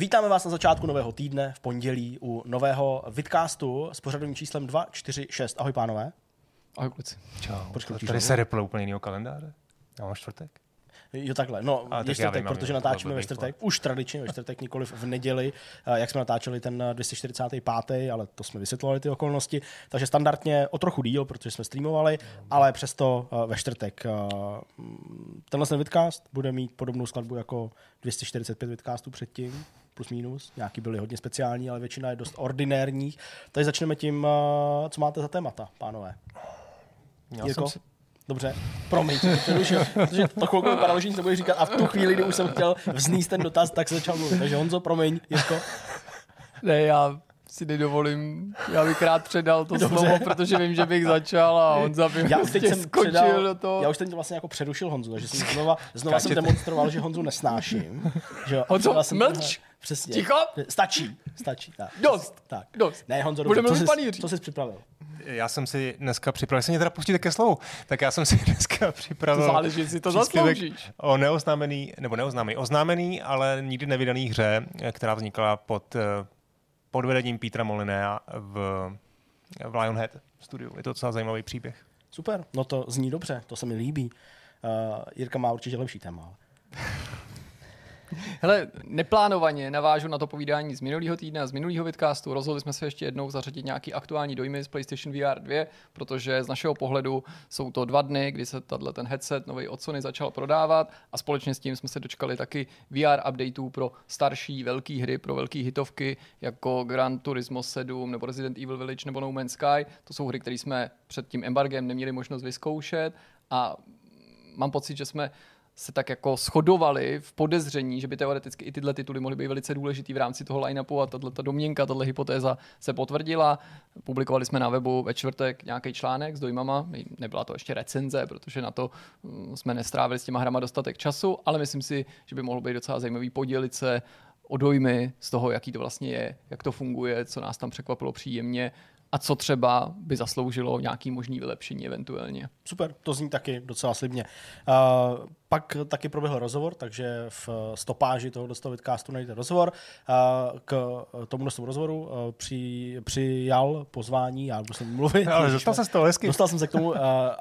Vítáme vás na začátku nového týdne v pondělí u nového vidcastu s pořadovým číslem 246. Ahoj pánové. Ahoj kluci. Čau. Počkej, Tady se replo úplně jiného kalendáře. Já mám čtvrtek. Jo, takhle. No, je já čtvrtek, vím, protože natáčíme ve čtvrtek. Už tradičně ve čtvrtek, nikoli v neděli, jak jsme natáčeli ten eh, 245. ale to jsme vysvětlovali ty okolnosti. Takže standardně o trochu díl, protože jsme streamovali, ale přesto ve čtvrtek. Tenhle ten vidcast bude mít podobnou skladbu jako 245 vidcastů předtím plus minus. Nějaký byly hodně speciální, ale většina je dost ordinérních. Takže začneme tím, co máte za témata, pánové. Měl Jirko? jsem si, Dobře, promiň, přerušil, protože to chvilku vypadalo, že nic nebudeš říkat a v tu chvíli, kdy už jsem chtěl vznést ten dotaz, tak se začal mluvit. Takže Honzo, promiň, Jirko. Ne, já si nedovolím, já bych rád předal to Dobře. slovo, protože vím, že bych začal a on by Já už prostě teď jsem skočil předal, do toho. já už teď vlastně jako přerušil Honzu, takže jsem znova, znova jsem demonstroval, že Honzu nesnáším. Že Honzo, jsem mlč! tenhle- Přesně. Ticho! Stačí, stačí. Tak. Dost, Tak. dost. Ne, Honzo, Budeme co jsi, co jsi připravil? já jsem si dneska připravil, jestli mě teda pustíte ke slovu, tak já jsem si dneska připravil To záleží, jestli to příspěvek zasloužíš. o neoznámený, nebo neoznámený, oznámený, ale nikdy nevydaný hře, která vznikla pod, eh, pod vedením Petra Molinea v, v Lionhead studiu. Je to docela zajímavý příběh. Super, no to zní dobře, to se mi líbí. Uh, Jirka má určitě lepší téma. Hele, neplánovaně navážu na to povídání z minulého týdne a z minulého vidcastu. Rozhodli jsme se ještě jednou zařadit nějaký aktuální dojmy z PlayStation VR 2, protože z našeho pohledu jsou to dva dny, kdy se tato ten headset nový od Sony začal prodávat a společně s tím jsme se dočkali taky VR updateů pro starší velké hry, pro velké hitovky jako Gran Turismo 7 nebo Resident Evil Village nebo No Man's Sky. To jsou hry, které jsme před tím embargem neměli možnost vyzkoušet a mám pocit, že jsme se tak jako shodovali v podezření, že by teoreticky i tyhle tituly mohly být velice důležitý v rámci toho line-upu a tato ta domněnka, tato hypotéza se potvrdila. Publikovali jsme na webu ve čtvrtek nějaký článek s dojmama, nebyla to ještě recenze, protože na to mm, jsme nestrávili s těma hrama dostatek času, ale myslím si, že by mohlo být docela zajímavý podělit se o dojmy z toho, jaký to vlastně je, jak to funguje, co nás tam překvapilo příjemně a co třeba by zasloužilo nějaký možný vylepšení eventuálně. Super, to zní taky docela slibně. Uh, pak taky proběhl rozhovor, takže v stopáži toho dostal vidcastu najdete rozhovor. K tomu dostal rozhovoru při, přijal pozvání, já ním mluvit. Ale dostal se z toho hezky. Dostal jsem se k tomu,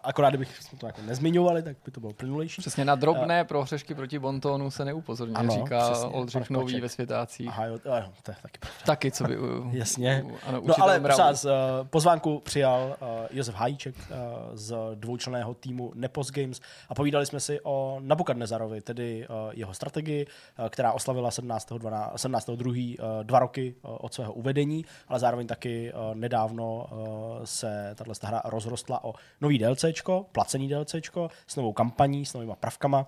akorát kdybych to jako nezmiňovali, tak by to bylo plynulejší. Přesně na drobné prohřešky proti Bontonu se neupozorňuje, Ano, říká přesně. Oldřich Nový ve světácích. Aha, jo, jo, to je taky pravda. Taky, co by... u- Jasně. u- Ano, No ale přás, uh, pozvánku přijal uh, Josef Hajíček uh, z dvoučlenného týmu Nepos Games a povídali jsme si o Nabukadnezarovi, tedy uh, jeho strategii, uh, která oslavila 17.2. 17. uh, dva roky od svého uvedení, ale zároveň taky nedávno se tato hra rozrostla o nový DLCčko, placený DLCčko, s novou kampaní, s novýma pravkama,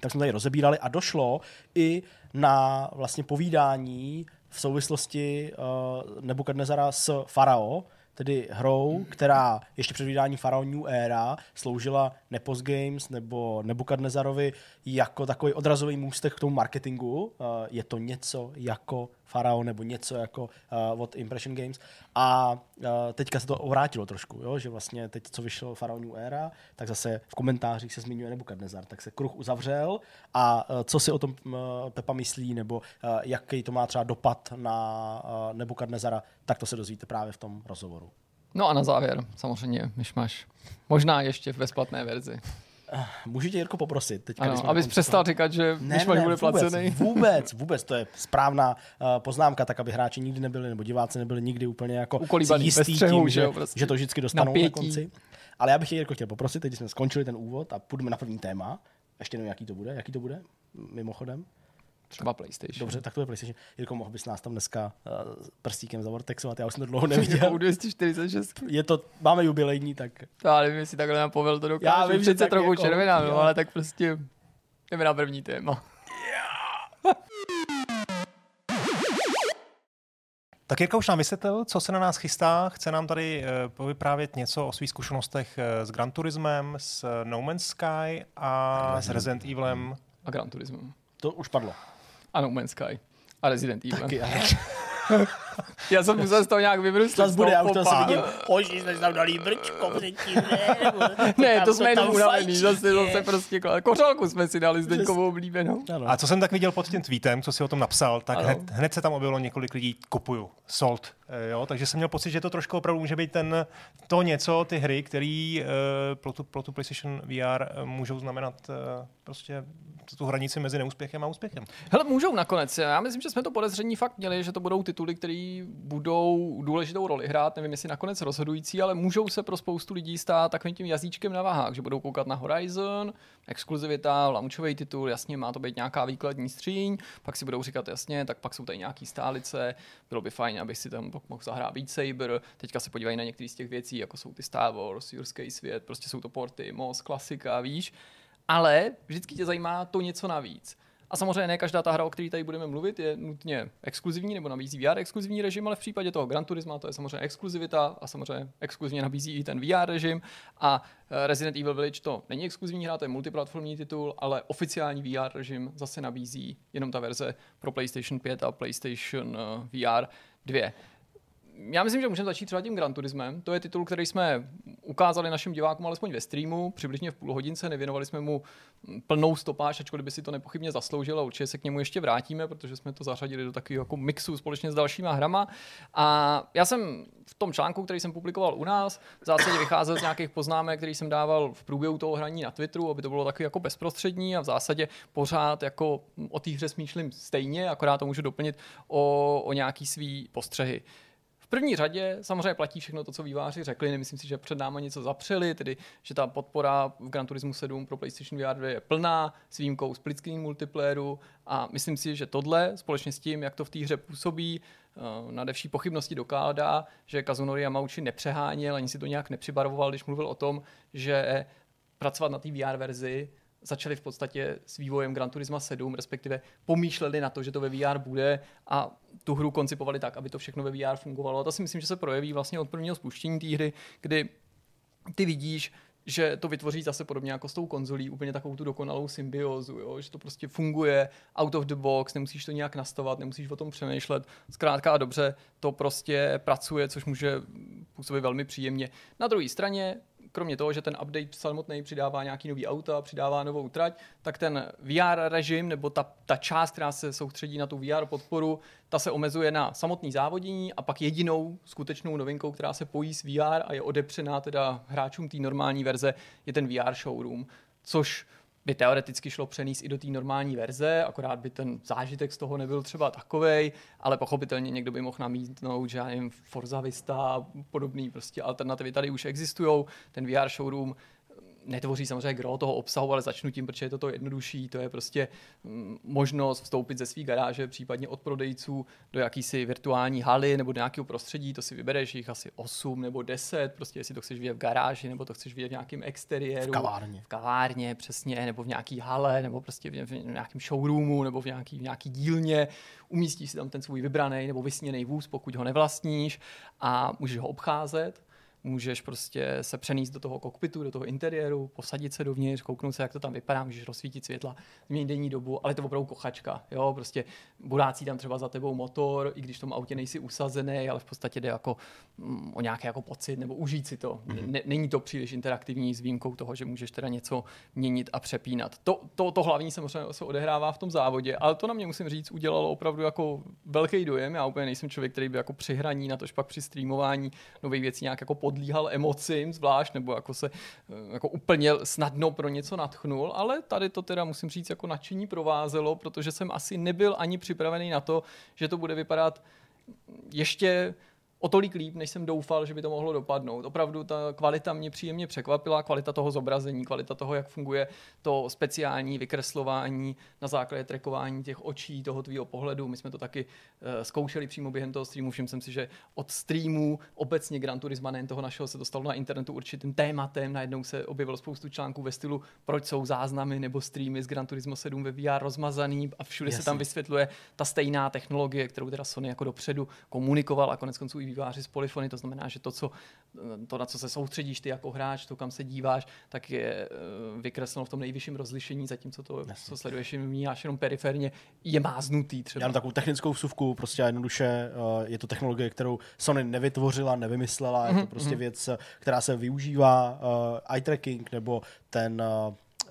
tak jsme tady rozebírali a došlo i na vlastně povídání v souvislosti uh, Nebukadnezara s Farao, tedy hrou, která ještě před vydáním Pharaoh New Era sloužila Nepos Games nebo Nebukadnezarovi jako takový odrazový můstek k tomu marketingu. Uh, je to něco jako Pharaoh nebo něco jako uh, od Impression Games. A uh, teďka se to obrátilo trošku, jo? že vlastně teď, co vyšel Pharaoh New Era, tak zase v komentářích se zmiňuje Nebukadnezar, tak se kruh uzavřel a uh, co si o tom uh, Pepa myslí, nebo uh, jaký to má třeba dopad na uh, Nebukadnezara, tak to se dozvíte právě v tom rozhovoru. No a na závěr, samozřejmě, myšmaš. Možná ještě v bezplatné verzi. Můžu tě, Jirko, poprosit? Teďka, Ano, abys přestal toho- říkat, že ne, myšmaš ne, bude vůbec, placený. Vůbec, vůbec, to je správná uh, poznámka, tak aby hráči nikdy nebyli, nebo diváci nebyli nikdy úplně jako Ukolíbaný, jistý střehu, tím, že jo, prostě. že to vždycky dostanou Napětí. na konci. Ale já bych tě, Jirko, chtěl poprosit, teď jsme skončili ten úvod a půjdeme na první téma, ještě nevím, jaký to bude, jaký to bude, mimochodem. Třeba PlayStation. Dobře, tak to je PlayStation. Jirko, mohl bys nás tam dneska uh, prstíkem zavortexovat, já už jsem to dlouho neviděl. u 246. Je to, máme jubilejní, tak Já nevím, jestli takhle na povel to dokážu. Já vím, že přece tak trochu jako- červená, jo. no, ale tak prostě jdeme na první téma. Tak Jirka už nám vysvětlil, co se na nás chystá. Chce nám tady uh, povyprávět něco o svých zkušenostech uh, s Gran Turismem, s No Man's Sky a s Resident Evilem. A Gran Turismo. to už padlo. A No Man's Sky. A Resident Evil. Taky. Já jsem musel z toho nějak vybruslit. Zas bude, já už to asi vidím. Oži, jsme tam dali brčko předtím, ne? Ne, to jsme jenom unavený, zase, zase prostě kořálku jsme si dali s Deňkovou oblíbenou. A co jsem tak viděl pod tím tweetem, co si o tom napsal, tak Ano. hned, hned se tam objevilo několik lidí, kupuju, sold. Eh, Jo, takže jsem měl pocit, že to trošku opravdu může být ten, to něco, ty hry, které uh, pro, tu, pro tu PlayStation VR eh, můžou znamenat uh, prostě tu hranici mezi neúspěchem a úspěchem. Hele, můžou nakonec. Já myslím, že jsme to podezření fakt měli, že to budou tituly, které budou důležitou roli hrát. Nevím, jestli nakonec rozhodující, ale můžou se pro spoustu lidí stát takovým tím jazyčkem na váhách, že budou koukat na Horizon, exkluzivita, launčový titul, jasně má to být nějaká výkladní skříň, pak si budou říkat jasně, tak pak jsou tady nějaký stálice, bylo by fajn, abych si tam mohl zahrát Beat Saber, teďka se podívají na některé z těch věcí, jako jsou ty Star Wars, Jurský svět, prostě jsou to porty, MOS, klasika, víš, ale vždycky tě zajímá to něco navíc. A samozřejmě ne každá ta hra, o které tady budeme mluvit, je nutně exkluzivní nebo nabízí VR exkluzivní režim, ale v případě toho Gran Turisma to je samozřejmě exkluzivita a samozřejmě exkluzivně nabízí i ten VR režim. A eh, Resident Evil Village to není exkluzivní hra, to je multiplatformní titul, ale oficiální VR režim zase nabízí jenom ta verze pro PlayStation 5 a PlayStation eh, VR 2 já myslím, že můžeme začít třeba tím Gran Turismem. To je titul, který jsme ukázali našim divákům alespoň ve streamu, přibližně v půl hodince, nevěnovali jsme mu plnou stopáž, ačkoliv by si to nepochybně zasloužil a určitě se k němu ještě vrátíme, protože jsme to zařadili do takového jako mixu společně s dalšíma hrama. A já jsem v tom článku, který jsem publikoval u nás, v zásadě vycházel z nějakých poznámek, který jsem dával v průběhu toho hraní na Twitteru, aby to bylo takový jako bezprostřední a v zásadě pořád jako o té hře smýšlím stejně, akorát to můžu doplnit o, o nějaký svý postřehy. V první řadě samozřejmě platí všechno to, co výváři řekli. Nemyslím si, že před náma něco zapřeli, tedy že ta podpora v Gran Turismo 7 pro PlayStation VR 2 je plná s výjimkou split screen multiplayeru a myslím si, že tohle společně s tím, jak to v té hře působí, eh, nade vší pochybnosti dokládá, že Kazunori Yamauchi nepřeháněl, ani si to nějak nepřibarvoval, když mluvil o tom, že pracovat na té VR verzi začali v podstatě s vývojem Gran Turismo 7, respektive pomýšleli na to, že to ve VR bude a tu hru koncipovali tak, aby to všechno ve VR fungovalo. A to si myslím, že se projeví vlastně od prvního spuštění té hry, kdy ty vidíš, že to vytvoří zase podobně jako s tou konzolí, úplně takovou tu dokonalou symbiózu, jo? že to prostě funguje out of the box, nemusíš to nějak nastavovat, nemusíš o tom přemýšlet. Zkrátka a dobře to prostě pracuje, což může působit velmi příjemně. Na druhé straně kromě toho, že ten update samotný přidává nějaký nový auta, přidává novou trať, tak ten VR režim nebo ta, ta část, která se soustředí na tu VR podporu, ta se omezuje na samotný závodění a pak jedinou skutečnou novinkou, která se pojí s VR a je odepřená teda hráčům té normální verze, je ten VR showroom, což by teoreticky šlo přenést i do té normální verze, akorát by ten zážitek z toho nebyl třeba takovej, ale pochopitelně někdo by mohl namítnout, že já nevím, Forza Vista a podobný prostě alternativy tady už existují. Ten VR showroom netvoří samozřejmě gro toho obsahu, ale začnu tím, protože je to to jednodušší, to je prostě mm, možnost vstoupit ze své garáže, případně od prodejců do jakýsi virtuální haly nebo do nějakého prostředí, to si vybereš jich asi 8 nebo 10, prostě jestli to chceš vidět v garáži, nebo to chceš vidět v nějakém exteriéru. V kavárně. V kavárně, přesně, nebo v nějaký hale, nebo prostě v, v nějakém showroomu, nebo v nějaký, v nějaký dílně. Umístíš si tam ten svůj vybraný nebo vysněný vůz, pokud ho nevlastníš a můžeš ho obcházet můžeš prostě se přenést do toho kokpitu, do toho interiéru, posadit se dovnitř, kouknout se, jak to tam vypadá, můžeš rozsvítit světla, změnit denní dobu, ale je to opravdu kochačka, jo, prostě burácí tam třeba za tebou motor, i když v tom autě nejsi usazený, ale v podstatě jde jako mm, o nějaký jako pocit nebo užít si to. Ne, není to příliš interaktivní s výjimkou toho, že můžeš teda něco měnit a přepínat. To, to, to hlavní samozřejmě se odehrává v tom závodě, ale to na mě musím říct udělalo opravdu jako velký dojem. Já úplně nejsem člověk, který by jako při hraní na tož pak při streamování nových věcí nějak jako podlíhal emocím zvlášť, nebo jako se eh, jako úplně snadno pro něco natchnul, ale tady to teda musím říct jako nadšení provázelo, protože jsem asi nebyl ani připravený na to, že to bude vypadat ještě o tolik líp, než jsem doufal, že by to mohlo dopadnout. Opravdu ta kvalita mě příjemně překvapila, kvalita toho zobrazení, kvalita toho, jak funguje to speciální vykreslování na základě trekování těch očí, toho tvýho pohledu. My jsme to taky uh, zkoušeli přímo během toho streamu. Všiml jsem si, že od streamu obecně Gran Turismo, nejen toho našeho, se dostalo na internetu určitým tématem. Najednou se objevilo spoustu článků ve stylu, proč jsou záznamy nebo streamy z Gran Turismo 7 ve VR rozmazaný a všude Jasně. se tam vysvětluje ta stejná technologie, kterou teda Sony jako dopředu komunikoval a konec konců i výváři z polyfony, to znamená, že to, co, to, na co se soustředíš ty jako hráč, to, kam se díváš, tak je uh, vykresleno v tom nejvyšším rozlišení, zatímco to, Jasně. co sleduješ, vnímáš jenom periferně, je máznutý třeba. Já mám takovou technickou vsuvku, prostě jednoduše uh, je to technologie, kterou Sony nevytvořila, nevymyslela, mm-hmm. je to mhm, prostě mm-hmm. věc, která se využívá, uh, eye tracking nebo ten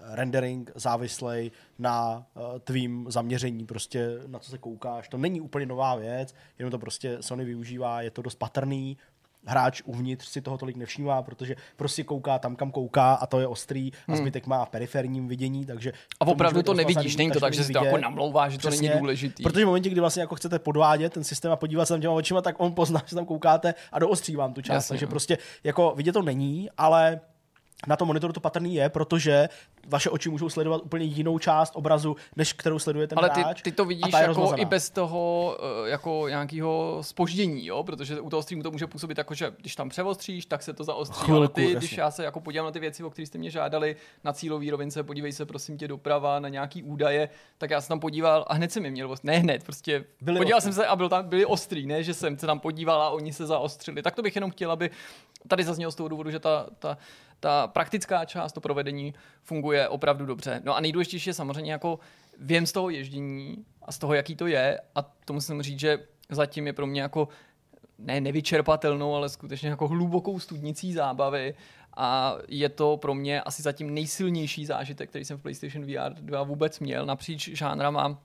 rendering závislej na uh, tvým zaměření, prostě na co se koukáš. To není úplně nová věc, jenom to prostě Sony využívá, je to dost patrný, hráč uvnitř si toho tolik nevšímá, protože prostě kouká tam, kam kouká a to je ostrý a hmm. zbytek má periferním vidění, takže... A opravdu to, to nevidíš, není to tak, že si to jako namlouvá, že Přesně, to není důležitý. Protože v momentě, kdy vlastně jako chcete podvádět ten systém a podívat se tam těma očima, tak on pozná, že tam koukáte a doostří vám tu část. Jasně, takže no. prostě jako vidět to není, ale na tom monitoru to patrný je, protože vaše oči můžou sledovat úplně jinou část obrazu, než kterou sleduje ten Ale hráč. ty, ty to vidíš jako i bez toho eh, jako nějakého spoždění, jo? protože u toho streamu to může působit jako, že když tam převostříš, tak se to zaostří. Chvilku, ale ty, jasně. když já se jako podívám na ty věci, o kterých jste mě žádali, na cílový rovince, podívej se prosím tě doprava, na nějaký údaje, tak já jsem tam podíval a hned jsem je měl, ne hned, prostě byli podíval ostrý. jsem se a byl tam, byli ostrý, ne, že jsem se tam podíval a oni se zaostřili. Tak to bych jenom chtěl, aby tady zaznělo z toho důvodu, že ta, ta ta praktická část, to provedení funguje opravdu dobře. No a nejdůležitější je samozřejmě jako věm z toho ježdění a z toho, jaký to je. A to musím říct, že zatím je pro mě jako ne nevyčerpatelnou, ale skutečně jako hlubokou studnicí zábavy. A je to pro mě asi zatím nejsilnější zážitek, který jsem v PlayStation VR 2 vůbec měl napříč žánrama,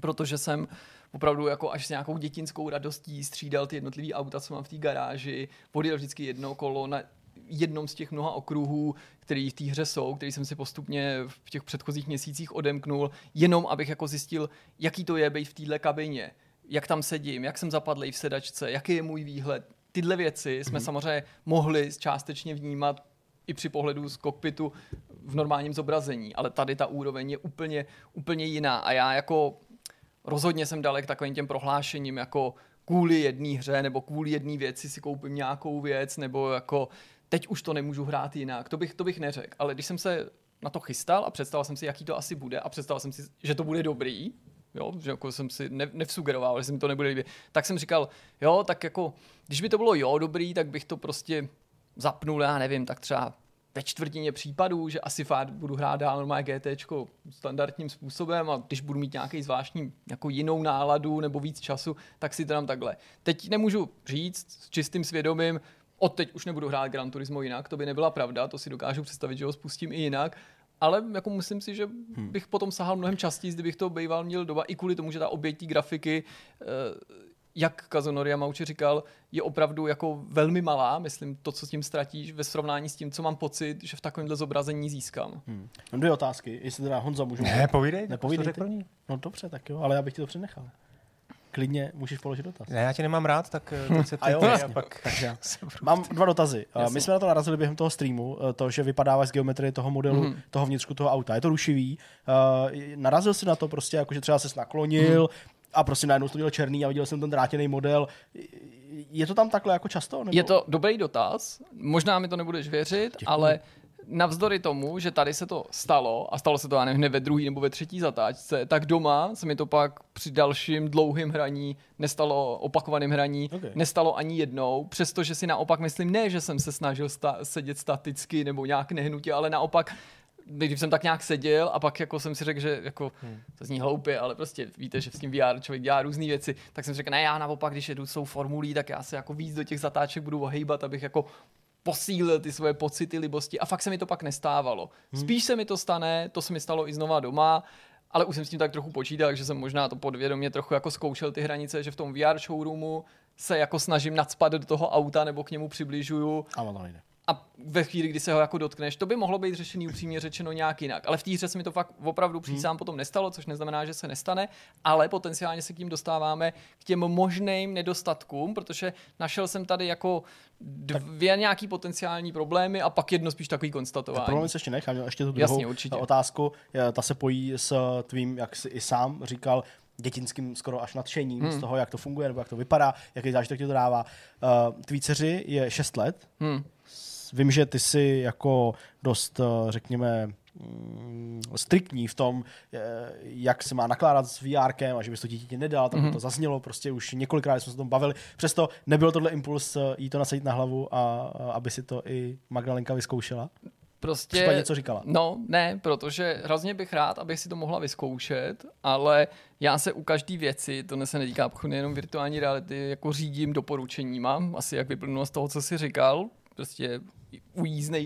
protože jsem opravdu jako až s nějakou dětinskou radostí střídal ty jednotlivé auta, co mám v té garáži, odjel vždycky jedno kolo na jednom z těch mnoha okruhů, který v té hře jsou, který jsem si postupně v těch předchozích měsících odemknul, jenom abych jako zjistil, jaký to je být v téhle kabině, jak tam sedím, jak jsem zapadlý v sedačce, jaký je můj výhled. Tyhle věci jsme mm-hmm. samozřejmě mohli částečně vnímat i při pohledu z kokpitu v normálním zobrazení, ale tady ta úroveň je úplně, úplně jiná a já jako rozhodně jsem dalek takovým těm prohlášením jako kvůli jedné hře nebo kvůli jedné věci si koupím nějakou věc nebo jako teď už to nemůžu hrát jinak. To bych, to bych neřekl. Ale když jsem se na to chystal a představil jsem si, jaký to asi bude a představil jsem si, že to bude dobrý, jo, že jako jsem si ne, nevsugeroval, že se mi to nebude líbit, tak jsem říkal, jo, tak jako, když by to bylo jo dobrý, tak bych to prostě zapnul, já nevím, tak třeba ve čtvrtině případů, že asi fakt budu hrát dál normálně GT standardním způsobem a když budu mít nějaký zvláštní jako jinou náladu nebo víc času, tak si to dám takhle. Teď nemůžu říct s čistým svědomím, od teď už nebudu hrát Gran Turismo jinak, to by nebyla pravda, to si dokážu představit, že ho spustím i jinak, ale jako myslím si, že hmm. bych potom sahal mnohem častěji, kdybych to býval měl doba, i kvůli tomu, že ta obětí grafiky, eh, jak Kazunori Yamauchi říkal, je opravdu jako velmi malá, myslím, to, co s tím ztratíš, ve srovnání s tím, co mám pocit, že v takovémhle zobrazení získám. Hmm. Mám dvě otázky, jestli teda Honza můžu... Ne, povídej, nepovídej. No dobře, tak jo, ale já bych ti to přenechal klidně můžeš položit dotaz. Ne, já tě nemám rád, tak eh, teď se a jo, a pak... Takže mám dva dotazy. Eh, jasně. My jsme na to narazili během toho streamu, eh, to, že vypadáváš z geometrie toho modelu, mm-hmm. toho vnitřku toho auta. Je to rušivý. Narazil jsi na to prostě, jako že třeba se naklonil, mm-hmm. A prostě najednou to měl černý a viděl jsem ten drátěný model. Je to tam takhle jako často? Nebo? Je to dobrý dotaz. Možná mi to nebudeš věřit, Děkuji. ale navzdory tomu, že tady se to stalo, a stalo se to, já nevím, hned ve druhé nebo ve třetí zatáčce, tak doma se mi to pak při dalším dlouhým hraní nestalo, opakovaným hraní, okay. nestalo ani jednou, přestože si naopak myslím, ne, že jsem se snažil sta- sedět staticky nebo nějak nehnutě, ale naopak když jsem tak nějak seděl a pak jako jsem si řekl, že jako, hmm. to zní hloupě, ale prostě víte, že s tím VR člověk dělá různé věci, tak jsem si řekl, ne, já naopak, když jedu jsou formulí, tak já se jako víc do těch zatáček budu ohejbat, abych jako posílil ty svoje pocity libosti a fakt se mi to pak nestávalo. Hmm. Spíš se mi to stane, to se mi stalo i znova doma, ale už jsem s tím tak trochu počítal, takže jsem možná to podvědomě trochu jako zkoušel ty hranice, že v tom VR showroomu se jako snažím nadspat do toho auta nebo k němu přibližuju. A nejde a ve chvíli, kdy se ho jako dotkneš, to by mohlo být řešený upřímně řečeno nějak jinak. Ale v té hře se mi to fakt opravdu přísám hmm. potom nestalo, což neznamená, že se nestane, ale potenciálně se k tím dostáváme k těm možným nedostatkům, protože našel jsem tady jako dvě tak. nějaký potenciální problémy a pak jedno spíš takový konstatování. Problém se ještě nechám, ještě tu druhou Jasně, určitě. otázku. Ta se pojí s tvým, jak jsi i sám říkal, dětinským skoro až nadšením hmm. z toho, jak to funguje, nebo jak to vypadá, jaký zážitek ti to dává. Uh, tvý dceři je 6 let. Hmm. Vím, že ty jsi jako dost, eh, řekněme, mm, striktní v tom, eh, jak se má nakládat s VRkem a že bys to dítěti nedal, tak mm-hmm. to zaznělo, prostě už několikrát jsme se o tom bavili. Přesto nebyl tohle impuls eh, jí to nasadit na hlavu a, a aby si to i Magdalenka vyzkoušela? Prostě, Případně něco říkala. No, ne, protože hrozně bych rád, abych si to mohla vyzkoušet, ale já se u každé věci, to se netýká pochodně jenom virtuální reality, jako řídím doporučeníma, asi jak vyplynulo z toho, co jsi říkal, prostě u, u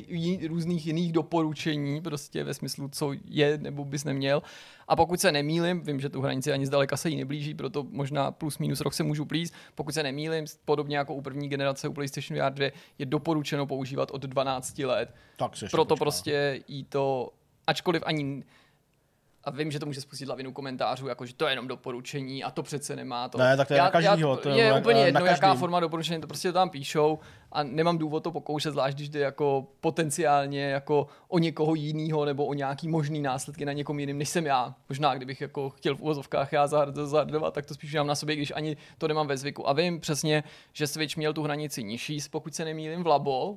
jí, různých jiných doporučení, prostě ve smyslu, co je nebo bys neměl. A pokud se nemýlim, vím, že tu hranici ani zdaleka se jí neblíží, proto možná plus minus rok se můžu plíst. Pokud se nemýlim, podobně jako u první generace u PlayStation VR 2, je doporučeno používat od 12 let. Tak proto počká. prostě jí to, ačkoliv ani a vím, že to může spustit lavinu komentářů, jako že to je jenom doporučení a to přece nemá to. Ne, tak to je já, na každýho. Já, to je, je úplně jedno, jaká forma doporučení, to prostě tam píšou a nemám důvod to pokoušet, zvlášť když jde jako potenciálně jako o někoho jiného nebo o nějaký možný následky na někom jiným, než jsem já. Možná, kdybych jako chtěl v uvozovkách já zahrdovat, tak to spíš mám na sobě, když ani to nemám ve zvyku. A vím přesně, že Switch měl tu hranici nižší, pokud se nemýlím v Labo,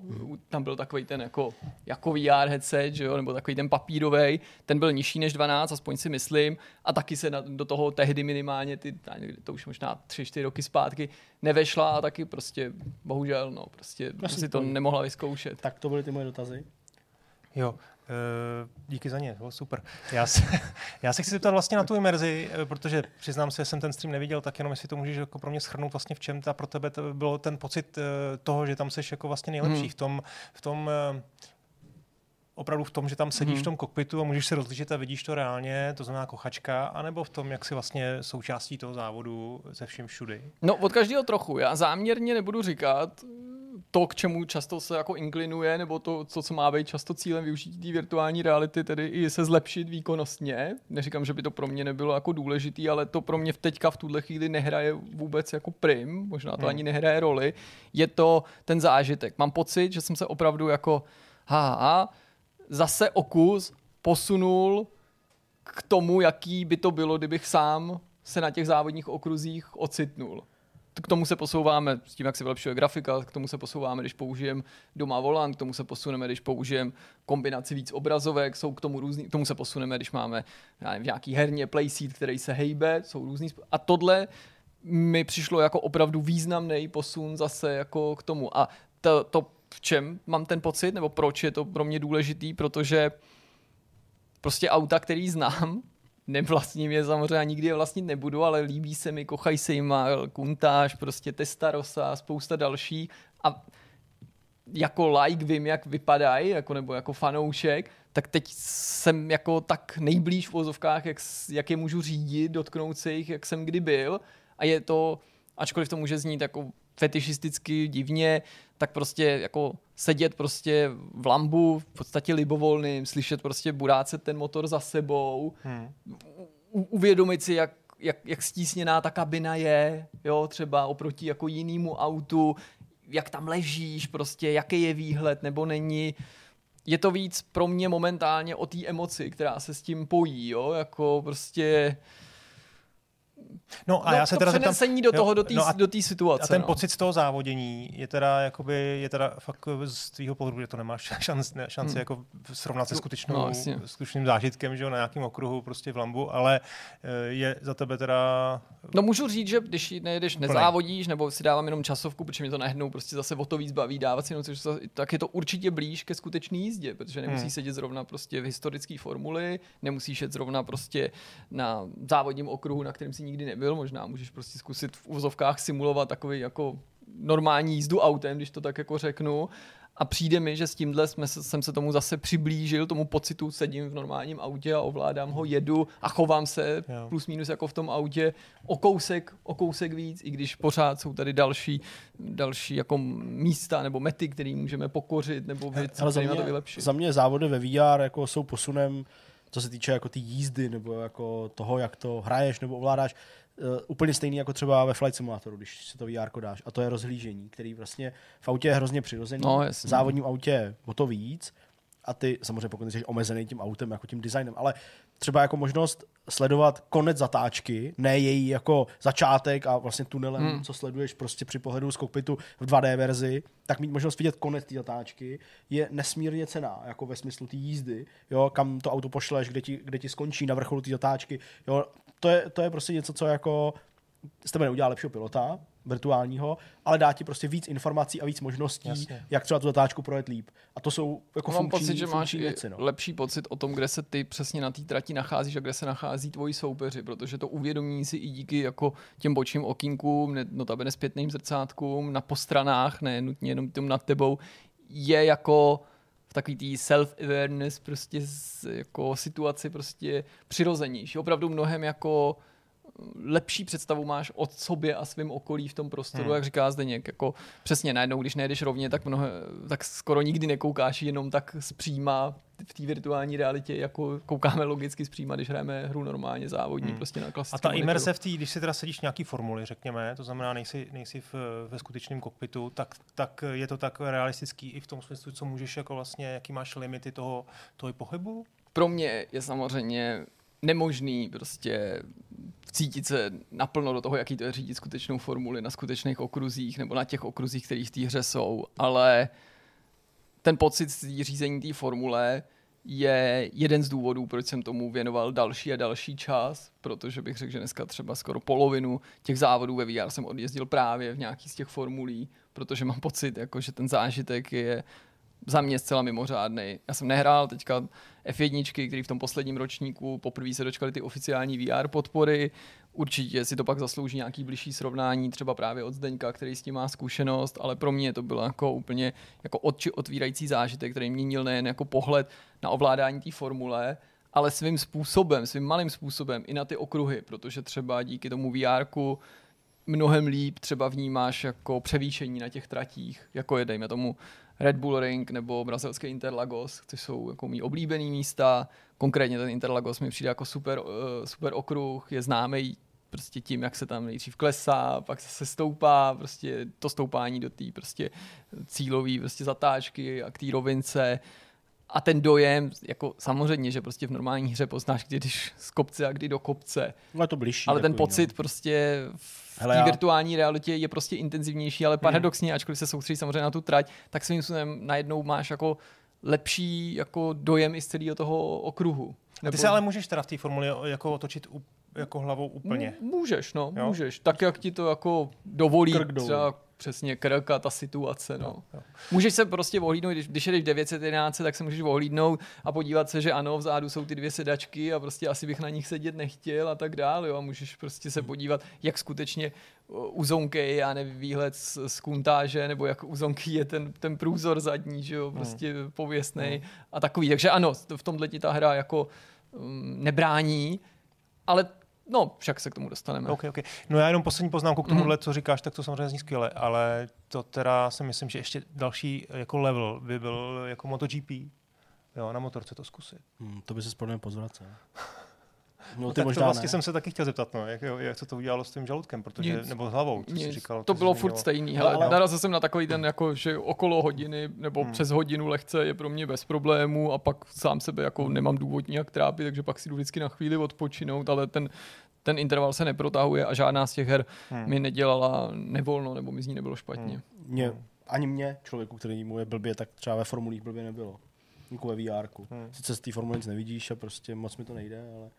tam byl takový ten jako, jako VR headset, že jo, nebo takový ten papírový, ten byl nižší než 12, aspoň si myslím, a taky se na, do toho tehdy minimálně, ty, to už možná 3-4 roky zpátky, nevešla a taky prostě, bohužel, no, prostě si to nemohla vyzkoušet. Tak to byly ty moje dotazy. Jo, Uh, díky za ně, oh, super. Já se, já se chci zeptat vlastně na tu imerzi, eh, protože přiznám se, že jsem ten stream neviděl, tak jenom jestli to můžeš jako pro mě schrnout vlastně v čem ta pro tebe to bylo ten pocit uh, toho, že tam jsi jako vlastně nejlepší hmm. v tom, v tom opravdu v tom, že tam sedíš hmm. v tom kokpitu a můžeš se rozlišit a vidíš to reálně, to znamená kochačka, anebo v tom, jak si vlastně součástí toho závodu ze všem všudy? No, od každého trochu. Já záměrně nebudu říkat to, k čemu často se jako inklinuje, nebo to, co, co má být často cílem využití té virtuální reality, tedy i se zlepšit výkonnostně. Neříkám, že by to pro mě nebylo jako důležitý, ale to pro mě v teďka v tuhle chvíli nehraje vůbec jako prim, možná to hmm. ani nehraje roli. Je to ten zážitek. Mám pocit, že jsem se opravdu jako ha, ha zase okus posunul k tomu, jaký by to bylo, kdybych sám se na těch závodních okruzích ocitnul. K tomu se posouváme s tím, jak se vylepšuje grafika, k tomu se posouváme, když použijeme doma volant, k tomu se posuneme, když použijeme kombinaci víc obrazovek, jsou k tomu různý, k tomu se posuneme, když máme nevím, nějaký herně playseat, který se hejbe, jsou různý. A tohle mi přišlo jako opravdu významný posun zase jako k tomu. A to, to v čem mám ten pocit, nebo proč je to pro mě důležitý, protože prostě auta, který znám, nevlastním je samozřejmě nikdy je vlastnit nebudu, ale líbí se mi, kochají se jim Kuntáž, prostě Testarossa, spousta další. A jako like vím, jak vypadají, jako, nebo jako fanoušek, tak teď jsem jako tak nejblíž v vozovkách, jak, jak je můžu řídit, dotknout se jich, jak jsem kdy byl. A je to, ačkoliv to může znít jako fetišisticky divně, tak prostě jako sedět prostě v lambu, v podstatě libovolným, slyšet prostě burácet ten motor za sebou, hmm. U- uvědomit si, jak, jak, jak stísněná ta kabina je, jo, třeba oproti jako jinému autu, jak tam ležíš, prostě jaký je výhled nebo není. Je to víc pro mě momentálně o té emoci, která se s tím pojí, jo, jako prostě No a no, já se teda zeptám, do toho, do té no do situace. A ten no. pocit z toho závodění je teda, jakoby, je teda fakt z tvýho pohledu, že to nemáš šanci, ne, šanci hmm. jako srovnat se skutečnou, no, skutečným zážitkem, že jo, na nějakém okruhu prostě v Lambu, ale eh, je za tebe teda... No můžu říct, že když nejedeš, nezávodíš, nebo si dávám jenom časovku, protože mě to najednou prostě zase o to víc baví dávat si jenom, tak je to určitě blíž ke skutečné jízdě, protože nemusíš hmm. sedět zrovna prostě v historické formuli, nemusíš jet zrovna prostě na závodním okruhu, na kterém si nikdy nebyl, možná můžeš prostě zkusit v úzovkách simulovat takový jako normální jízdu autem, když to tak jako řeknu. A přijde mi, že s tímhle jsme, jsem se tomu zase přiblížil, tomu pocitu, sedím v normálním autě a ovládám ho, jedu a chovám se jo. plus minus jako v tom autě o kousek, o kousek víc, i když pořád jsou tady další, další jako místa nebo mety, které můžeme pokořit nebo věci, mě, to vylepšit. Za mě závody ve VR jako jsou posunem co se týče jako tý jízdy nebo jako toho, jak to hraješ nebo ovládáš, úplně stejný jako třeba ve Flight Simulatoru, když si to VR dáš. A to je rozhlížení, který vlastně v autě je hrozně přirozený. No, v závodním autě o to víc. a ty samozřejmě pokud jsi omezený tím autem, jako tím designem, ale třeba jako možnost sledovat konec zatáčky, ne její jako začátek a vlastně tunelem, hmm. co sleduješ prostě při pohledu z kokpitu v 2D verzi, tak mít možnost vidět konec té zatáčky je nesmírně cená, jako ve smyslu té jízdy, jo, kam to auto pošleš, kde ti, kde ti skončí na vrcholu té zatáčky, jo, to je, to je prostě něco, co jako z tebe neudělá lepšího pilota, virtuálního, ale dá ti prostě víc informací a víc možností, Jasně. jak třeba tu zatáčku projet líp. A to jsou jako Mám funkční, pocit, že máš věci, no. lepší pocit o tom, kde se ty přesně na té trati nacházíš a kde se nachází tvoji soupeři, protože to uvědomí si i díky jako těm bočním okýnkům, notabene zpětným zrcátkům, na postranách, ne nutně jenom tím nad tebou, je jako v takový tý self-awareness prostě z, jako situaci prostě přirozenější. Opravdu mnohem jako lepší představu máš o sobě a svém okolí v tom prostoru, hmm. jak říká Zdeněk. Jako přesně najednou, když nejdeš rovně, tak, mnoho, tak skoro nikdy nekoukáš jenom tak zpříma v té virtuální realitě, jako koukáme logicky zpříma, když hrajeme hru normálně závodní, hmm. prostě na klasickém A ta imerse v té, když si teda sedíš nějaký formuli, řekněme, to znamená, nejsi, nejsi v, ve skutečném kokpitu, tak, tak je to tak realistický i v tom smyslu, co můžeš jako vlastně, jaký máš limity toho, toho pohybu? Pro mě je samozřejmě nemožný prostě cítit se naplno do toho, jaký to je řídit skutečnou formuli na skutečných okruzích nebo na těch okruzích, které v té hře jsou, ale ten pocit řízení té formule je jeden z důvodů, proč jsem tomu věnoval další a další čas, protože bych řekl, že dneska třeba skoro polovinu těch závodů ve VR jsem odjezdil právě v nějaký z těch formulí, protože mám pocit, jako, že ten zážitek je za mě zcela mimořádný. Já jsem nehrál teďka F1, který v tom posledním ročníku poprvé se dočkali ty oficiální VR podpory. Určitě si to pak zaslouží nějaký blížší srovnání, třeba právě od Zdeňka, který s tím má zkušenost, ale pro mě to bylo jako úplně jako oči otvírající zážitek, který měnil nejen jako pohled na ovládání té formule, ale svým způsobem, svým malým způsobem i na ty okruhy, protože třeba díky tomu VR mnohem líp třeba vnímáš jako převýšení na těch tratích, jako je dejme tomu Red Bull Ring nebo brazilský Interlagos, což jsou jako mý oblíbený místa. Konkrétně ten Interlagos mi přijde jako super, uh, super okruh, je známý prostě tím, jak se tam nejdřív klesá, pak se stoupá, prostě to stoupání do té prostě cílové prostě zatáčky a k té rovince. A ten dojem, jako samozřejmě, že prostě v normální hře poznáš, kdy jdeš z kopce a kdy do kopce. No je to blížší. Ale ten pocit no. prostě v té já... virtuální realitě je prostě intenzivnější, ale paradoxně, hmm. ačkoliv se soustředí samozřejmě na tu trať, tak svým způsobem najednou máš jako lepší jako dojem i z celého toho okruhu. Nebo... A ty se ale můžeš teda v té formuli jako otočit jako hlavou úplně. Můžeš, no, jo? můžeš. Tak, jak ti to jako dovolí třeba přesně krk a ta situace. No. Jo. Můžeš se prostě ohlídnout, když, když jedeš 911, tak se můžeš ohlídnout a podívat se, že ano, vzadu jsou ty dvě sedačky a prostě asi bych na nich sedět nechtěl a tak dále. Jo. A můžeš prostě se podívat, jak skutečně u zonky já nevím, výhled z, z kuntáže, nebo jak u zonky je ten, ten průzor zadní, že jo, hmm. prostě hmm. pověstný hmm. a takový. Takže ano, v tomhle ti ta hra jako um, nebrání, ale No, však se k tomu dostaneme. Okay, okay. No já jenom poslední poznámku k tomuhle, mm. co říkáš, tak to samozřejmě zní skvěle, ale to teda si myslím, že ještě další jako level by byl jako MotoGP. Jo, na motorce to zkusit. Hmm, to by se spodně pozvracel. No, no ty tak možná to vlastně ne. jsem se taky chtěl zeptat, no, jak, jak se to udělalo s tím žaludkem, protože, nic, nebo s hlavou, co nic, jsi říkal. To bylo furt stejný, hele, ale, narazil jsem na takový ten, jako, že okolo hodiny nebo hmm. přes hodinu lehce je pro mě bez problémů a pak sám sebe jako nemám důvod nějak trápit, takže pak si jdu vždycky na chvíli odpočinout, ale ten, ten interval se neprotahuje a žádná z těch her hmm. mi nedělala nevolno nebo mi z ní nebylo špatně. Hmm. Mě, ani mě, člověku, který mu je blbě, tak třeba ve formulích blbě nebylo. Jako ve VR. Hmm. Sice z té formule nic nevidíš a prostě moc mi to nejde, ale...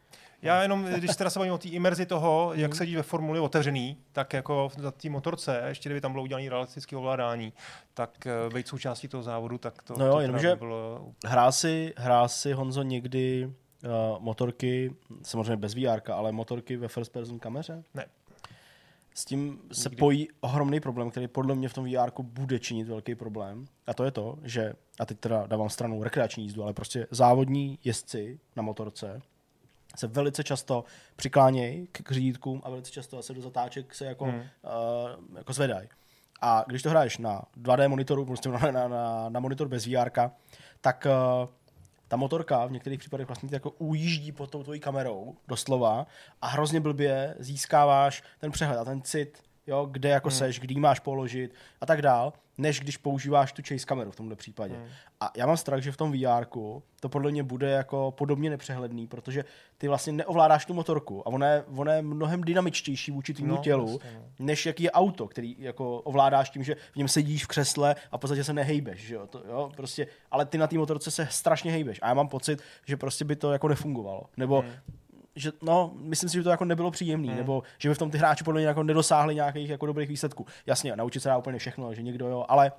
Já jenom, když teda se bavím o té imerzi toho, jak hmm. sedí ve formuli otevřený, tak jako za té motorce, ještě kdyby tam bylo udělané realistické ovládání, tak uh, být součástí toho závodu, tak to, no jo, to jenomže bylo... hrál si, hrál si Honzo někdy uh, motorky, samozřejmě bez VR, ale motorky ve first person kameře? Ne. S tím se Nikdy. pojí ohromný problém, který podle mě v tom VR bude činit velký problém. A to je to, že, a teď teda dávám stranu rekreační jízdu, ale prostě závodní jezdci na motorce se velice často přiklánějí k řídítkům a velice často se do zatáček se jako, hmm. uh, jako zvedají. A když to hraješ na 2D monitoru, prostě na, na, na, na monitor bez VR, tak uh, ta motorka v některých případech vlastně jako ujíždí pod tou tvojí kamerou, doslova, a hrozně blbě získáváš ten přehled a ten cit jo, kde jako hmm. seš, kdy máš položit a tak dál, než když používáš tu chase kameru v tomhle případě. Hmm. A já mám strach, že v tom VR to podle mě bude jako podobně nepřehledný, protože ty vlastně neovládáš tu motorku a ona je, ona je mnohem dynamičtější vůči tvýmu no, tělu, vlastně, no. než jaký je auto, který jako ovládáš tím, že v něm sedíš v křesle a v podstatě se nehejbeš, že jo? To, jo? Prostě, ale ty na té motorce se strašně hejbeš a já mám pocit, že prostě by to jako nefungovalo. Nebo hmm že no, myslím si, že to jako nebylo příjemné, hmm. nebo že by v tom ty hráči podle mě jako nedosáhli nějakých jako dobrých výsledků. Jasně, naučit se dá úplně všechno, že někdo jo, ale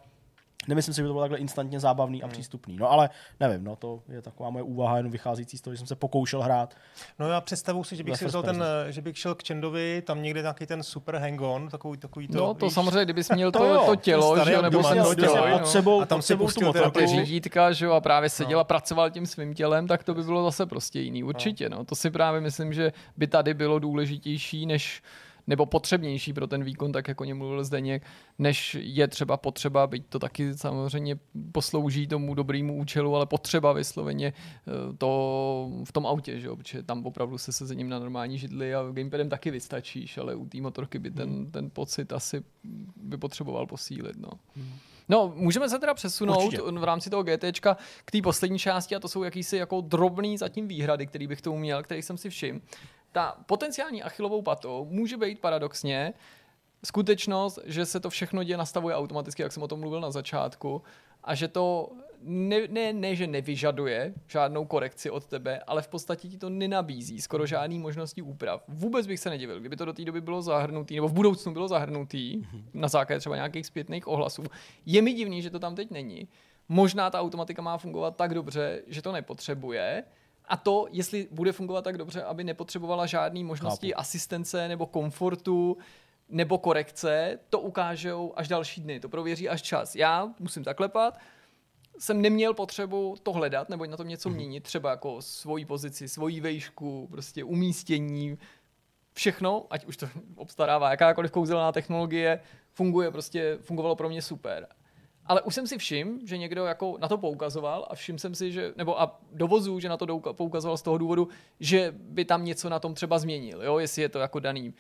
Nemyslím si, že by to bylo takhle instantně zábavný a hmm. přístupný. No ale nevím, no to je taková moje úvaha jenom vycházící z toho, že jsem se pokoušel hrát. No já představu si, že bych si vzal ten, že bych šel k Čendovi, tam někde nějaký ten super hang-on, takový, takový to. No to víš, samozřejmě, kdybys měl to, to, to tělo, že jo, nebo jsem to tělo, pod sebou, a tam si pustil ty řídítka, že jo, a právě seděl no. a pracoval tím svým tělem, tak to by bylo zase prostě jiný, určitě, no. no. To si právě myslím, že by tady bylo důležitější, než nebo potřebnější pro ten výkon, tak jako něm mluvil Zdeněk, než je třeba potřeba, byť to taky samozřejmě poslouží tomu dobrému účelu, ale potřeba vysloveně eh, to v tom autě, že jo? protože tam opravdu se sezením na normální židli a gamepadem taky vystačíš, ale u té motorky by ten, hmm. ten pocit asi by potřeboval posílit. No. Hmm. No, můžeme se teda přesunout Určitě. v rámci toho GT k té poslední části a to jsou jakýsi jako drobný zatím výhrady, který bych tomu měl, který jsem si všiml ta potenciální achilovou patou může být paradoxně skutečnost, že se to všechno děje nastavuje automaticky, jak jsem o tom mluvil na začátku, a že to ne, ne, ne, že nevyžaduje žádnou korekci od tebe, ale v podstatě ti to nenabízí skoro žádný možnosti úprav. Vůbec bych se nedivil, kdyby to do té doby bylo zahrnutý, nebo v budoucnu bylo zahrnutý, na základě třeba nějakých zpětných ohlasů. Je mi divný, že to tam teď není. Možná ta automatika má fungovat tak dobře, že to nepotřebuje, a to, jestli bude fungovat tak dobře, aby nepotřebovala žádné možnosti Chápu. asistence nebo komfortu nebo korekce, to ukážou až další dny, to prověří až čas. Já musím zaklepat, jsem neměl potřebu to hledat nebo na tom něco mm-hmm. měnit, třeba jako svoji pozici, svoji vejšku, prostě umístění, všechno, ať už to obstarává jakákoliv kouzelná technologie, funguje prostě, fungovalo pro mě super ale už jsem si všim, že někdo jako na to poukazoval a všim jsem si, že, nebo a dovozu, že na to poukazoval z toho důvodu, že by tam něco na tom třeba změnil, jo, jestli je to jako daný,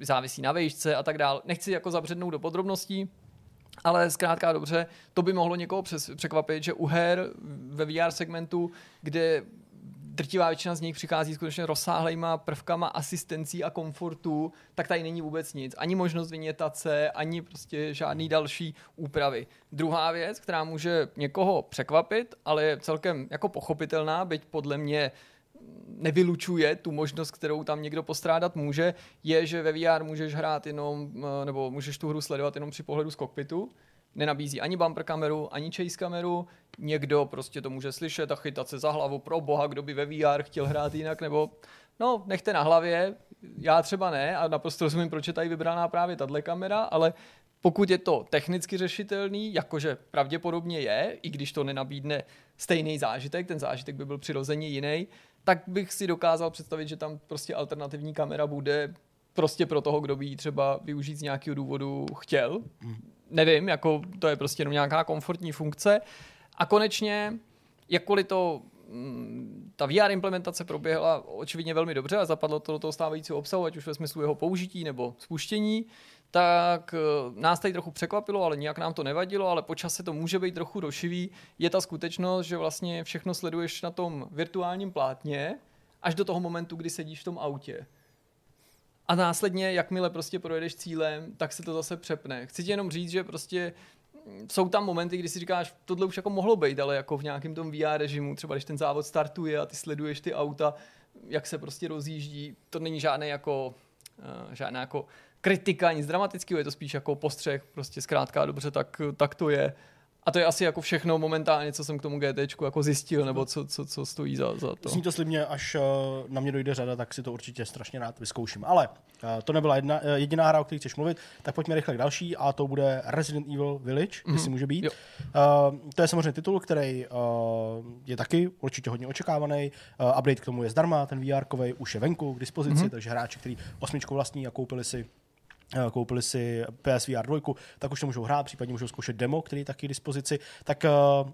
závisí na vejšce a tak dále. Nechci jako zabřednout do podrobností, ale zkrátka dobře, to by mohlo někoho přes, překvapit, že u her ve VR segmentu, kde drtivá většina z nich přichází skutečně rozsáhlejma prvkama asistencí a komfortu, tak tady není vůbec nic. Ani možnost vynětace, ani prostě žádný další úpravy. Druhá věc, která může někoho překvapit, ale je celkem jako pochopitelná, byť podle mě nevylučuje tu možnost, kterou tam někdo postrádat může, je, že ve VR můžeš hrát jenom, eh, nebo můžeš tu hru sledovat jenom při pohledu z kokpitu, nenabízí ani bumper kameru, ani chase kameru, někdo prostě to může slyšet a chytat se za hlavu, pro boha, kdo by ve VR chtěl hrát jinak, nebo no, nechte na hlavě, já třeba ne a naprosto rozumím, proč je tady vybraná právě tahle kamera, ale pokud je to technicky řešitelný, jakože pravděpodobně je, i když to nenabídne stejný zážitek, ten zážitek by byl přirozeně jiný, tak bych si dokázal představit, že tam prostě alternativní kamera bude prostě pro toho, kdo by ji třeba využít z nějakého důvodu chtěl. Mm nevím, jako to je prostě jenom nějaká komfortní funkce. A konečně, jakkoliv to mm, ta VR implementace proběhla očividně velmi dobře a zapadlo to do toho stávajícího obsahu, ať už ve smyslu jeho použití nebo spuštění, tak eh, nás tady trochu překvapilo, ale nijak nám to nevadilo, ale počas se to může být trochu došivý, je ta skutečnost, že vlastně všechno sleduješ na tom virtuálním plátně až do toho momentu, kdy sedíš v tom autě a následně, jakmile prostě projedeš cílem, tak se to zase přepne. Chci ti jenom říct, že prostě jsou tam momenty, kdy si říkáš, tohle už jako mohlo být, ale jako v nějakém tom VR režimu, třeba když ten závod startuje a ty sleduješ ty auta, jak se prostě rozjíždí, to není žádné jako, uh, žádná jako kritika, nic dramatického, je to spíš jako postřeh, prostě zkrátka dobře, tak, tak to je. A to je asi jako všechno momentálně, co jsem k tomu GT jako zjistil, nebo co, co, co stojí za, za to. Zní to slibně, až uh, na mě dojde řada, tak si to určitě strašně rád vyzkouším. Ale uh, to nebyla jedna, uh, jediná hra, o které chceš mluvit, tak pojďme rychle k další a to bude Resident Evil Village, mm-hmm. jestli může být. Uh, to je samozřejmě titul, který uh, je taky určitě hodně očekávaný. Uh, update k tomu je zdarma, ten VR už je venku k dispozici, mm-hmm. takže hráči, kteří osmičku vlastní a koupili si Eh, koupili si PSVR 2, tak už to můžou hrát, případně můžou zkoušet demo, který je taky k dispozici. Tak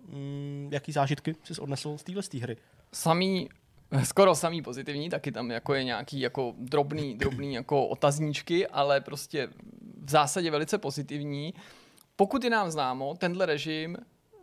mm, jaký zážitky jsi odnesl z téhle hry? Samý skoro samý pozitivní, taky tam jako je nějaký jako drobný, drobný jako otazníčky, ale prostě v zásadě velice pozitivní. Pokud je nám známo, tenhle režim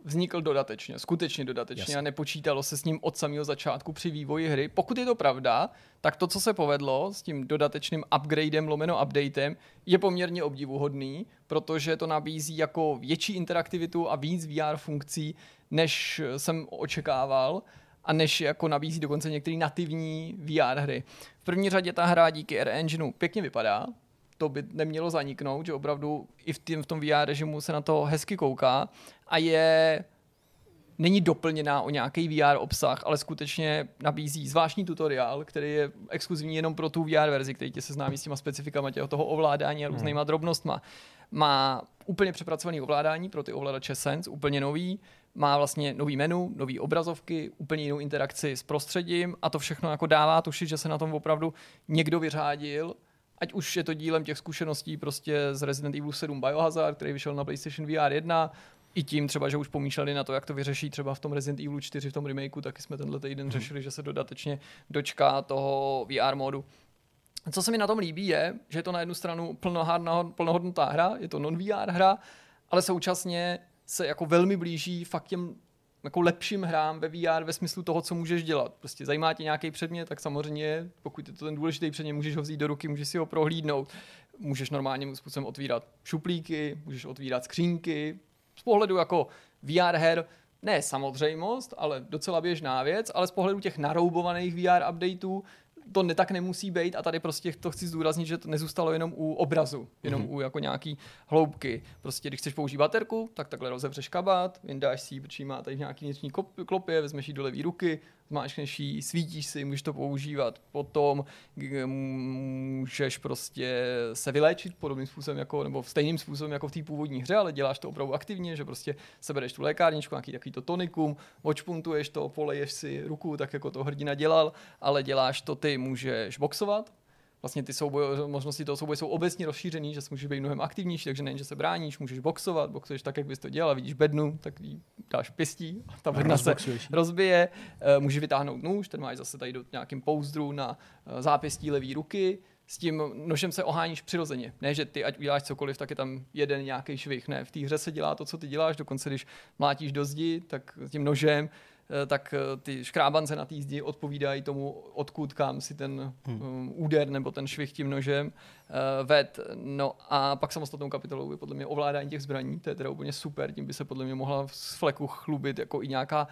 vznikl dodatečně, skutečně dodatečně Jasně. a nepočítalo se s ním od samého začátku při vývoji hry. Pokud je to pravda, tak to, co se povedlo s tím dodatečným upgradem lomeno updatem, je poměrně obdivuhodný, protože to nabízí jako větší interaktivitu a víc VR funkcí, než jsem očekával a než jako nabízí dokonce některé nativní VR hry. V první řadě ta hra díky R Engineu pěkně vypadá, to by nemělo zaniknout, že opravdu i v, tým, v tom VR režimu se na to hezky kouká a je není doplněná o nějaký VR obsah, ale skutečně nabízí zvláštní tutoriál, který je exkluzivní jenom pro tu VR verzi, který tě seznámí s těma specifikama těho toho ovládání a různýma hmm. drobnostma. Má úplně přepracovaný ovládání pro ty ovladače Sense, úplně nový, má vlastně nový menu, nový obrazovky, úplně jinou interakci s prostředím a to všechno jako dává tušit, že se na tom opravdu někdo vyřádil ať už je to dílem těch zkušeností prostě z Resident Evil 7 Biohazard, který vyšel na PlayStation VR 1, i tím třeba, že už pomýšleli na to, jak to vyřeší třeba v tom Resident Evil 4 v tom remakeu, taky jsme tenhle týden řešili, že se dodatečně dočká toho VR modu. Co se mi na tom líbí je, že je to na jednu stranu plnohodnotná hra, je to non-VR hra, ale současně se jako velmi blíží fakt těm jako lepším hrám ve VR ve smyslu toho, co můžeš dělat. Prostě zajímá tě nějaký předmět, tak samozřejmě, pokud je to ten důležitý předmět, můžeš ho vzít do ruky, můžeš si ho prohlídnout, můžeš normálním způsobem otvírat šuplíky, můžeš otvírat skřínky. Z pohledu jako VR her ne samozřejmost, ale docela běžná věc, ale z pohledu těch naroubovaných VR updateů to ne, tak nemusí být a tady prostě to chci zdůraznit, že to nezůstalo jenom u obrazu, jenom mm-hmm. u jako nějaký hloubky. Prostě když chceš použít baterku, tak takhle rozevřeš kabát, vyndáš si ji, protože má tady nějaký vnitřní klopě, vezmeš ji do levý ruky, zmáčkneš ji, svítíš si, můžeš to používat. Potom můžeš prostě se vyléčit podobným způsobem jako, nebo stejným způsobem jako v té původní hře, ale děláš to opravdu aktivně, že prostě sebereš tu lékárničku, nějaký takový to tonikum, očpuntuješ to, poleješ si ruku, tak jako to hrdina dělal, ale děláš to ty, můžeš boxovat, vlastně ty souboje, možnosti toho souboje jsou obecně rozšířený, že můžeš být mnohem aktivnější, takže nejen, že se bráníš, můžeš boxovat, boxuješ tak, jak bys to dělal, vidíš bednu, tak jí dáš pěstí a ta bedna se rozbije, eh, můžeš vytáhnout nůž, ten máš zase tady do nějakým pouzdru na eh, zápěstí levý ruky, s tím nožem se oháníš přirozeně. Ne, že ty ať uděláš cokoliv, tak je tam jeden nějaký švih. Ne, v té hře se dělá to, co ty děláš, dokonce když mlátíš do zdi, tak tím nožem tak eh, ty škrábance na té zdi odpovídají tomu, odkud kam si ten hmm. um, úder nebo ten švih tím nožem uh, ved. No a pak samostatnou kapitolou je podle mě ovládání těch zbraní, to je teda úplně super, tím by se podle mě mohla z fleku chlubit jako i nějaká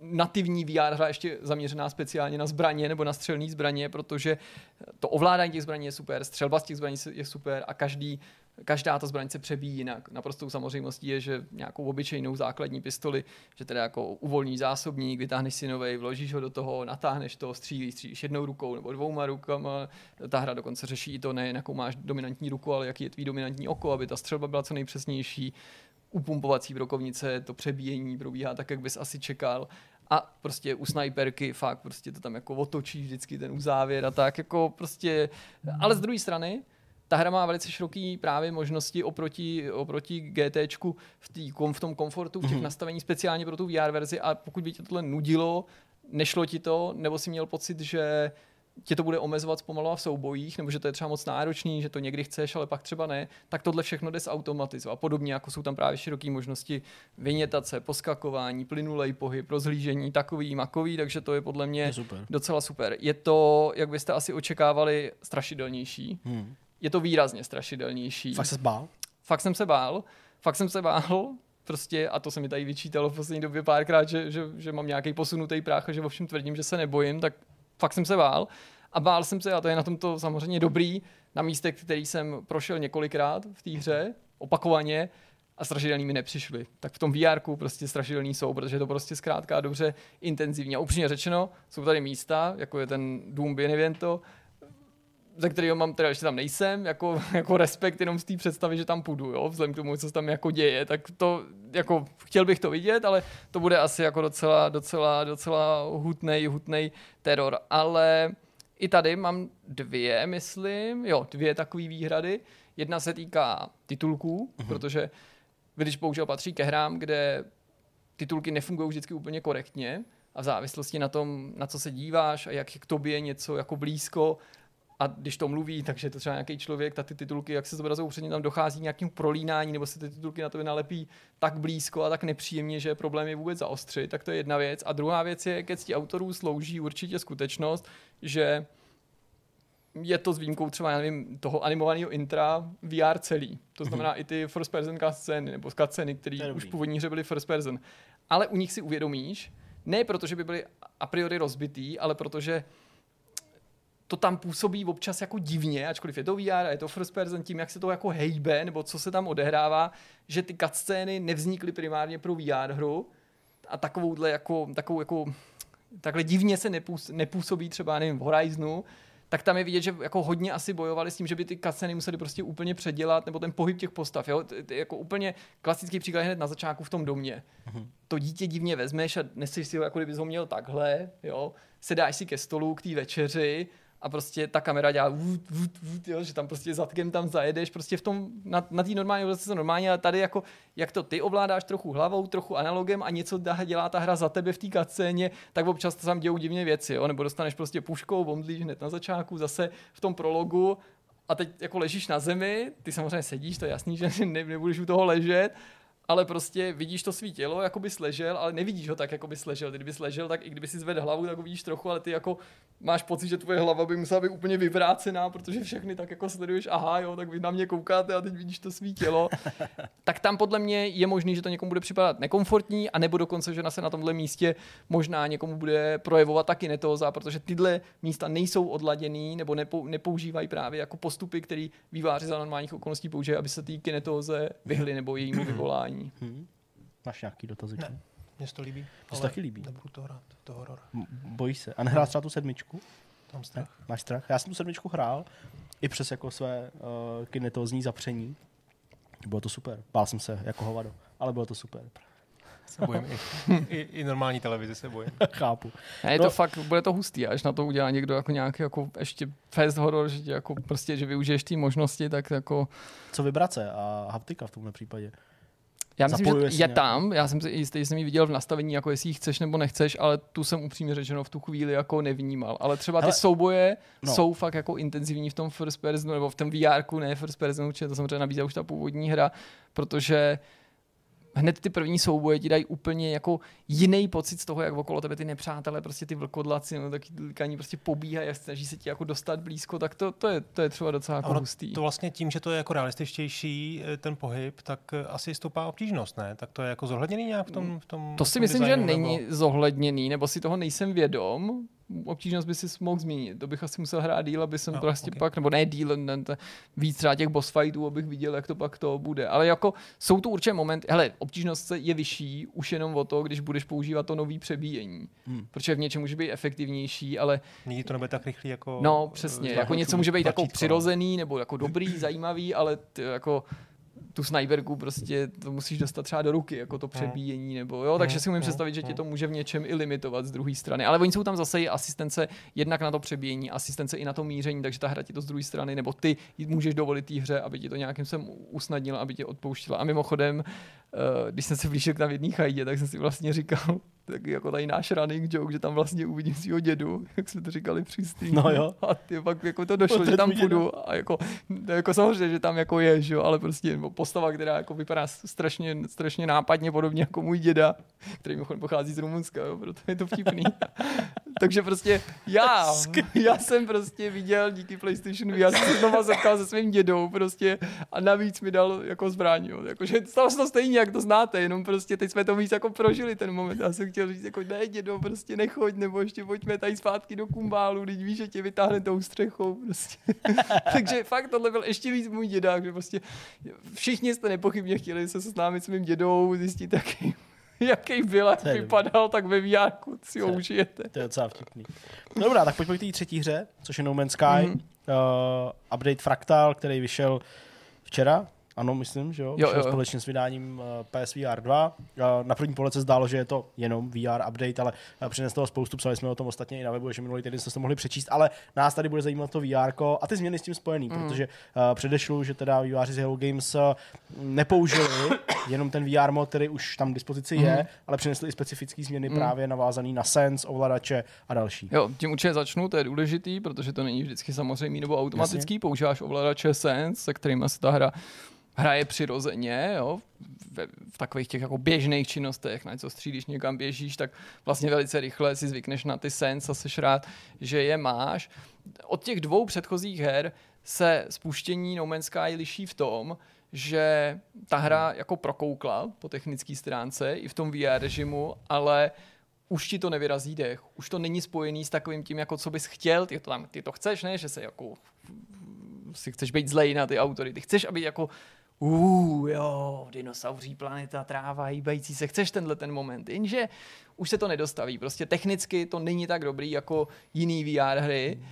nativní VR hra ještě zaměřená speciálně na zbraně nebo na střelné zbraně, protože to ovládání těch zbraní je super, střelba z těch zbraní je super a každý každá ta zbraň se přebíjí jinak. Naprostou samozřejmostí je, že nějakou obyčejnou základní pistoli, že teda jako uvolní zásobník, vytáhneš si novej, vložíš ho do toho, natáhneš to, střílíš, střílíš jednou rukou nebo dvouma rukama. Ta hra dokonce řeší i to, ne jakou máš dominantní ruku, ale jaký je tvý dominantní oko, aby ta střelba byla co nejpřesnější. Upumpovací brokovnice, to přebíjení probíhá tak, jak bys asi čekal a prostě u sniperky fakt prostě to tam jako otočí vždycky ten uzávěr a tak jako prostě, ale z druhé strany ta hra má velice široký právě možnosti oproti, oproti GT v, tý, v tom komfortu, v těch mm-hmm. nastavení speciálně pro tu VR verzi a pokud by tě tohle nudilo, nešlo ti to, nebo si měl pocit, že tě to bude omezovat zpomalovat v soubojích, nebo že to je třeba moc náročný, že to někdy chceš, ale pak třeba ne, tak tohle všechno jde zautomatizovat. Podobně jako jsou tam právě široké možnosti vynětace, poskakování, plynulej pohyb, rozhlížení, takový, makový, takže to je podle mě je super. docela super. Je to, jak byste asi očekávali, strašidelnější. Hmm je to výrazně strašidelnější. Fakt se bál? Fakt jsem se bál. Fakt jsem se bál. Prostě, a to se mi tady vyčítalo v poslední době párkrát, že, že, že mám nějaký posunutý práh a že ovšem tvrdím, že se nebojím, tak fakt jsem se bál. A bál jsem se, a to je na tomto samozřejmě dobrý, na místech, který jsem prošel několikrát v té hře, opakovaně, a strašidelný mi nepřišli. Tak v tom VR prostě strašidelný jsou, protože je to prostě zkrátka dobře intenzivně. A upřímně řečeno, jsou tady místa, jako je ten Doom Benevento, ze kterého mám, teda ještě tam nejsem, jako, jako respekt jenom z té představy, že tam půjdu, jo, vzhledem k tomu, co se tam jako děje, tak to, jako, chtěl bych to vidět, ale to bude asi jako docela, docela, docela hutnej, hutnej teror, ale i tady mám dvě, myslím, jo, dvě takové výhrady. Jedna se týká titulků, mm-hmm. protože když bohužel patří ke hrám, kde titulky nefungují vždycky úplně korektně a v závislosti na tom, na co se díváš a jak k tobě něco jako blízko, a když to mluví, takže je to třeba nějaký člověk, tak ty titulky, jak se zobrazují před ním, tam dochází nějakým prolínání, nebo se ty titulky na to nalepí tak blízko a tak nepříjemně, že problém je vůbec zaostřit, tak to je jedna věc. A druhá věc je, ke cti autorů slouží určitě skutečnost, že je to s výjimkou třeba, já nevím, toho animovaného intra VR celý. To znamená i ty first person scény, nebo scény, které už původní hře byly first person. Ale u nich si uvědomíš, ne protože by byly a priori rozbitý, ale protože to tam působí občas jako divně, ačkoliv je to VR a je to first person, tím, jak se to jako hejbe, nebo co se tam odehrává, že ty cutscény nevznikly primárně pro VR hru a takovouhle jako, takovou jako, takhle divně se nepůsobí třeba, nevím, v Horizonu, tak tam je vidět, že jako hodně asi bojovali s tím, že by ty cutscény museli prostě úplně předělat, nebo ten pohyb těch postav. Jo? To, jako úplně klasický příklad hned na začátku v tom domě. Uh-huh. To dítě divně vezmeš a neseš si ho, jako kdybys ho měl takhle, jo? sedáš si ke stolu k té večeři a prostě ta kamera dělá vůd, vůd, vůd, jo, že tam prostě zadkem tam zajedeš, prostě v tom, na, na té normální se normálně, ale tady jako, jak to ty ovládáš trochu hlavou, trochu analogem a něco dělá ta hra za tebe v té kacéně, tak občas to tam dějou divně věci, jo, nebo dostaneš prostě puškou, bomdlíš hned na začátku, zase v tom prologu a teď jako ležíš na zemi, ty samozřejmě sedíš, to je jasný, že ne, nebudeš u toho ležet ale prostě vidíš to svý tělo, jako bys ležel, ale nevidíš ho tak, jako bys ležel. Kdybys ležel, tak i kdyby si zvedl hlavu, tak ho vidíš trochu, ale ty jako máš pocit, že tvoje hlava by musela být úplně vyvrácená, protože všechny tak jako sleduješ, aha, jo, tak vy na mě koukáte a teď vidíš to svý tělo. tak tam podle mě je možný, že to někomu bude připadat nekomfortní, a nebo dokonce, že na se na tomhle místě možná někomu bude projevovat taky netóza, protože tyhle místa nejsou odladěný nebo nepou, nepoužívají právě jako postupy, které výváři za normálních okolností používají, aby se té kinetóze vyhly nebo jejímu vyvolání není. Hmm. Máš nějaký dotazy? Ne. Mně se to líbí. Mně se taky líbí. Nebudu to hrát, to horor. bojíš se. A nehrál třeba tu sedmičku? Mám strach. Ne? Máš strach? Já jsem tu sedmičku hrál i přes jako své uh, kinetózní zapření. Bylo to super. Bál jsem se jako hovado, ale bylo to super. Se bojím. I, i, I, normální televize se bojím. Chápu. Ne, je no. to fakt, bude to hustý, až na to udělá někdo jako nějaký jako ještě fast horror, že jako prostě, že využiješ ty možnosti, tak jako... Co vibrace a haptika v tomhle případě? Já myslím, že je nějak. tam, já jsem si jistý, že jsem ji viděl v nastavení, jako jestli ji chceš nebo nechceš, ale tu jsem upřímně řečeno v tu chvíli jako nevnímal. Ale třeba Hele, ty souboje no. jsou fakt jako intenzivní v tom first personu, nebo v tom VR, ne first personu, to samozřejmě nabízí už ta původní hra, protože hned ty první souboje ti dají úplně jako jiný pocit z toho, jak okolo tebe ty nepřátelé, prostě ty vlkodlaci, no, taky likaní prostě pobíhají a snaží se ti jako dostat blízko, tak to, to, je, to je třeba docela jako hustý. To vlastně tím, že to je jako realističtější eh, ten pohyb, tak eh, asi stoupá obtížnost, ne? Tak to je jako zohledněný nějak v tom, v tom To si tom myslím, designu, že nebo... není zohledněný, nebo si toho nejsem vědom, obtížnost by si mohl zmínit. To bych asi musel hrát díl, aby jsem no, prostě okay. pak, nebo ne díl, ne, ne, víc třeba těch boss fightů, abych viděl, jak to pak to bude. Ale jako jsou tu určitě momenty, hele, obtížnost je vyšší už jenom o to, když budeš používat to nový přebíjení. Hmm. Protože v něčem může být efektivnější, ale... Nikdy to nebude tak rychlý jako... No, přesně. Jako něco může být jako přirozený, nebo jako dobrý, zajímavý, ale jako tu sniperku prostě to musíš dostat třeba do ruky, jako to hmm. přebíjení, nebo jo, takže hmm. si umím hmm. představit, že tě to může v něčem i limitovat z druhé strany. Ale oni jsou tam zase i asistence jednak na to přebíjení, asistence i na to míření, takže ta hra ti to z druhé strany, nebo ty můžeš dovolit té hře, aby ti to nějakým sem usnadnila, aby tě odpouštila. A mimochodem, eh, když jsem se blížil k tam jedné chajdě, tak jsem si vlastně říkal, tak jako tady náš running joke, že tam vlastně uvidím svého dědu, jak jsme to říkali při No jo. A ty pak jako to došlo, že tam půjdu a jako, jako samozřejmě, že tam jako je, že jo, ale prostě postava, která jako vypadá strašně, strašně nápadně podobně jako můj děda, který mimochodem pochází z Rumunska, jo, proto je to vtipný. Takže prostě já, já jsem prostě viděl díky PlayStation VR, jsem znova setkal se svým dědou prostě a navíc mi dal jako zbraň, jo. Jakože stalo se to stejně, jak to znáte, jenom prostě teď jsme to víc jako prožili ten moment. Já jsem chtěl říct jako ne dědo, prostě nechoď, nebo ještě pojďme tady zpátky do kumbálu, teď víš, že tě vytáhne tou střechou prostě. Takže fakt tohle byl ještě víc můj dědák, že prostě všichni jste nepochybně chtěli se seznámit s mým dědou, zjistit, jaký jaký byl, jak vypadal, tak ve VR si ho užijete. To je docela vtipný. No dobrá, tak pojďme k té třetí hře, což je No Man's Sky. Mm-hmm. Uh, update Fractal, který vyšel včera, ano, myslím, že jo, Jo, jo, společně s vydáním uh, PSVR 2. Uh, na první pohled se zdálo, že je to jenom VR update, ale uh, přineslo toho spoustu, psali jsme o tom ostatně i na webu, že minulý týden jste to mohli přečíst, ale nás tady bude zajímat to VR a ty změny s tím spojený, mm. protože uh, předešlu, že teda výváři z Hello Games nepoužili jenom ten VR mod, který už tam k dispozici je, Mhm. ale přinesli i specifické změny mm. právě navázaný na Sense, ovladače a další. Jo, tím určitě začnu, to je důležitý, protože to není vždycky samozřejmý nebo automatický. Jasně. Používáš ovladače Sense, se kterými se ta hra hraje přirozeně, jo, v, v takových těch jako běžných činnostech, na něco střílíš, někam běžíš, tak vlastně velice rychle si zvykneš na ty Sense a seš rád, že je máš. Od těch dvou předchozích her se spuštění No Man's Sky liší v tom, že ta hra jako prokoukla po technické stránce i v tom VR režimu, ale už ti to nevyrazí dech. Už to není spojený s takovým tím, jako co bys chtěl. Ty to, tam, ty to chceš, ne? Že se jako si chceš být zlej na ty autory. Ty chceš, aby jako Uh, jo, dinosauří, planeta, tráva, hýbající se, chceš tenhle ten moment, jenže už se to nedostaví, prostě technicky to není tak dobrý jako jiný VR hry.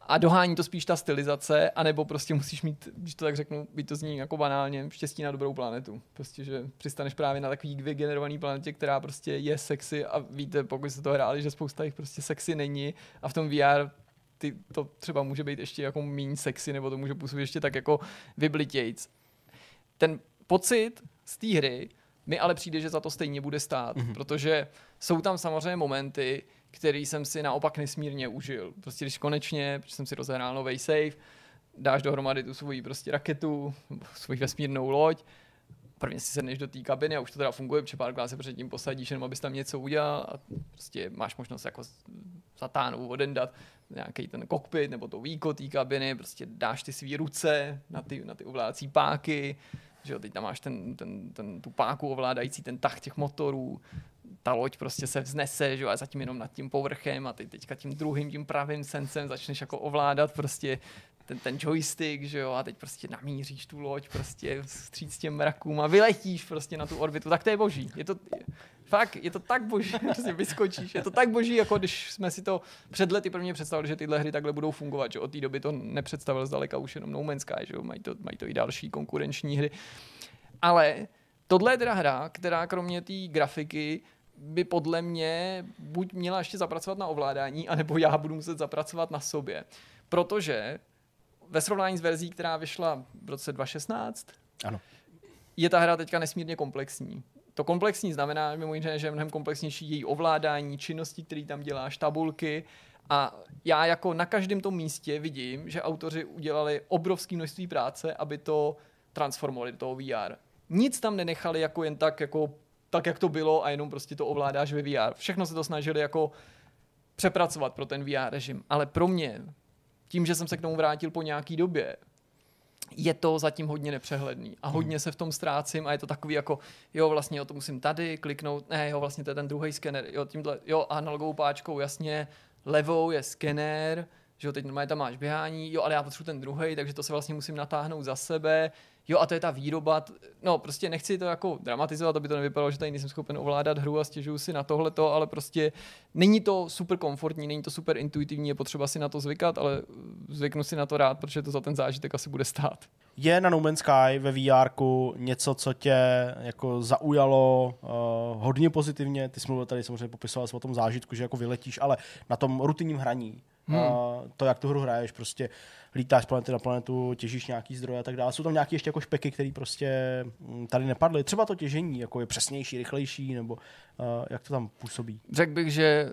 A dohání to spíš ta stylizace, anebo prostě musíš mít, když to tak řeknu, být to zní jako banálně, štěstí na dobrou planetu. Prostě, že přistaneš právě na takový vygenerovaný planetě, která prostě je sexy a víte, pokud se to hráli, že spousta jich prostě sexy není. A v tom VR ty, to třeba může být ještě jako méně sexy, nebo to může působit ještě tak jako vyblitějc. Ten pocit z té hry mi ale přijde, že za to stejně bude stát, mm-hmm. protože jsou tam samozřejmě momenty, který jsem si naopak nesmírně užil. Prostě když konečně, protože jsem si rozehrál nový save, dáš dohromady tu svoji prostě raketu, svoji vesmírnou loď, prvně si sedneš do té kabiny a už to teda funguje, protože párkrát se předtím posadíš, jenom abys tam něco udělal a prostě máš možnost jako zatáhnout, odendat nějaký ten kokpit nebo to víko té kabiny, prostě dáš ty svý ruce na ty, na ty ovládací páky, že jo, teď tam máš ten, ten, ten, tu páku ovládající ten tah těch motorů, ta loď prostě se vznese, že jo, a zatím jenom nad tím povrchem a ty teďka tím druhým, tím pravým sensem začneš jako ovládat prostě ten, ten joystick, že jo, a teď prostě namíříš tu loď prostě vstříc těm mrakům a vyletíš prostě na tu orbitu, tak to je boží. Je to, fakt, je to tak boží, že si vyskočíš. Je to tak boží, jako když jsme si to před lety prvně představili, že tyhle hry takhle budou fungovat, že od té doby to nepředstavil zdaleka už jenom No Man's Sky, že jo, mají to, mají to i další konkurenční hry. Ale tohle je teda hra, která kromě té grafiky by podle mě buď měla ještě zapracovat na ovládání, anebo já budu muset zapracovat na sobě. Protože ve srovnání s verzí, která vyšla v roce 2016, ano. je ta hra teďka nesmírně komplexní. To komplexní znamená mimo jiné, že je mnohem komplexnější její ovládání, činnosti, které tam děláš, tabulky. A já jako na každém tom místě vidím, že autoři udělali obrovské množství práce, aby to transformovali do toho VR. Nic tam nenechali jako jen tak, jako tak, jak to bylo a jenom prostě to ovládáš ve VR. Všechno se to snažili jako přepracovat pro ten VR režim. Ale pro mě, tím, že jsem se k tomu vrátil po nějaký době, je to zatím hodně nepřehledný. A hodně se v tom ztrácím a je to takový jako, jo, vlastně jo, to musím tady kliknout, ne, jo, vlastně to je ten druhý skener, jo, tímhle, jo, analogovou páčkou, jasně, levou je skener, že jo, teď normálně tam máš běhání, jo, ale já potřebuji ten druhý, takže to se vlastně musím natáhnout za sebe, jo, a to je ta výroba, no, prostě nechci to jako dramatizovat, aby to nevypadalo, že tady nejsem schopen ovládat hru a stěžuju si na tohleto, ale prostě není to super komfortní, není to super intuitivní, je potřeba si na to zvykat, ale zvyknu si na to rád, protože to za ten zážitek asi bude stát. Je na No Man's Sky ve VR něco, co tě jako zaujalo uh, hodně pozitivně? Ty jsi mluvil tady samozřejmě popisoval jsi o tom zážitku, že jako vyletíš, ale na tom rutinním hraní, hmm. uh, to, jak tu hru hraješ, prostě lítáš planety na planetu, těžíš nějaký zdroje a tak dále. Jsou tam nějaké ještě jako špeky, které prostě mm, tady nepadly. Třeba to těžení, jako je přesnější, rychlejší, nebo uh, jak to tam působí? Řekl bych, že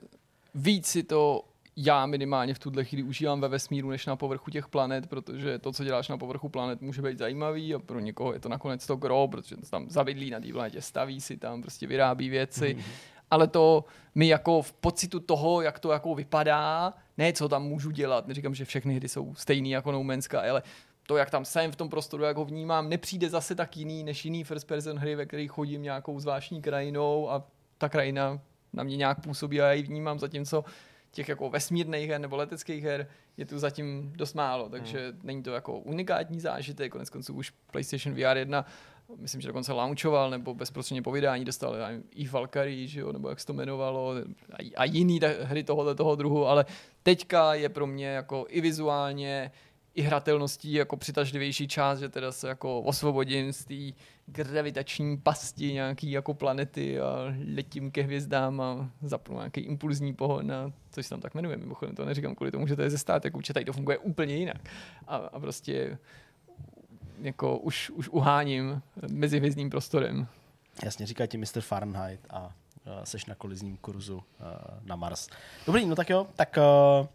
víc si to já minimálně v tuhle chvíli užívám ve vesmíru než na povrchu těch planet, protože to, co děláš na povrchu planet, může být zajímavý a pro někoho je to nakonec to gro, protože to tam zavidlí na té planetě, staví si tam, prostě vyrábí věci. Mm-hmm. Ale to mi jako v pocitu toho, jak to jako vypadá, ne co tam můžu dělat, neříkám, že všechny hry jsou stejný jako No Man's Sky, ale to, jak tam jsem v tom prostoru, jak ho vnímám, nepřijde zase tak jiný než jiný first person hry, ve kterých chodím nějakou zvláštní krajinou a ta krajina na mě nějak působí a já ji vnímám, zatímco těch jako vesmírných her nebo leteckých her je tu zatím dost málo, takže hmm. není to jako unikátní zážitek, konec konců už PlayStation VR 1 myslím, že dokonce launchoval, nebo bezprostředně po vydání dostal nevím, i Valkyrie, že jo, nebo jak se to jmenovalo, a, a jiný hry tohoto toho druhu, ale teďka je pro mě jako i vizuálně, i hratelností jako přitažlivější část, že teda se jako osvobodím z té gravitační pasti nějaký jako planety a letím ke hvězdám a zapnu nějaký impulzní pohon a což se tam tak jmenuje, mimochodem to neříkám kvůli tomu, že to je ze státek, určitě tady to funguje úplně jinak. A, a prostě jako už, už uháním mezi hvězdním prostorem. Jasně, říká ti Mr. Fahrenheit a seš na kolizním kurzu na Mars. Dobrý, no tak jo, tak uh,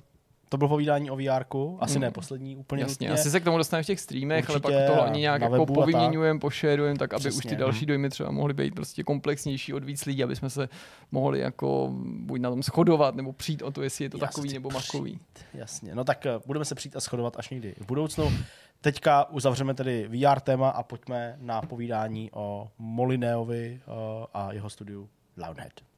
to bylo povídání o VR, asi mm. ne poslední úplně Jasně, nutně. asi se k tomu dostaneme v těch streamech, Určitě, ale pak to oni nějak jako povyměňujeme, pošerujeme, tak aby už Přesně. ty další dojmy třeba mohly být prostě komplexnější od víc lidí, aby jsme se mohli jako buď na tom shodovat, nebo přijít o to, jestli je to se takový nebo makový. Jasně, no tak uh, budeme se přijít a shodovat až někdy v budoucnu. Teďka uzavřeme tedy VR téma a pojďme na povídání o Molinéovi uh, a jeho studiu Loudhead.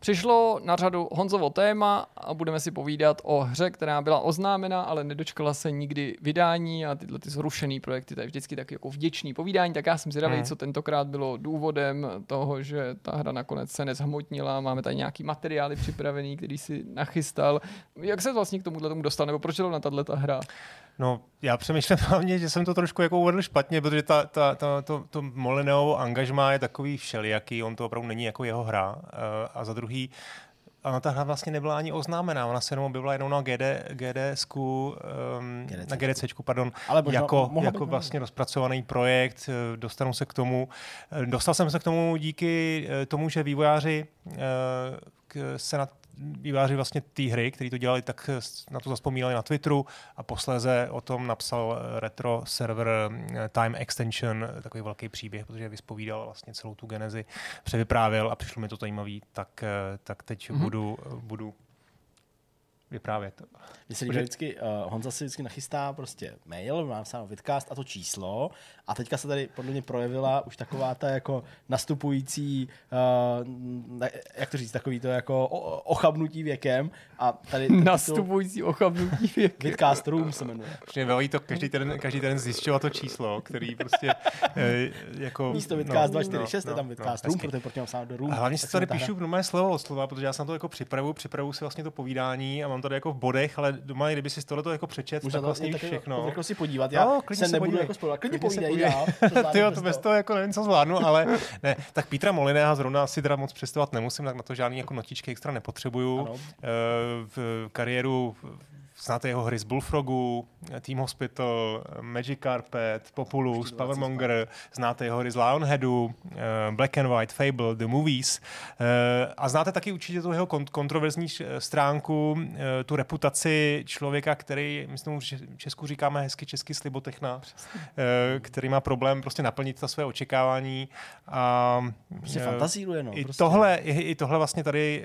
Přišlo na řadu Honzovo téma a budeme si povídat o hře, která byla oznámena, ale nedočkala se nikdy vydání a tyhle ty zrušený projekty, to je vždycky tak jako vděčný povídání, tak já jsem zvědavý, Mhm. co tentokrát bylo důvodem toho, že ta hra nakonec se nezhmotnila, máme tady nějaký materiály připravený, který si nachystal. Jak se vlastně k tomuhle tomu dostal, nebo proč zrovna tahle ta hra? No, já přemýšlím hlavně, že jsem to trošku jako uvedl špatně, protože ta, ta, ta, to, to Molineovo angažmá je takový všelijaký, on to opravdu není jako jeho hra. Uh, a za druhý, Ona ta hra vlastně nebyla ani oznámená, ona se jenom objevila jenom na GD, GDSku, um, GDC. na GDCčku, pardon, Ale možná- jako, jako být, vlastně rozpracovaný projekt, eh, dostanu se k tomu. Eh, Dostal jsem se k tomu díky eh, tomu, že vývojáři eh, k- se na výváři vlastně té hry, který to dělali, tak na to zaspomínali na Twitteru a posléze o tom napsal eh, retro server eh, Time Extension, eh, takový velký příběh, protože vyspovídal vlastně celou tu genezi, převyprávěl a přišlo mi to zajímavý, tak, tak teď Mhm. mm-hmm. budu, budu vyprávět. Mně se líbí vždycky, uh, Honza si vždycky nachystá prostě mail, mám sám vidcast a to číslo a teďka se tady podle mě projevila už taková ta jako nastupující, uh, ne, jak to říct, takový to jako o- ochabnutí věkem a tady Nastupující ochabnutí věk. Vidcast Room se jmenuje. Vlastně baví to každý ten, každý ten zjišťovat to číslo, který prostě eh, jako... Místo Vidcast 246 je tam no, Vidcast hezky. Room, protože proti němu sám do Room. A hlavně si tady píšu normálně slovo od slova, protože já se na to jako připravu, připravu si vlastně to povídání a mám tady jako v bodech, ale doma, kdyby si tohle to jako přečet, Můžu tak to vlastně všechno. Jako si podívat, já No, klidně se se nebudu jako spolovat. Klidně povídej. Dál. to zvládneš Ty to bez toho. toho jako nevím, co zvládnu, ale ne. Tak Petra Moliného zrovna si teda moc představovat nemusím, tak na to žádný jako notičky extra nepotřebuju. Ano. Eh, V kariéru znáte jeho hry z Bullfrogu, Team Hospital, Magic Carpet, Populus, Ještě 20 Powermonger, znáte jeho hry z Lionheadu, eh, Black and White, Fable, The Movies eh, a znáte taky určitě tu jeho kont- kontroverzní stránku, eh, tu reputaci člověka, který, myslím, že v Česku říkáme hezky česky slibotechna, který má problém prostě naplnit ta své očekávání a Prostě fantazíruje, no. i, prostě. tohle, i, I tohle vlastně tady,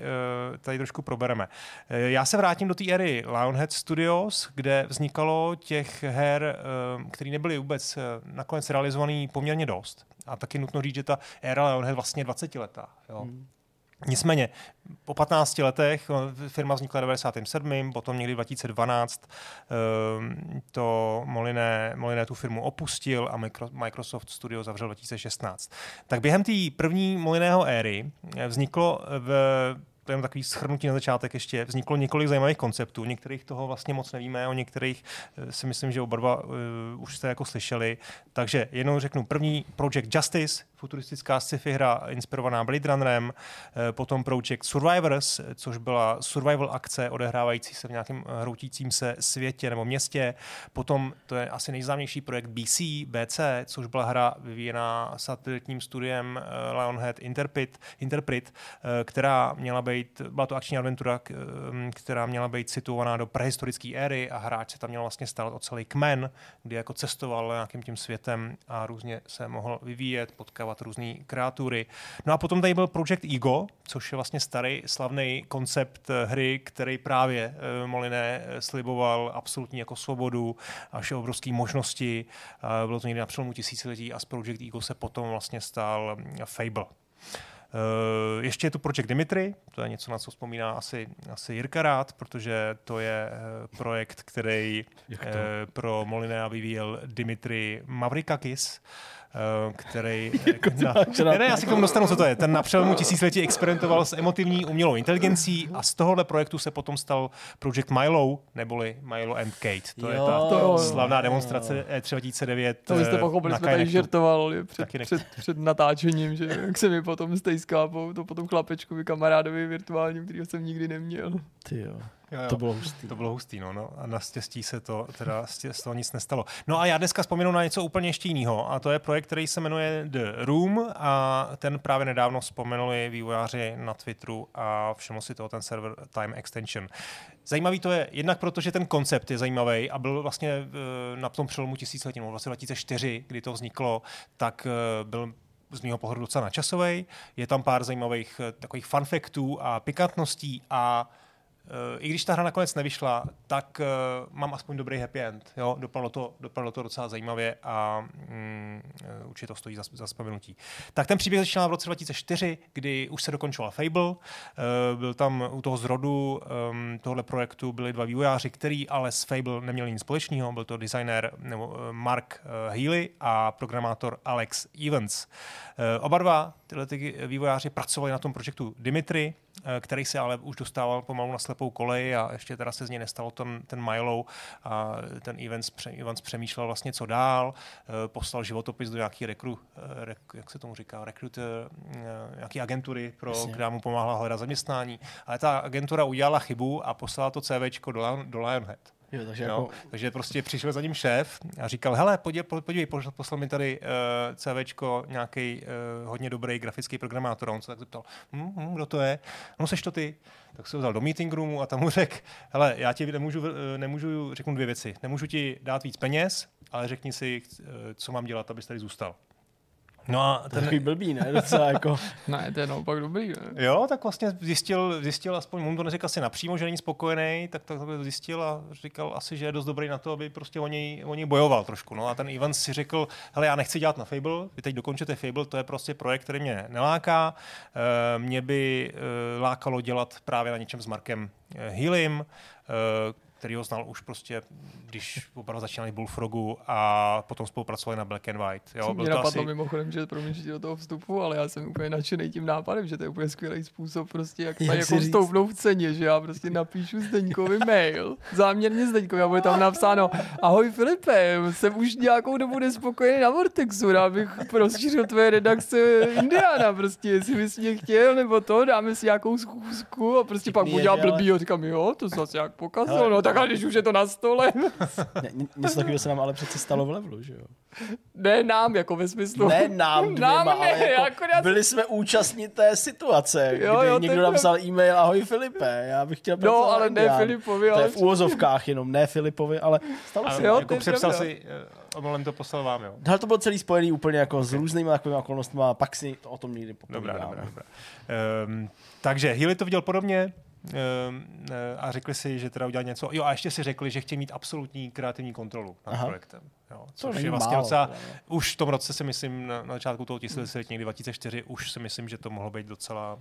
tady trošku probereme. Já se vrátím do té éry Lionhead Studios, kde vznikalo těch her, eh, které nebyly vůbec eh, nakonec realizovaný poměrně dost. A taky nutno říct, že ta éra Lionhead vlastně 20 letá. Jo. Hmm. Nicméně, po 15 letech, eh, firma vznikla v 97. potom někdy 2012 eh, to Moliné, Moliné tu firmu opustil a Micro- Microsoft Studio zavřel 2016. Tak během té první Moliného éry vzniklo v to je jenom takový schrnutí na začátek ještě. Vzniklo několik zajímavých konceptů. Některých toho vlastně moc nevíme, o některých eh, si myslím, že oba dva uh, už jste jako slyšeli. Takže jednou řeknu první Project Justice, futuristická sci-fi hra inspirovaná Blade Runnerem, eh, potom Project Survivors, což byla survival akce odehrávající se v nějakém hroutícím se světě nebo městě. Potom to je asi nejznámější projekt BC, BC, což byla hra vyvíjená satelitním studiem Lionhead Interpret, Interpret která měla být, byla to akční adventura, k- eh, která měla být situovaná do prehistorické éry a hráč se tam měl vlastně starat o celý kmen, kdy jako cestoval nějakým tím světem a různě se mohl vyvíjet, potkávat různé kreatury. No a potom tady byl Project Ego, což je vlastně starý slavný koncept eh, hry, který právě eh, Moliné eh, sliboval absolutní jako svobodu až obrovské možnosti. Bylo to někdy na přelomu tisíciletí a z Project Ego se potom vlastně stal mm, Fable. Uh, ještě je tu Project Dimitri, to je něco, na co vzpomíná asi, asi Jirka rád, protože to je uh, projekt, který to? pro Molinea vyvíjel Dimitri Mavrikakis. Uh, který... na, ne, ne, já si k tomu dostanu, co to je. Ten na přelomu tisíciletí experimentoval s emotivní umělou inteligencí a z tohohle projektu se potom stal Project Milo, neboli Milo and Kate. To jo, je ta to slavná demonstrace E3 2009 To byste eh, pochopili, jsme tady žertovali před, Taky před, před natáčením, že jak se mi potom stejskápou, to potom chlapečkovi kamarádovi virtuálním, kterýho jsem nikdy neměl. Ty jo. Jo, jo. To bylo hustý. To bylo hustý, no, no. A naštěstí se to teda z toho nic nestalo. No a já dneska vzpomenu na něco úplně ještě jiného. A to je projekt, který se jmenuje The Room a ten právě nedávno vzpomenuli vývojáři na Twitteru a všiml si toho ten server Time Extension. Zajímavý to je jednak proto, že ten koncept je zajímavý a byl vlastně eh, na tom přelomu tisíciletí, no vlastně 2004, kdy to vzniklo, tak eh, byl z mého pohledu docela načasový. Je tam pár zajímavých eh, takových fun factů a pikantností a i když ta hra nakonec nevyšla, tak uh, mám aspoň dobrý happy end. Jo? Dopadlo, to, dopadlo to docela zajímavě a mm, určitě to stojí za, za vzpomenutí. Tak ten příběh začínal v roce 2004, kdy už se dokončovala Fable. Uh, byl tam u toho zrodu um, tohle projektu byli dva vývojáři, který ale s Fable neměli nic společného. Byl to designer nebo, Mark Healy a programátor Alex Evans. Uh, oba dva tyhle ty vývojáři pracovali na tom projektu Dimitri, eh, který se ale už dostával pomalu na slepou kolej a ještě teda se z něj nestalo ten, ten Milo a ten Evans, Evans přemýšlel vlastně, co dál, eh, poslal životopis do nějaký rekru, eh, rek, jak se tomu říká, eh, nějaký agentury, pro, Jasně. která mu pomáhala hledat zaměstnání. Ale ta agentura udělala chybu a poslala to CVčko do, do Lionhead. Jo, takže Jo? jako, Takže prostě přišel za ním šéf a říkal, hele, podívej, podívej poslal mi tady uh, CVčko, nějaký uh, hodně dobrý grafický programátor. A on se tak zeptal, hm, hm, kdo to je? No, seš to ty? Tak se ho vzal do meeting roomu a tam mu řekl, hele, já ti nemůžu, eh, nemůžu, řeknu dvě věci. Nemůžu ti dát víc peněz, ale řekni si, eh, co mám dělat, abys tady zůstal. No a to je ten, takový blbý, ne? Docela jako, Ne, to je naopak dobrý, ne? Jo, tak vlastně zjistil, zjistil aspoň, mu to neřekl asi napřímo, že není spokojený, tak tak to zjistil a říkal asi, že je dost dobrý na to, aby prostě o něj, o něj bojoval trošku. No a ten Ivan si řekl, hele, já nechci dělat na Fable, vy teď dokončete Fable, to je prostě projekt, který mě neláká. E, mě by e, lákalo dělat právě na něčem s Markem Healym, e, který ho znal už prostě, když opravdu začínali Bullfrogu a potom spolupracovali na Black and White. Jo, byl mě to napadlo asi... mimochodem, že promiň, že do toho vstupu, ale já jsem úplně nadšený tím nápadem, že to je úplně skvělý způsob, prostě jak, Jak jako říct? stoupnou v ceně, že já prostě napíšu Zdeňkovi mail, záměrně Zdeňkovi a bude tam napsáno, ahoj Filipe, jsem už nějakou dobu nespokojený na Vortexu, rád bych rozšířil tvoje redakce Indiana, prostě, jestli bys mě chtěl, nebo to, dáme si nějakou schůzku a prostě pak dělá že ale- blbý a říkám, jo, to zase jak pokazil, no tak a když už je to na stole, ně- ně- něco takového se nám ale přece stalo v levelu, že jo? ne nám, jako ve smyslu. Ne nám dvěma, Nám ale ne, jako akorát- byli jsme účastní té situace, kdy Jo, jo, někdo takhle. napsal e-mail, ahoj Filipe, já bych chtěl No, ale ne Indián. Filipovi, To je ale v úvozovkách jenom, ne Filipovi, ale stalo se. Jo, to jako přepsal pravda. si, eh, omylem to poslal vám, jo? Hele, to bylo celý spojený úplně jako s různými takovými okolnostmi a pak si to o tom někdy popovídáme. Dobrá, dobrá, dobrá. Um, takže Healy to viděl podobně a řekli si, že teda udělali něco. Jo, a ještě si řekli, že chtějí mít absolutní kreativní kontrolu nad Aha. projektem. Jo, To což není je vlastně málo, docela, no. už v tom roce si myslím, na, na začátku toho tisíciletí, někdy 2004, už si myslím, že to mohlo být docela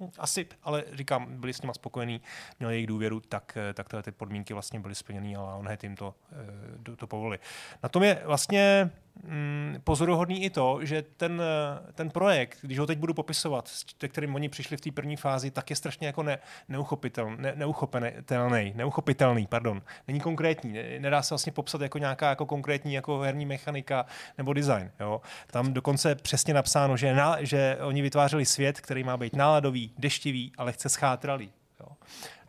hm, asi, ale říkám, byli s nima spokojení, měli jejich důvěru, tak, eh, tak tyhle ty podmínky vlastně byly splněny, ale on jim to, eh, do- to povolili. Na tom je vlastně mm, pozoruhodný i to, že ten, ten projekt, když ho teď budu popisovat, s te- kterým oni přišli v té první fázi, tak je strašně jako ne, neuchopitelný, ne, neuchopitelný, neuchopitelný, pardon. Není konkrétní, ne, nedá se vlastně popsat jako nějaká jako konkrétní jako herní mechanika nebo design. Jo. Tam dokonce přesně napsáno, že, na, že oni vytvářeli svět, který má být náladový, deštivý a lehce schátralý. Jo.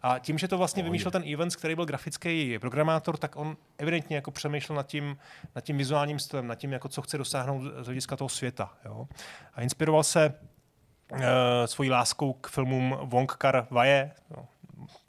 A tím, že to vlastně vymýšlel ten Evans, který byl grafický programátor, tak on evidentně jako přemýšlel nad tím, nad tím vizuálním stylem, nad tím, jako co chce dosáhnout z hlediska toho světa. Jo. A inspiroval se uh, svojí láskou k filmům Wong Kar Wai, no,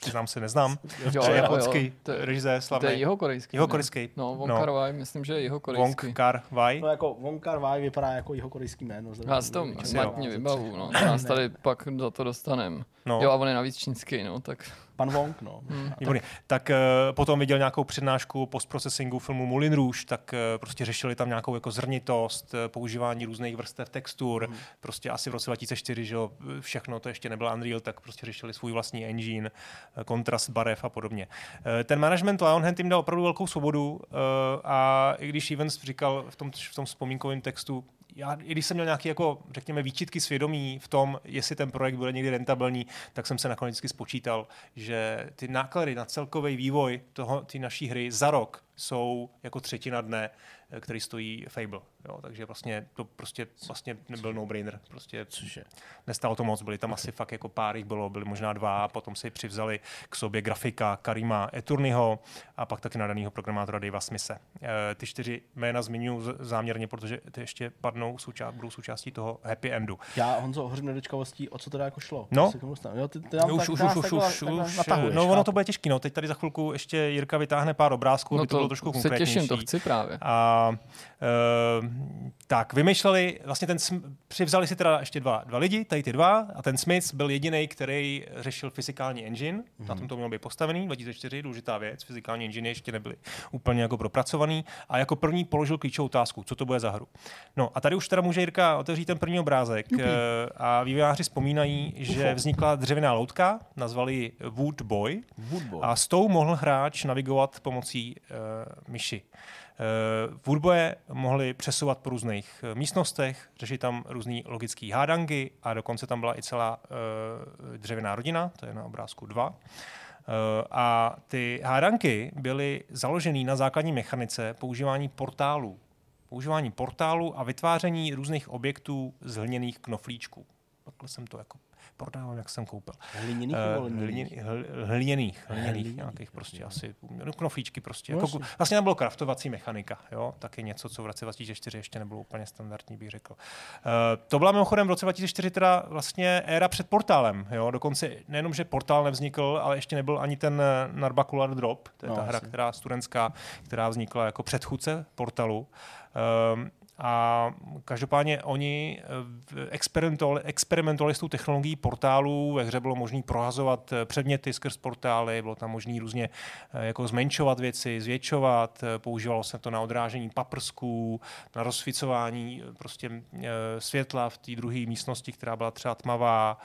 přiznám se, neznám, Jo, to je jo, japonský jo. To je- režisér To je slavný. jeho korejský. Jeho korejský. No, Wong No. Kar Wai, myslím, že je jeho Wong korejský. Kar Wai. No jako Wong Kar Wai vypadá jako jeho korejský jméno. Já si to matně vybavu, no. Nás tady pak za to dostanem. No. Jo, a on je navíc čínský, no, tak... Pan Wong, no. Výborně. Tak uh, potom viděl nějakou přednášku postprocesingu filmu Moulin Rouge, tak uh, prostě řešili tam nějakou jako zrnitost, uh, používání různých vrstev textur. Hmm. Prostě asi v roce 2004, že jo, všechno to ještě nebyl Unreal, tak prostě řešili svůj vlastní engine. Kontrast barev a podobně. Ten management Lionhead jim dal opravdu velkou svobodu a i když Evans říkal v tom, v tom vzpomínkovém textu, já, i když jsem měl nějaké, jako, řekněme, výčitky svědomí v tom, jestli ten projekt bude někdy rentabilní, tak jsem se nakonec spočítal, že ty náklady na celkový vývoj toho, ty naší hry za rok jsou jako třetina dne, eh, který stojí Fable. Jo, takže vlastně to prostě vlastně nebyl no-brainer. Prostě Cože? Nestalo to moc, byly tam asi fakt jako pár jich bylo, byly možná dva, a potom si přivzali k sobě grafika Karima Eturnyho a pak taky nadaného programátora Davea Smise. E, ty čtyři jména zmiňuji záměrně, protože ty ještě padnou, součást, budou součástí toho happy endu. Já, Honzo, hořím nedočkavostí, o co teda jako šlo. No, jo, ty, ty už, už, už, už, už, už, no ono to bude těžký, no. Teď tady za chvilku ještě Jirka vytáhne pár obrázků, no to, bylo trošku se těším, to chci právě. A uh, tak, vymýšleli, vlastně ten, přivzali si teda ještě dva, dva lidi, tady ty dva, a ten Smith byl jediný, který řešil fyzikální engine, mm-hmm. na tom to mělo být postavený, 2004, důležitá věc, fyzikální engine ještě nebyly úplně jako propracovaný, a jako první položil klíčovou otázku, co to bude za hru. No a tady už teda může Jirka otevřít ten první obrázek Jupi. Eh, a vývojáři vzpomínají, že vznikla dřevěná loutka, nazvali ji Wood Boy, Wood Boy. a s tou mohl hráč navigovat pomocí uh, myši. Uh, Woodboje mohli přesouvat po různých místnostech, řešit tam různé logické hádangy a dokonce tam byla i celá uh, dřevěná rodina, to je na obrázku 2. Uh, a ty hádanky byly založeny na základní mechanice používání portálů. Používání portálu a vytváření různých objektů z hliněných knoflíčků. Takhle jsem to jako prodávám, jak jsem koupil. Hliněných uh, hliněných? Hliněných, hliněných nějakých prostě asi, no, knoflíčky prostě. No, jako, vlastně nebylo kraftovací mechanika, jo, taky něco, co v roce 2004 ještě nebylo úplně standardní, bych řekl. Uh, to byla mimochodem v roce 2004 teda vlastně éra před portálem, jo, dokonce nejenom, že portál nevznikl, ale ještě nebyl ani ten eh, Narbacular Drop, to je no, ta asi. hra, která studentská, která vznikla jako předchůdce portalu. Um, a každopádně oni eh, experimentovali, experimentovali s tou technologií portálů. Ve hře bylo možné prohazovat eh, předměty skrz portály, bylo tam možné různě eh, jako zmenšovat věci, zvětšovat. Používalo se to na odrážení paprsků, na rozsvicování prostě světla v té druhé místnosti, která byla třeba tmavá.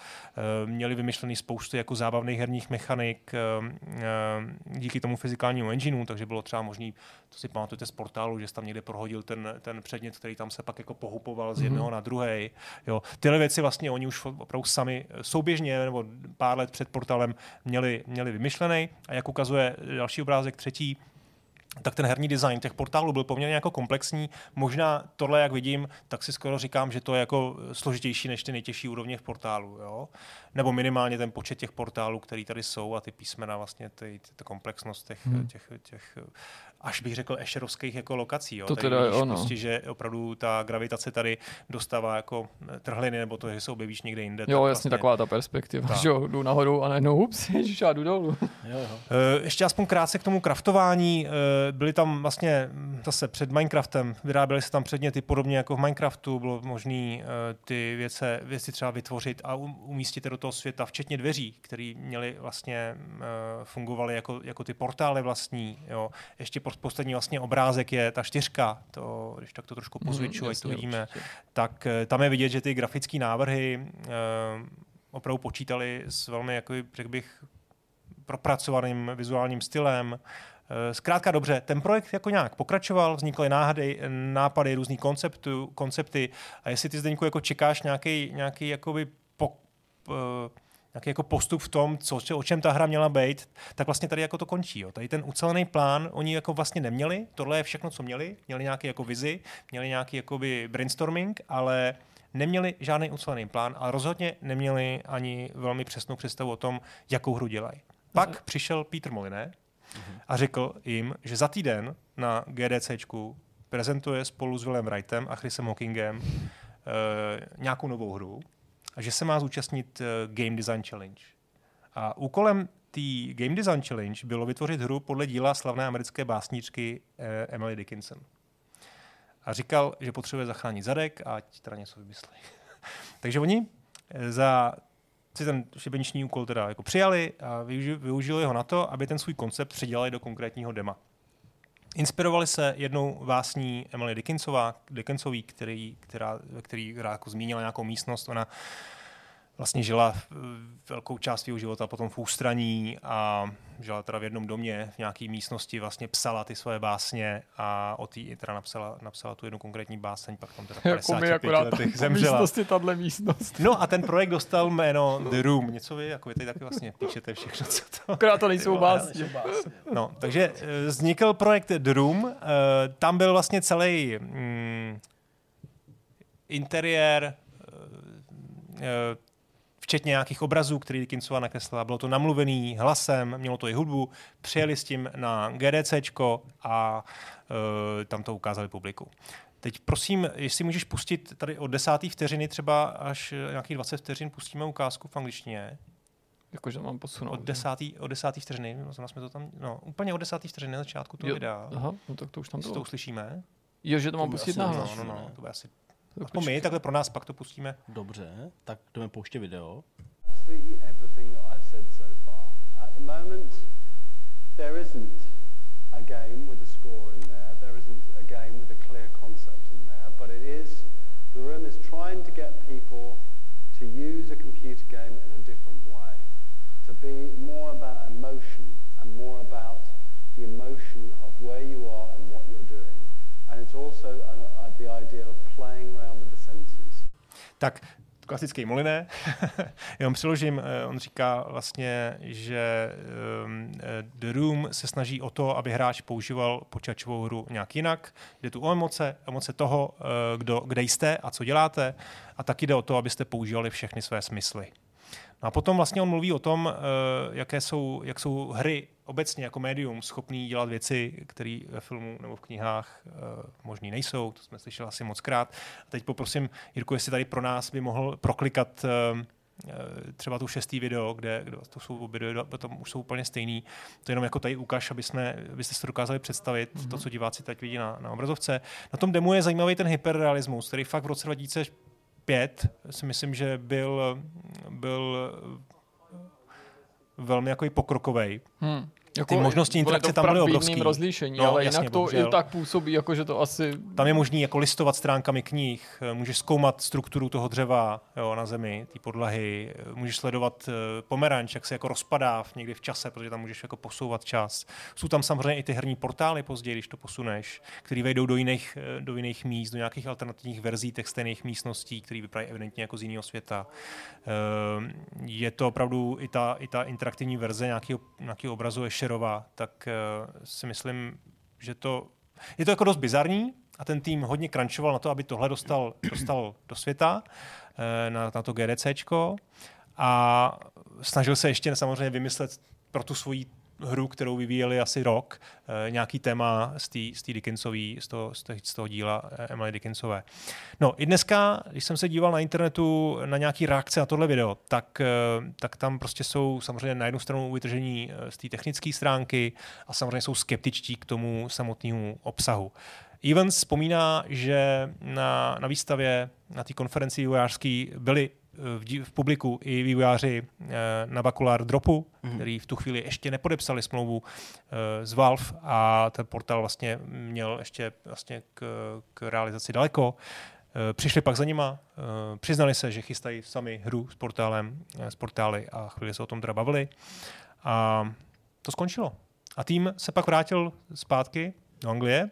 Měli vymyšlený spoustu jako zábavných herních mechanik díky tomu fyzikálnímu engineu, takže bylo třeba možné, to si pamatujete z portálu, že jsi tam někde prohodil ten, ten předmět který tam se pak jako pohupoval z jednoho mm-hmm. na druhý. Jo. Tyhle věci vlastně oni už opravdu sami souběžně nebo pár let před portálem měli, měli vymyšlený. A jak ukazuje další obrázek, třetí, tak ten herní design těch portálů byl poměrně jako komplexní. Možná tohle, jak vidím, tak si skoro říkám, že to je jako složitější než ty nejtěžší úrovně v portálu. Jo? Nebo minimálně ten počet těch portálů, který tady jsou a ty písmena, vlastně ty, ty, ty komplexnost těch, hmm. těch, těch až bych řekl ešerovských jako lokací. Jo. To teda je ono. Prostě, že opravdu ta gravitace tady dostává jako trhliny, nebo to, že se objevíš někde jinde. Jo, tak jasně vlastně... taková ta perspektiva, tak. že jo, jdu nahoru a najednou, ups, ježiš, já jdu dolů. Jo, jo. Uh, ještě aspoň krátce k tomu kraftování. Uh, byly tam vlastně zase před Minecraftem, vyráběly se tam předměty podobně jako v Minecraftu, bylo možné uh, ty věce, věci třeba vytvořit a umístit do toho světa, včetně dveří, které měly vlastně fungovaly jako, jako ty portály vlastní. Jo. Ještě poslední vlastně obrázek je ta čtyřka, to, když tak to trošku mhm, pozvětšuji, mm, ať to vidíme, určitě. tak eh, tam je vidět, že ty grafické návrhy uh, opravdu počítali s velmi, jako, řekl bych, propracovaným vizuálním stylem. Eh, zkrátka dobře, ten projekt jako nějak pokračoval, vznikly náhady, nápady, různý konceptu, koncepty a jestli ty Zdeňku jako čekáš nějaký, nějaký jakoby po, uh, nějaký jako postup v tom, co, o čem ta hra měla být, tak vlastně tady jako to končí. Jo. Tady ten ucelený plán oni jako vlastně neměli, tohle je všechno, co měli, měli nějaký jako vizi, měli nějaký jakoby brainstorming, ale neměli žádný ucelený plán a rozhodně neměli ani velmi přesnou představu o tom, jakou hru dělají. Pak uh-huh. přišel Peter Moliné a řekl jim, že za týden na GDCčku prezentuje spolu s Willem Wrightem a Chrisem Hawkingem uh, nějakou novou hru, a že se má zúčastnit uh, Game Design Challenge. A úkolem té Game Design Challenge bylo vytvořit hru podle díla slavné americké básníčky uh, Emily Dickinson. A říkal, že potřebuje zachránit zadek ať teda něco vymyslí. Takže oni eh, za si ten šibeniční úkol teda jako přijali a využili ho na to, aby ten svůj koncept předělali do konkrétního dema. Inspirovali se jednou vlastní Emily Dickinsová, Dickinsový, který, která, který, která jako zmínila nějakou místnost. Ona vlastně žila eh, velkou část svého života potom v ústraní a žila teda v jednom domě, v nějaké místnosti, vlastně psala ty svoje básně a o té teda napsala, napsala tu jednu konkrétní báseň, pak tam teda 55 jako akorát letech zemřela. místnosti, tahle místnost. No a ten projekt dostal jméno The Room. Něco vy, jako vy tady taky vlastně píšete všechno, co to... Akorát to nejsou básně. No, takže eh, vznikl projekt The Room. Eh, Tam byl vlastně celý mm, interiér, včetně nějakých obrazů, který Dickinsova nakreslila. Bylo to namluvený hlasem, mělo to i hudbu, přijeli s tím na GDCčko a uh, tam to ukázali publiku. Teď prosím, jestli můžeš pustit tady od desáté vteřiny třeba až nějakých 20 vteřin pustíme ukázku v angličtině. Jakože mám posunout. Od desátý, od desátý vteřiny, no, jsme to tam, no, úplně od desátý vteřiny na začátku toho Jo, videa. Aha, no tak to už tam Jestli to bylo. uslyšíme. Jo, že to mám To pustit na. No, no, no, to bude asi Aspoň my, takhle pro nás, pak to pustíme. Dobře, tak jdeme pouštět video. absolutely everything that I've said so far. At the moment, there isn't a game with a score in there. There isn't a game with a clear concept in there. But it is, the room is trying to get people to use a computer game in a different way. To be more about emotion and more about the emotion of where you are and what you're doing. And it's also uh, the idea of playing around with the senses. Tak klasický Moliné. Jenom přiložím, eh, on říká vlastně, že um, eh, The Room se snaží o to, aby hráč používal počítačovou hru nějak jinak. Jde tu o emoce, emoce toho, eh, kdo, kde jste a co děláte. A taky jde o to, abyste používali všechny své smysly. No a potom vlastně on mluví o tom, eh, jaké jsou, jak jsou hry obecně jako médium schopný dělat věci, které ve filmu nebo v knihách eh, možný nejsou. To jsme slyšeli asi moc krát. A teď poprosím Jirku, jestli tady pro nás by mohl proklikat eh, třeba tu šestý video, kde, kde to jsou obě video, potom už jsou úplně stejný. To je jenom jako tady ukáž, aby jsme, abyste si to dokázali představit, mm-hmm. to, co diváci teď vidí na, na obrazovce. Na tom demo je zajímavý ten hyperrealismus, který fakt v roce 2005 si myslím, že byl, byl velmi jako pokrokový. Hmm. Ty možnosti interakce tam byly obrovský. rozlišení, No, ale jasně, jinak to bohužel. i tak působí, jako že to asi... Tam je možný jako listovat stránkami knih, eh, můžeš zkoumat strukturu toho dřeva jo, na zemi, ty podlahy, eh, můžeš sledovat eh, pomeranč, jak se jako rozpadá v, někdy v čase, protože tam můžeš jako posouvat čas. Jsou tam samozřejmě i ty herní portály později, když to posuneš, které vejdou do jiných, do jiných míst, do nějakých alternativních verzí těch stejných místností, které vypadají evidentně jako z jiného světa. Eh, Je to opravdu i ta, i ta interaktivní verze nějakého, nějakého obrazu je šerová, tak eh, si myslím, že to je to jako dost bizarní a ten tým hodně crunchoval na to, aby tohle dostal, dostal do světa, eh, na, na to GDCčko a snažil se ještě samozřejmě vymyslet pro tu svoji hru, kterou vyvíjeli asi rok, eh, nějaký téma z té z Dickinsový, z toho, z toho, díla eh, Emily Dickinsové. No i dneska, když jsem se díval na internetu na nějaký reakce na tohle video, tak, eh, tak tam prostě jsou samozřejmě na jednu stranu vytržení z té technické stránky a samozřejmě jsou skeptičtí k tomu samotnému obsahu. Evans vzpomíná, že na, na výstavě, na té konferenci vývojářský byli v, dí- v publiku i vývojáři eh, na Bakular Dropu, mm-hmm. který v tu chvíli ještě nepodepsali smlouvu eh, z Valve a ten portál vlastně měl ještě vlastně k, k realizaci daleko. Eh, Přišli pak za nima, přiznali se, že chystají sami hru s portálem, s portály a chvíli se o tom teda bavili. A to skončilo. A tým se pak vrátil zpátky do Anglie,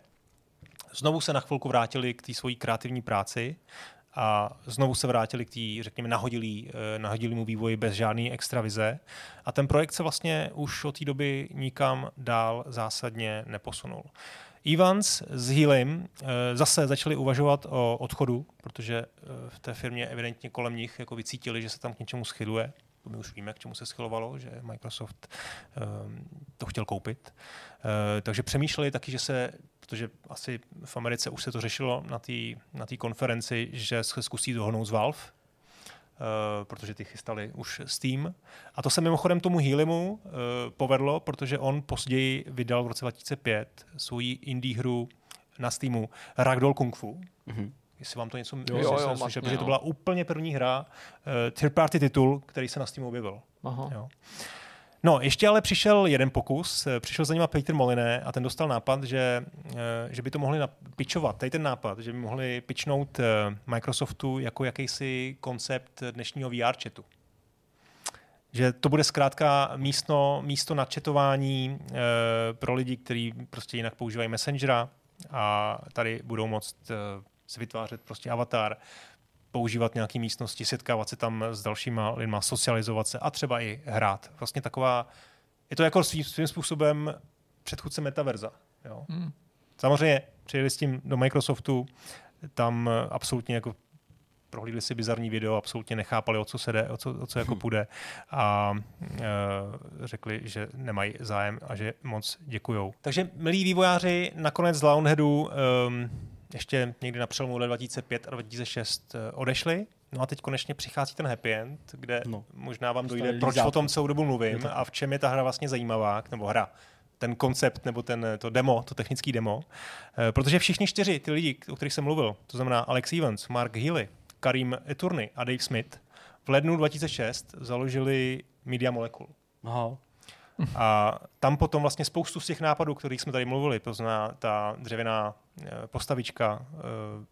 znovu se na chvilku vrátili k té svojí kreativní práci a znovu se vrátili k té, řekněme, nahodilý, eh, nahodilýmu vývoji bez žádné extra vize. A ten projekt se vlastně už od té doby nikam dál zásadně neposunul. Evans s Healem eh, zase začali uvažovat o odchodu, protože eh, v té firmě evidentně kolem nich jako vycítili, že se tam k něčemu schyluje. My už víme, k čemu se schylovalo, že Microsoft eh, to chtěl koupit. Takže přemýšleli taky, že se, protože asi v Americe už se to řešilo na té na konferenci, že se zkusí dohnout z Valve, Uh, protože ty chystali už Steam. A to se mimochodem tomu Healimu uh, povedlo, protože on později vydal v roce 2005 svoji indie hru na Steamu Ragdoll Kung Fu. Mhm. Jestli vám to něco Jo, jo, matně, slyšeli, protože to no. byla úplně první hra, uh, third party titul, který se na Steamu objevil. Aha. Jo. No, ještě ale přišel jeden pokus, eh, přišel za nima Peter Moliné a ten dostal nápad, že, eh, že by to mohli pičovat, tady ten nápad, že by mohli pičnout eh, Microsoftu jako jakýsi koncept dnešního VR chatu. že to bude zkrátka místo, místo nadčetování e, pro lidi, kteří prostě jinak používají Messengera a tady budou moct si vytvářet prostě avatar, používat nějaké místnosti, setkávat se tam s dalšíma lidma, socializovat se a třeba i hrát. Vlastně taková, je to jako svým, svým způsobem předchůdce metaverza. Jo. Hmm. Samozřejmě přijeli s tím do Microsoftu, tam absolutně jako prohlídli si bizarní video, absolutně nechápali, o co se jde, o co, o co jako hmm. půjde a e, řekli, že nemají zájem a že moc děkujou. Takže milí vývojáři, nakonec z Lionheadu e, ještě někdy na přelomu 2005 a 2006 e, odešli. No a teď konečně přichází ten happy end, kde no. možná vám dojde, proč o tom celou dobu mluvím a v čem je ta hra vlastně zajímavá, nebo hra, ten koncept nebo ten, to demo, to technický demo, e, protože všichni čtyři ty lidi, o kterých jsem mluvil, to znamená Alex Evans, Mark Healy, Karim Eturny a Dave Smith v lednu 2006 založili Media Molecule. Aha. A tam potom vlastně spoustu z těch nápadů, kterých jsme tady mluvili, to znamená ta dřevěná eh, postavička, eh,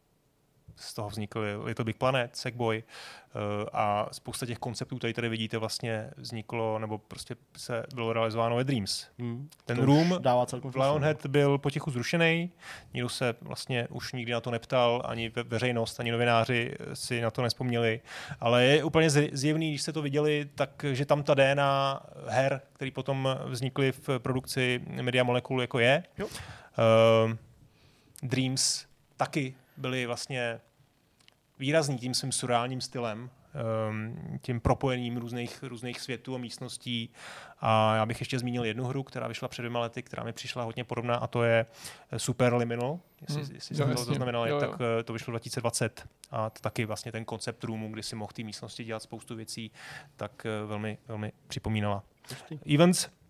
z toho vznikl Little Big Planet, Sackboy eh, a spousta těch konceptů, tady tady vidíte, vlastně vzniklo, nebo prostě se bylo realizováno ve Dreams. Hmm, Ten room dává v Lionhead byl potichu zrušený, nikdo se vlastně už nikdy na to neptal, ani veřejnost, ani novináři si na to nespomněli, ale je úplně zjevný, když jste to viděli, tak že tam ta DNA her, který potom vznikly v produkci Media Molecule, jako je. Jo. Uh, Dreams taky byli vlastně výrazný tím svým surreálním stylem, ehm, tím propojením různých, různých světů a místností. A já bych ještě zmínil jednu hru, která vyšla před dvěma lety, která mi přišla hodně podobná, a to je Super Liminal. Jestli, hmm. jestli jo, to, znamenalo, jo, jo. tak eh, to vyšlo 2020. A to taky vlastně ten koncept roomu, kdy si mohl té místnosti dělat spoustu věcí, tak eh, velmi, velmi připomínala. Events Eh,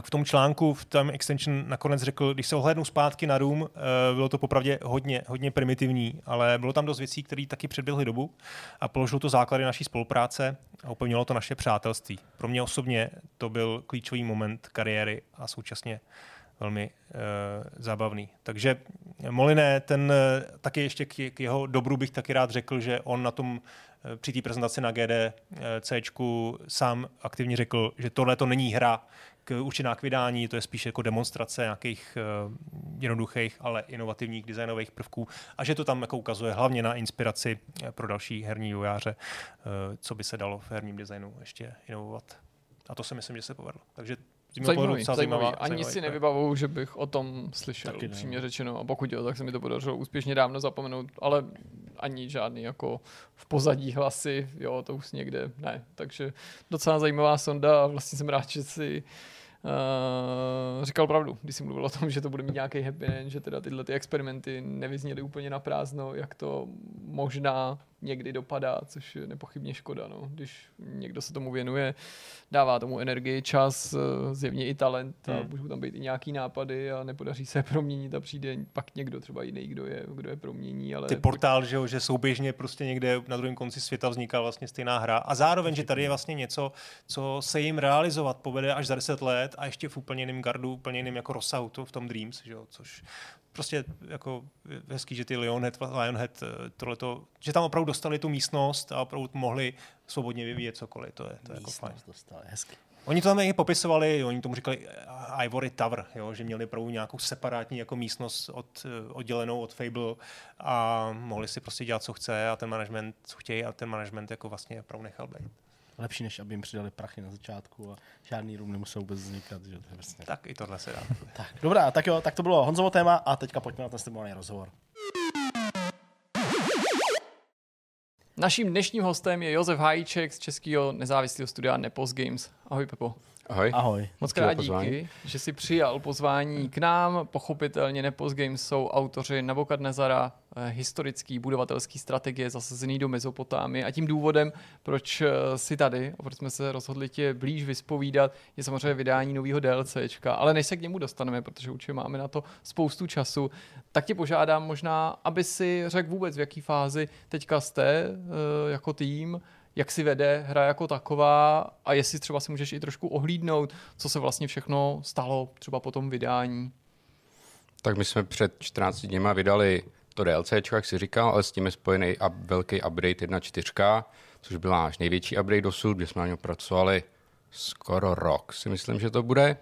v tom článku v tom extension nakonec řekl, když se ohlednu zpátky na Room, eh, bylo to popravdě hodně, hodně primitivní, ale bylo tam dost věcí, které taky předběhly dobu a položilo to základy naší spolupráce a upevnilo to naše přátelství. Pro mě osobně to byl klíčový moment kariéry a současně velmi uh, zábavný. Takže Moliné, ten taky ještě k, k jeho dobru bych taky rád řekl, že on na tom při té prezentaci na GDC sám aktivně řekl, že tohle to není hra, určená k vydání, to je spíš jako demonstrace nějakých uh, jednoduchých, ale inovativních designových prvků a že to tam jako ukazuje hlavně na inspiraci eh, pro další herní vývojáře, uh, co by se dalo v herním designu ještě inovovat. A to si myslím, že se povedlo. Takže Zajímavý, zajímavý. zajímavý. Ani zajímavý, si nevybavuju, že bych o tom slyšel, Taky přímě řečeno. A pokud jo, tak se mi to podařilo úspěšně dávno zapomenout, ale ani žádný jako v pozadí hlasy, jo, to už někde ne. Takže docela zajímavá sonda a vlastně jsem rád, že si Uh, říkal pravdu, když si mluvil o tom, že to bude mít nějaký happy end, že teda tyhle ty experimenty nevyzněly úplně na prázdno, jak to možná někdy dopadá, což je nepochybně škoda, no. když někdo se tomu věnuje, dává tomu energii, čas, eh, zjevně i talent a hmm. můžou tam být i nějaký nápady a nepodaří se proměnit a přijde pak někdo třeba jiný, kdo je, kdo je promění. Ale Ty portál, že, jo, že souběžně prostě někde na druhém konci světa vzniká vlastně stejná hra a zároveň, že tady je vlastně něco, co se jim realizovat povede až za 10 let a ještě v úplně jiném gardu, úplně jiném jako rozsahu to v tom Dreams, že jo, což prostě jako hezký, že ty Lionhead, Lionhead eh, tohleto, že tam opravdu dostali tu místnost a opravdu mohli svobodně vyvíjet cokoliv, to je, to je jako fajn. dostali, hezky. Oni to tam i popisovali, oni tomu říkali eh, Ivory Tower, jo, že měli opravdu nějakou separátní jako místnost od, eh, oddělenou od Fable a mohli si prostě dělat, co chce a ten management, co chtějí a ten management jako vlastně opravdu nechal být lepší, než aby jim přidali prachy na začátku a žádný room nemusel vůbec vznikat. Že to je vlastně... Tak i tohle se dá. tak, dobrá, tak jo, tak to bylo Honzovo téma a teďka pojďme na ten stimulovaný rozhovor. Naším dnešním hostem je Josef Hajíček z českého nezávislého studia Nepos Games. Ahoj Pepo. Ahoj. Ahoj. Moc krát díky, že jsi přijal pozvání k nám. Pochopitelně Nepos Games jsou autoři Nabokadnezara, eh, historický budovatelský strategie zasazený do Mezopotámie a tím důvodem, proč eh, si tady, a proč jsme se rozhodli tě blíž vyspovídat, je samozřejmě vydání nového DLCčka. Ale než se k němu dostaneme, protože určitě máme na to spoustu času, tak tě požádám možná, aby si řekl vůbec, v jaký fázi teďka jste eh, jako tým, jak si vede hra jako taková a jestli třeba si můžeš i trošku ohlídnout, co se vlastně všechno stalo třeba po tom vydání. Tak my jsme před 14 dněma vydali to DLC, jak si říkal, ale s tím je spojený up, velký update 1.4, což byl náš největší update dosud, kde jsme na něm pracovali skoro rok, si myslím, že to bude,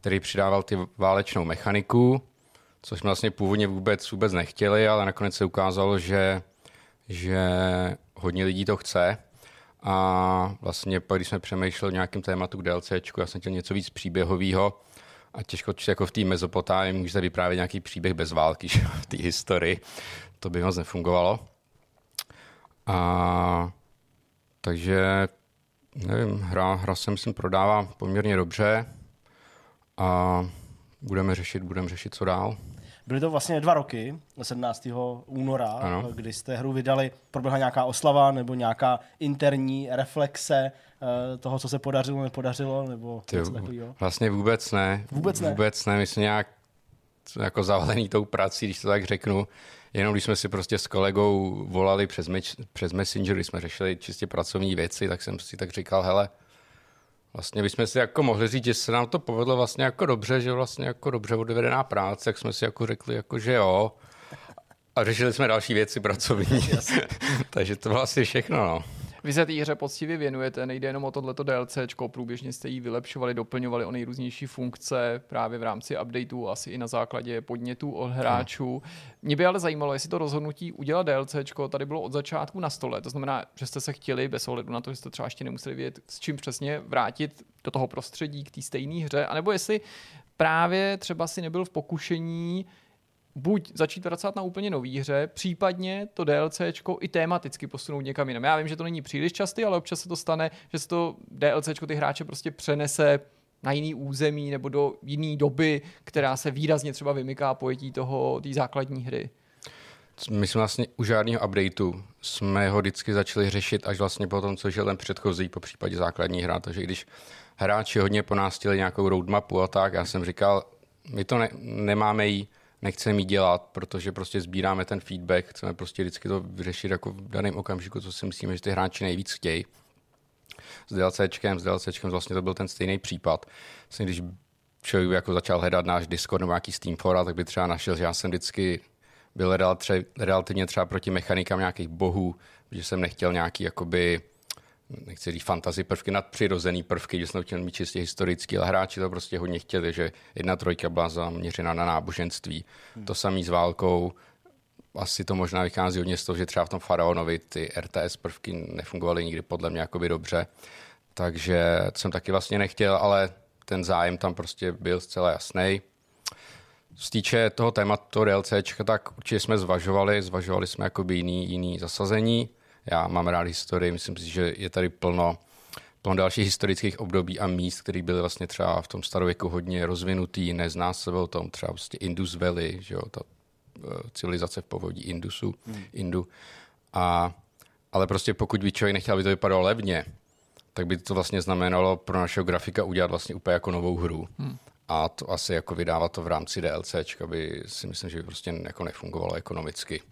který přidával ty válečnou mechaniku, což jsme vlastně původně vůbec, vůbec nechtěli, ale nakonec se ukázalo, že, že hodně lidí to chce. A vlastně pak, když jsme přemýšleli o nějakém tématu k DLCčku, já jsem chtěl něco víc příběhového, a těžko jako v té Mezopotámii můžete vyprávět nějaký příběh bez války že? v té historii. To by moc nefungovalo. A takže nevím, hra, hra se myslím prodává poměrně dobře a budeme řešit, budeme řešit, co dál. Byly to vlastně dva roky, 17. února, Ano. kdy jste hru vydali. Proběhla nějaká oslava nebo nějaká interní reflexe eh, toho, co se podařilo, nepodařilo, nebo Ty, něco takového? vlastně vůbec ne. Vůbec ne? Vůbec ne, my jsme nějak jako zavalený tou prací, když to tak řeknu. Jenom když jsme si prostě s kolegou volali přes, meč, přes Messenger, když jsme řešili čistě pracovní věci, tak jsem si tak říkal, hele, vlastně bychom si jako mohli říct, že se nám to povedlo vlastně jako dobře, že vlastně jako dobře odvedená práce, jak jsme si jako řekli, jako že jo. A řešili jsme další věci pracovní. Takže to bylo asi všechno, no. Vy se té hře poctivě věnujete, nejde jenom o tohleto DLCčko, průběžně jste ji vylepšovali, doplňovali o nejrůznější funkce právě v rámci updateů, asi i na základě podnětů od hráčů. Mě by ale zajímalo, jestli to rozhodnutí udělat DLCčko tady bylo od začátku na stole, to znamená, že jste se chtěli, bez ohledu na to, že jste třeba ještě nemuseli vědět, s čím přesně vrátit do toho prostředí k té stejné hře, anebo jestli právě třeba si nebyl v pokušení buď začít pracovat na úplně nový hře, případně to DLCčko i tematicky posunout někam jinam. Já vím, že to není příliš častý, ale občas se to stane, že se to DLCčko ty hráče prostě přenese na jiný území nebo do jiné doby, která se výrazně třeba vymyká pojetí toho, té základní hry. My jsme vlastně u žádného updateu jsme ho vždycky začali řešit až vlastně po tom, co žil ten předchozí, po případě základní hra. Takže když hráči hodně po nás nějakou roadmapu a tak, já jsem říkal, my to ne, nemáme jí, nechceme jí dělat, protože prostě sbíráme ten feedback, chceme prostě vždycky to vyřešit jako v daném okamžiku, co si myslíme, že ty hráči nejvíc chtějí. S DLCčkem, s DLCčkem vlastně to byl ten stejný případ. Vlastně když člověk jako začal hledat náš Discord nebo nějaký Steam fora, tak by třeba našel, že já jsem vždycky byl relativně třeba proti mechanikám nějakých bohů, že jsem nechtěl nějaký jakoby nechci říct fantasy prvky, nadpřirozený prvky, že jsem to chtěl mít čistě historický, ale hráči to prostě hodně chtěli, že jedna trojka byla zaměřena na náboženství. Hmm. To samý s válkou, asi to možná vychází hodně z toho, že třeba v tom Faraonovi ty RTS prvky nefungovaly nikdy podle mě jakoby dobře. Takže to jsem taky vlastně nechtěl, ale ten zájem tam prostě byl zcela jasný. Z týče toho tématu DLCčka, tak určitě jsme zvažovali, zvažovali jsme jakoby jiný, jiný zasazení. Já mám rád historii, myslím si, že je tady plno, plno dalších historických období a míst, které byly vlastně třeba v tom starověku hodně rozvinutý, nezná se o tom, třeba prostě Indus Valley, že jo, ta eh, civilizace v povodí Indusu, hmm. Indu. A, ale prostě pokud by člověk nechtěl, aby to vypadalo levně, tak by to vlastně znamenalo pro našeho grafika udělat vlastně úplně jako novou hru. Hmm. A to asi jako vydávat to v rámci DLCčka by si myslím, že by prostě jako nefungovalo ekonomicky.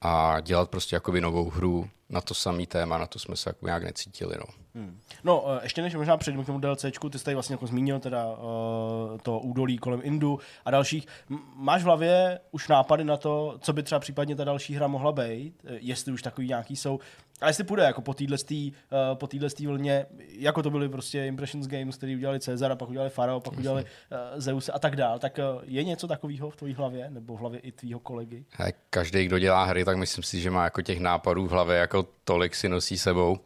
A dělat prostě jakoby novou hru na to samý téma, na to jsme se jako nějak necítili. No. Hmm. No, eh, ještě než možná přejdeme k tomu DLCčku, ty jsi tady vlastně jako zmínil teda uh, to údolí kolem Indu a dalších. Máš v hlavě už nápady na to, co by třeba případně ta další hra mohla být, Eh, jestli už takový nějaký jsou, a jestli půjde jako po téhle uh, po téhle vlně, jako to byly prostě Impressions Games, který udělali Cezar, a pak udělali Farao, pak udělali uh, Zeus a tak dál, tak uh, je něco takového v tvojí hlavě, nebo v hlavě i tvýho kolegy? Každý, kdo dělá hry, tak myslím si, že má jako těch nápadů v hlavě jako tolik si nosí sebou.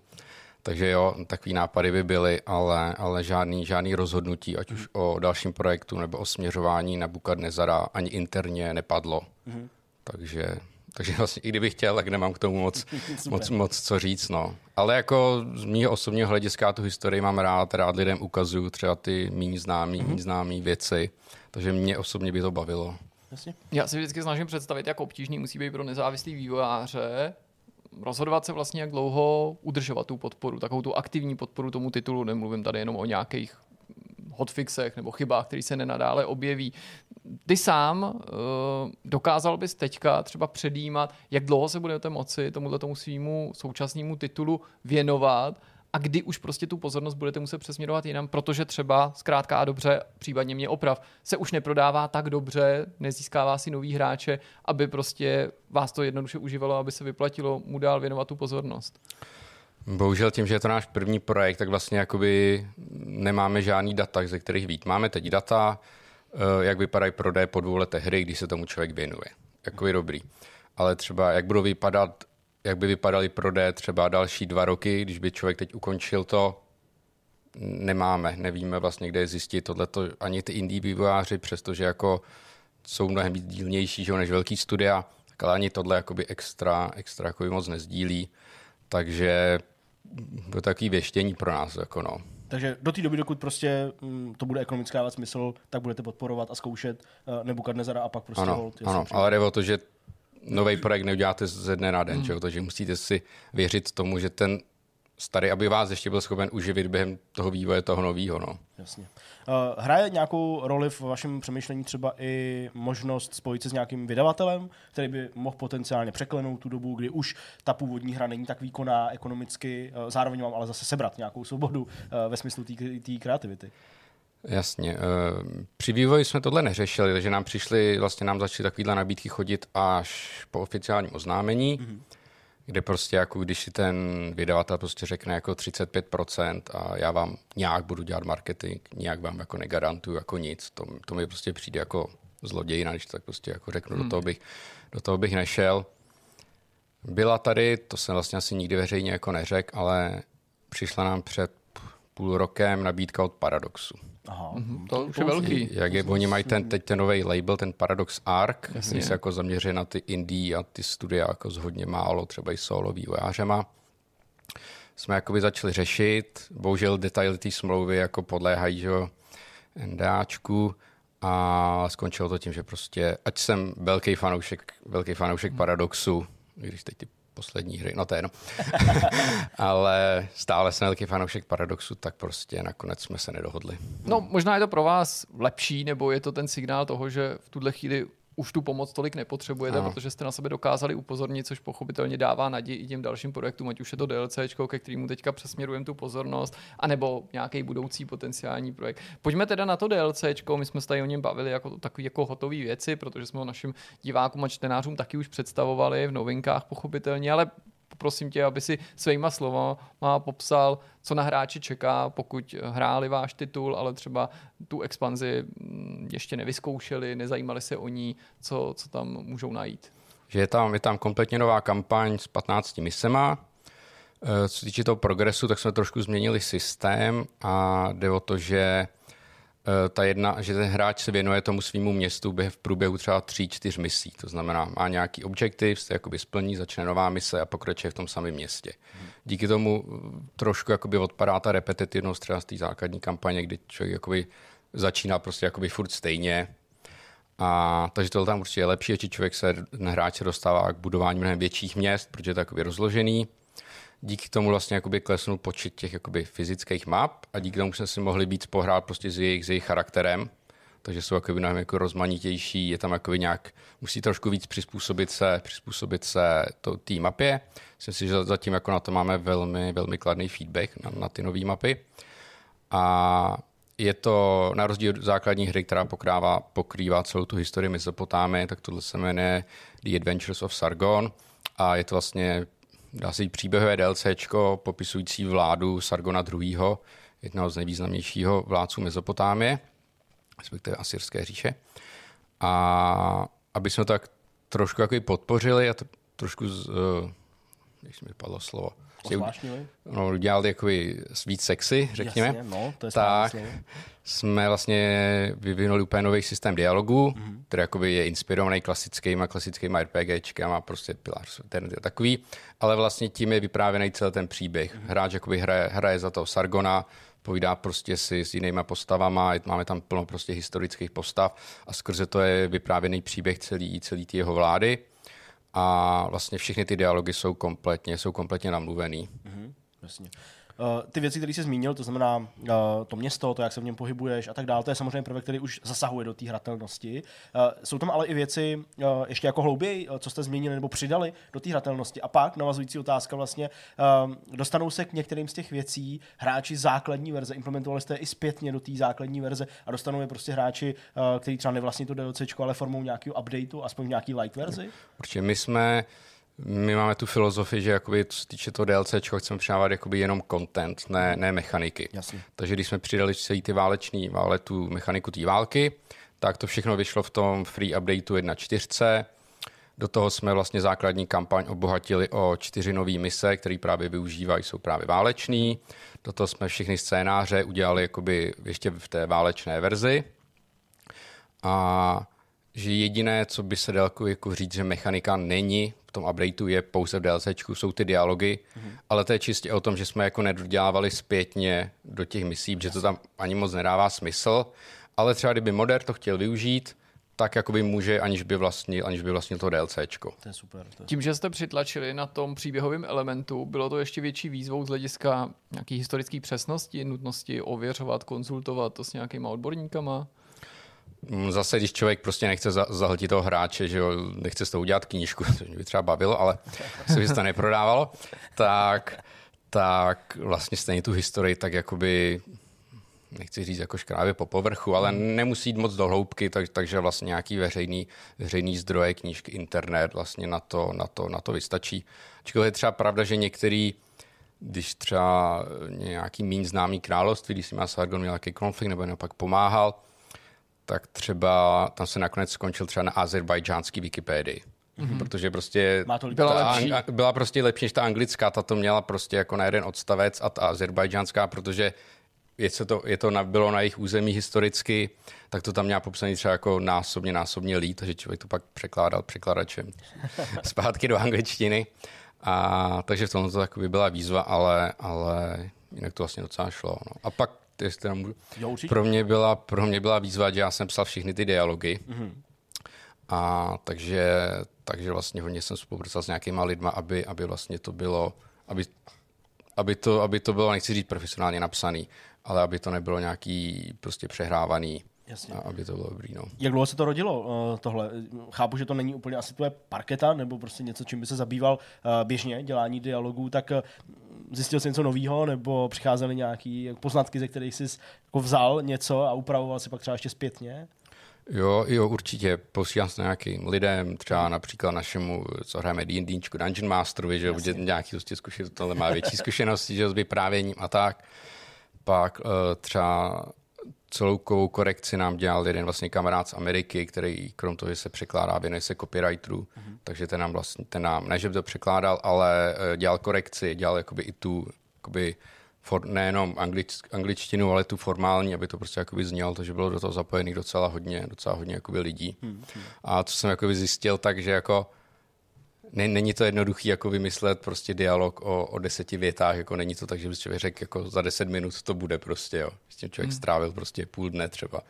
Takže jo, takový nápady by byly, ale, ale žádný, žádný rozhodnutí, ať už o dalším projektu nebo o směřování na Bukadnezara ani interně nepadlo. Mm-hmm. Takže, takže vlastně i kdybych chtěl, tak nemám k tomu moc, moc, moc co říct. No. Ale jako z mého osobního hlediska tu historii mám rád, rád lidem ukazuju třeba ty méně známý, mm-hmm. známý věci, takže mě osobně by to bavilo. Jasně. Já si vždycky snažím představit, jak obtížný musí být pro nezávislý vývojáře rozhodovat se vlastně, jak dlouho udržovat tu podporu, takovou tu aktivní podporu tomu titulu. Nemluvím tady jenom o nějakých hotfixech nebo chybách, které se nenadále objeví. Ty sám uh, dokázal bys teďka třeba předjímat, jak dlouho se budete moci tomuhle tomu svýmu současnému titulu věnovat a kdy už prostě tu pozornost budete muset přesměrovat jinam, protože třeba zkrátka a dobře, případně mě oprav, se už neprodává tak dobře, nezískává si nový hráče, aby prostě vás to jednoduše uživalo, aby se vyplatilo mu dál věnovat tu pozornost. Bohužel tím, že je to náš první projekt, tak vlastně jakoby nemáme žádný data, ze kterých vít. Máme teď data, eh, jak vypadají prodeje po dvou letech hry, když se tomu člověk věnuje. Jakoby dobrý. Ale třeba jak budou vypadat, jak by vypadaly prodeje třeba další dva roky, když by člověk teď ukončil to, nemáme, nevíme vlastně, kde je zjistit tohleto, ani ty indie vývojáři, přestože jako jsou mnohem dílnější že, než velký studia, tak ale ani tohle jakoby extra, extra jakoby moc nezdílí. Takže to takový věštění pro nás. Jako no. Takže do té doby, dokud prostě mm, to bude ekonomicky dávat smysl, tak budete podporovat a zkoušet uh, Nebukadnezara a pak prostě ano, hold, ano, ale jde o to, že nový projekt neuděláte ze dne na den, mm. že? takže musíte si věřit tomu, že ten starý, aby vás ještě byl schopen uživit během toho vývoje toho nového. No. Jasně. Uh, hraje nějakou roli v vašem přemýšlení třeba i možnost spojit se s nějakým vydavatelem, který by mohl potenciálně překlenout tu dobu, kdy už ta původní hra není tak výkonná ekonomicky, uh, zároveň vám ale zase sebrat nějakou svobodu uh, ve smyslu té kreativity. Jasně. Při vývoji jsme tohle neřešili, takže nám přišli, vlastně nám začaly takovýhle nabídky chodit až po oficiálním oznámení. Mm-hmm kde prostě jako když si ten vydavatel prostě řekne jako 35% a já vám nějak budu dělat marketing, nějak vám jako negarantuju jako nic, to, to mi prostě přijde jako zlodějina, když tak prostě jako řeknu, hmm. do, toho bych, do toho bych nešel. Byla tady, to jsem vlastně asi nikdy veřejně jako neřekl, ale přišla nám před půl rokem nabídka od Paradoxu. Aha, mm-hmm. to už je velký. Jak je, oni mají ten, teď ten nový label, ten Paradox Arc, který se jako zaměří na ty indie a ty studia jako z hodně málo, třeba i solo vývojářema. Jsme jakoby začali řešit, bohužel detaily té smlouvy jako podléhají že, NDAčku a skončilo to tím, že prostě, ať jsem velký fanoušek, velký fanoušek Paradoxu, když teď ty poslední hry, no to je jenom. Ale stále jsem velký fanoušek Paradoxu, tak prostě nakonec jsme se nedohodli. No možná je to pro vás lepší, nebo je to ten signál toho, že v tuhle chvíli už tu pomoc tolik nepotřebujete, ano. protože jste na sebe dokázali upozornit, což pochopitelně dává naději i těm dalším projektům, ať už je to DLC, ke kterému teďka přesměrujeme tu pozornost, anebo nějaký budoucí potenciální projekt. Pojďme teda na to DLC, my jsme se tady o něm bavili jako takový jako hotový věci, protože jsme ho našim divákům a čtenářům taky už představovali v novinkách pochopitelně, ale poprosím tě, aby si svýma slova má popsal, co na hráči čeká, pokud hráli váš titul, ale třeba tu expanzi mm, ještě nevyzkoušeli, nezajímali se o ní, co, co tam můžou najít. Že je tam, je tam kompletně nová kampaň s 15 misema. Eh, co se týče toho progresu, tak jsme trošku změnili systém a jde o to, že ta jedna, že ten hráč se věnuje tomu svýmu městu v průběhu třeba tří, čtyř misí. To znamená, má nějaký objektiv, se jakoby splní, začne nová mise a pokračuje v tom samém městě. Díky tomu eh, trošku jakoby odpadá ta repetitivnost třeba z té základní kampaně, kdy člověk jakoby začíná prostě jakoby furt stejně. A, takže to tam určitě je lepší, že člověk se, hráč se dostává k budování mnohem větších měst, protože je to jakoby rozložený díky tomu vlastně jakoby klesnul počet těch jakoby fyzických map a díky tomu jsme si mohli být pohrát prostě s jejich, s jejich charakterem, takže jsou jakoby mnohem jako rozmanitější, je tam jakoby nějak, musí trošku víc přizpůsobit se, přizpůsobit se té mapě. Myslím si, že zatím jako na to máme velmi, velmi kladný feedback na, na ty nové mapy. A je to na rozdíl od základní hry, která pokrývá, pokrývá celou tu historii Mesopotámie, tak tohle se jmenuje The Adventures of Sargon a je to vlastně dá se jít příběhové DLCčko popisující vládu Sargona II., jednoho z nejvýznamnějšího vládců Mezopotámie, respektive Asyrské říše. A aby jsme tak trošku jako podpořili a trošku, z, uh, když mi padlo slovo, no, udělali jakoby víc sexy, řekněme. Jasně, no, to je tak jsme vlastně vyvinuli úplně nový systém dialogu, mm-hmm. který jakoby je inspirovaný klasickýma, klasickýma RPGčkama, prostě pilář, ten takový, ale vlastně tím je vyprávěný celý ten příběh. Mm-hmm. Hráč jakoby hraje, hraje za toho Sargona, povídá prostě si s jinýma postavama, máme tam plno prostě historických postav a skrze to je vyprávěný příběh celý, celý jeho vlády a vlastně všechny ty dialogy jsou kompletně, jsou kompletně namluvený. Mm-hmm, jasně. Uh, ty věci, které jsi zmínil, to znamená uh, to město, to, jak se v něm pohybuješ a tak dále, to je samozřejmě prvek, který už zasahuje do té hratelnosti. Uh, jsou tam ale i věci ještě jako hlouběji, co jste změnili nebo přidali do té hratelnosti. A pak navazující otázka vlastně, dostanou se k některým z těch věcí hráči základní verze, implementovali jste je i zpětně do té základní verze a dostanou je prostě hráči, kteří třeba nevlastní to DLC, ale formou nějakého updateu, aspoň nějaký light verzi? Určitě my jsme My máme tu filozofii, že jakoby, co se týče toho DLC, chceme přidávat jakoby jenom content, ne, ne mechaniky. Jasně. Takže když jsme přidali celý ty váleční, vále, tu mechaniku té války, tak to všechno vyšlo v tom free updateu 1.4. Do toho jsme vlastně základní kampaň obohatili o čtyři nové mise, které právě využívají, jsou právě váleční. Do toho jsme všechny scénáře udělali jakoby ještě v té válečné verzi. A že jediné, co by se dalo jako říct, že mechanika není v tom updateu, je pouze v DLCčku, jsou ty dialogy, mm-hmm. ale to je čistě o tom, že jsme jako nedodělávali zpětně do těch misí, že to tam ani moc nedává smysl, ale třeba kdyby moder to chtěl využít, tak jakoby může, aniž by vlastnil, aniž by vlastnil to DLCčko. To je super. To je... Tím, že jste přitlačili na tom příběhovém elementu, bylo to ještě větší výzvou z hlediska nějaký historické přesnosti, nutnosti ověřovat, konzultovat to s nějakýma odborníkama? Mm, Zase, když člověk prostě nechce za- zahltit toho hráče, že jo, nechce z toho udělat knížku, což mě by třeba bavilo, ale se by se to neprodávalo, tak, tak vlastně stejně tu historii tak jakoby nechci říct jako škrávě po povrchu, ale nemusí jít moc do hloubky, tak, takže vlastně nějaký veřejný, veřejný zdroje, knížky, internet vlastně na to, na to, na to vystačí. Ačkoliv je třeba pravda, že některý když třeba nějaký méně známý království, když si má Sargon měl nějaký konflikt nebo naopak pomáhal, tak třeba tam se nakonec skončil třeba na azerbajdžánský Wikipedii. Mm-hmm. Protože prostě líp. Byla lepší. ang- byla prostě lepší než ta anglická, ta to měla prostě jako na jeden odstavec a ta azerbajdžánská, protože je, se to, je to na, bylo na jejich území historicky, tak to tam měla popsaný třeba jako násobně, násobně lít, takže člověk to pak překládal překladačem zpátky do angličtiny. A, takže v tom to byla výzva, ale, ale jinak to vlastně docela šlo. No. A pak, jestli teda můžu, Jo, určitě. pro mě, byla, pro mě byla výzva, že já jsem psal všechny ty dialogy. Mm-hmm. A takže, takže vlastně hodně jsem spolupracoval s nějakýma lidma, aby, aby vlastně to bylo, aby, aby, to, aby to bylo, nechci říct profesionálně napsaný, ale aby to nebylo nějaký prostě přehrávaný, Jasně. a aby to bylo dobrý. No. Jak dlouho se to rodilo, eh, tohle? Chápu, že to není úplně asi tvoje parketa, nebo prostě něco, čím by se zabýval eh, běžně, dělání dialogů, tak eh, zjistil jsi něco nového, nebo přicházely nějaké poznatky, ze kterých jsi jako vzal něco a upravoval si pak třeba ještě zpětně? Jo, jo, určitě. Posílám se nějakým lidem, třeba například našemu, co hrajeme D&Dčku, Dungeon Masterovi, že bude nějaký prostě zkušenost, tohle má větší zkušenosti, že s vyprávěním a tak. Pak uh, třeba celou korekci nám dělal jeden vlastně kamarád z Ameriky, který krom toho, že se překládá, věnuje se copywriterů, mm-hmm. takže ten nám vlastně, ten nám, ne, že by to překládal, ale uh, dělal korekci, dělal jakoby i tu, jakoby for, nejenom anglič, angličtinu, ale tu formální, aby to prostě jakoby znělo, takže bylo do toho zapojených docela hodně, docela hodně jakoby lidí. Hmm. A co jsem jakoby zjistil, takže jako ne, není to jednoduchý jako vymyslet prostě dialog o, o deseti větách, jako není to tak, že by člověk řekl, jako za deset minut to bude prostě, jo. S tím člověk hmm. strávil prostě půl dne třeba,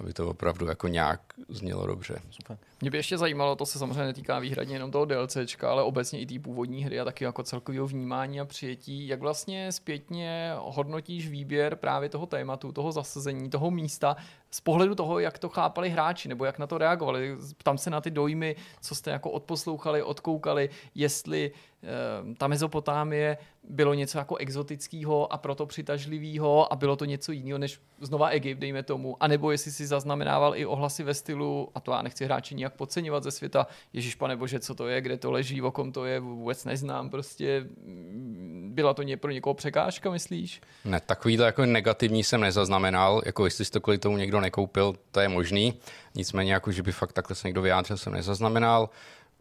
aby to opravdu jako nějak znělo dobře. Super. Mě by ještě zajímalo, to se samozřejmě netýká výhradně jenom toho DLCčka, ale obecně i té původní hry a taky jako celkového vnímání a přijetí. Jak vlastně zpětně hodnotíš výběr právě toho tématu, toho zasazení, toho místa z pohledu toho, jak to chápali hráči nebo jak na to reagovali? Tam se na ty dojmy, co jste jako odposlouchali, odkoukali, jestli eh, ta Mezopotámie bylo něco jako exotického a proto přitažlivého a bylo to něco jiného než znova Egypt, dejme tomu, anebo jestli si zaznamenával i ohlasy ve stylu, a to já nechci hráči nijak podceňovat ze světa, Ježíš pane bože, co to je, kde to leží, o kom to je, vůbec neznám, prostě mm, byla to ně, pro někoho překážka, myslíš? Ne, takovýhle jako negativní jsem nezaznamenal, jako jestli si to kvůli tomu někdo nekoupil, to je možný, nicméně jako, že by fakt takhle se někdo vyjádřil, jsem nezaznamenal.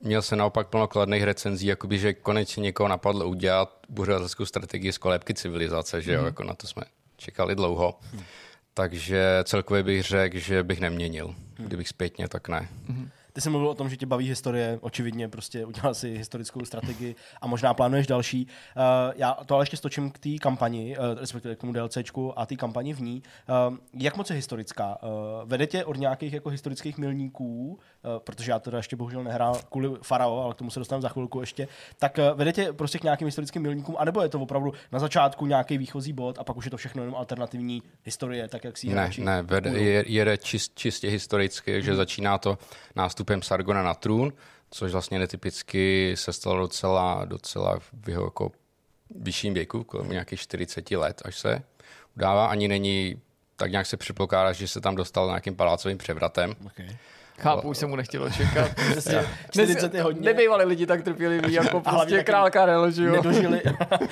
Měl jsem naopak plno kladných recenzí, jakoby, že konečně někoho napadlo udělat buřovatelskou strategii z kolébky civilizace, že jo, mm. jako na to jsme čekali dlouho. Mm. Takže celkově bych řekl, že bych neměnil. Kdybych zpětně, tak ne. Mm. Ty jsi mluvil o tom, že tě baví historie, očividně prostě udělal si historickou strategii a možná plánuješ další. Uh, já to ale ještě stočím k té kampani, uh, respektive k tomu DLCčku a té kampani v ní. Uh, jak moc je historická? Uh, vede tě od nějakých jako historických milníků, uh, protože já teda ještě bohužel nehrál kvůli Farao, ale k tomu se dostanu za chvilku ještě, tak uh, vede tě prostě k nějakým historickým milníkům, anebo je to opravdu na začátku nějaký výchozí bod a pak už je to všechno jenom alternativní historie, tak jak si ji Ne, ne, vede, je, jede čist, čistě historicky, Mhm. že začíná to nástupem Sargona na trůn, což vlastně netypicky se stalo docela, docela v jeho jako vyšším věku, kolem nějakých 40 let, až se udává. Ani není, tak nějak se předpokládá, že se tam dostal nějakým palácovým převratem. Okay. Chápu, už se mu nechtělo čekat. Přesně, 40 je hodně. Nebývali lidi tak trpěliví jako prostě král Karel, že jo? Nedožili,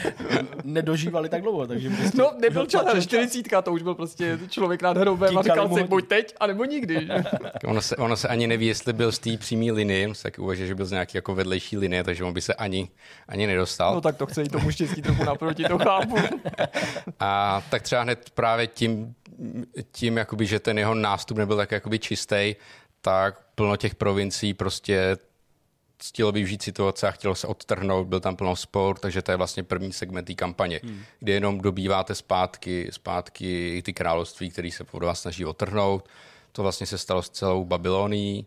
nedožívali tak dlouho, takže prostě No, nebyl čas, tlačil 40, to už byl prostě člověk nad hrobem a říkal si, buď teď, anebo nikdy. že? Ono se, ono se ani neví, jestli byl z té přímé linie, on se taky uvažuje, že byl z nějaké jako vedlejší linie, takže on by se ani, ani nedostal. No tak to chce jít tomu štěstí trochu naproti, to chápu. A tak třeba hned právě tím, tím jakoby, že ten jeho nástup nebyl tak jakoby čistý, tak plno těch provincií prostě chtělo využít situace a chtělo se odtrhnout, byl tam plno sport, takže to je vlastně první segment té kampaně, hmm. kde jenom dobýváte zpátky, zpátky ty království, který se od vás snaží odtrhnout. To vlastně se stalo s celou Babylonií,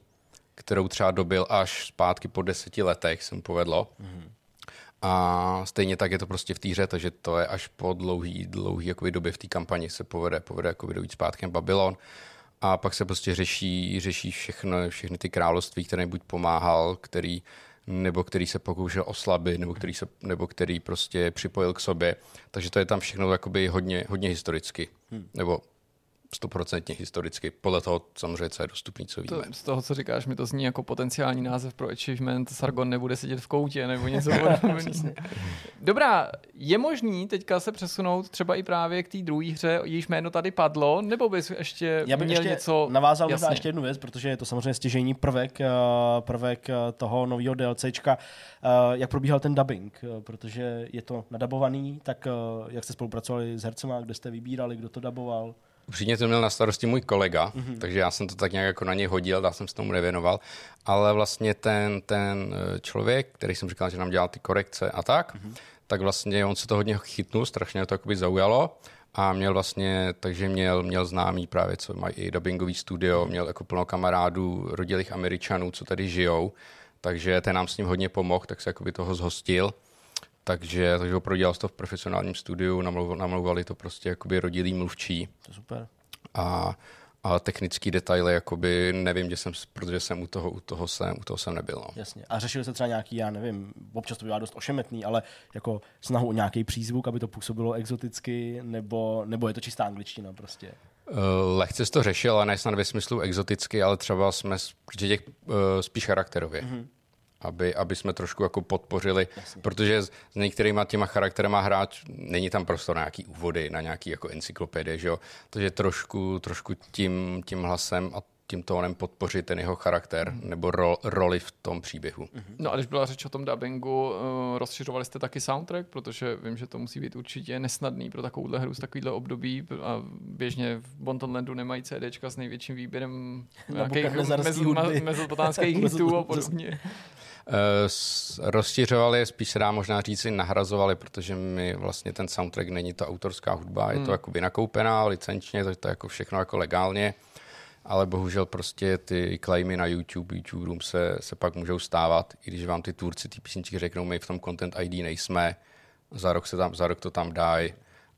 kterou třeba dobil až zpátky po deseti letech, se mu povedlo. Hmm. A stejně tak je to prostě v té hře, takže to je až po dlouhý, dlouhý jakoby době v té kampani se povede, povede jakoby dojít zpátky na Babylon. A pak se prostě řeší, řeší všechno, všechny ty království, které buď pomáhal, který nebo který se pokoušel oslabit, nebo který, se, nebo který prostě připojil k sobě. Takže to je tam všechno jakoby hodně, hodně historicky. Hmm. Nebo stoprocentně historicky, podle toho samozřejmě, co je dostupný, co To, víme. z toho, co říkáš, mi to zní jako potenciální název pro achievement. Sargon nebude sedět v koutě nebo něco podobného. Dobrá, je možný teďka se přesunout třeba i právě k té druhé hře, jejíž jméno tady padlo, nebo bys ještě Já bych měl ještě něco... navázal možná Jasně. ještě jednu věc, protože je to samozřejmě stěžejní prvek, eh, prvek eh, toho nového DLCčka, eh, jak probíhal ten dubbing, protože je to nadabovaný, tak jak jste spolupracovali s hercema, kde jste vybírali, kdo to daboval? Upřímně to měl na starosti můj kolega, mm-hmm. takže já jsem to tak nějak jako na něj hodil, já jsem se tomu nevěnoval, ale vlastně ten, ten eh, člověk, který jsem říkal, že nám dělal ty korekce a tak, mm-hmm. tak vlastně on se to hodně chytnul, strašně to jakoby zaujalo a měl vlastně, takže měl, měl známý právě, co mají i dubbingový studio, měl jako plno kamarádů, rodilých američanů, co tady žijou, takže ten nám s ním hodně pomohl, tak se jakoby toho zhostil. Takže, takže opravdu dělal to v profesionálním studiu, namlouv, namlouvali to prostě jakoby rodilý mluvčí To je super. a, a technický detaily, jakoby nevím, že jsem, protože jsem u toho, u toho jsem, u toho jsem nebyl. No. Jasně. A řešili se třeba nějaký, já nevím, občas to bývá dost ošemetný, ale jako snahu o nějaký přízvuk, aby to působilo exoticky, nebo, nebo je to čistá angličtina prostě. Uh, Lehce jsi to řešil, ale ne snad ve smyslu exoticky, ale třeba jsme protože těch uh, spíš charakterově. Mm-hmm. Aby, aby jsme trošku jako podpořili, Jasně. protože s, s některýma těma charakterama hráč není tam prostor na nějaký úvody, na nějaký jako encyklopedie, že jo? Takže trošku, trošku tím, tím hlasem a tím tónem podpořit ten jeho charakter mm. nebo ro, roli v tom příběhu. Mm. No a když byla řeč o tom dubbingu, uh, rozšiřovali jste taky soundtrack, protože vím, že to musí být určitě nesnadný pro takovouhle hru z takovýhle období a běžně v Bontonlandu nemají CDčka s největším výběrem nějakých mezopotánských hitů a podobně. Eh, rozšiřovali, spíš se dá možná říct i nahrazovali, protože mi vlastně ten soundtrack není to autorská hudba, je to jakoby nakoupená licenčně, takže to je jako všechno jako legálně, ale bohužel prostě ty claimy na YouTube, YouTube Room se, se pak můžou stávat, i když vám ty tvůrci ty písničky řeknou, my v tom Content ID nejsme, za rok, se tam, za rok to tam dají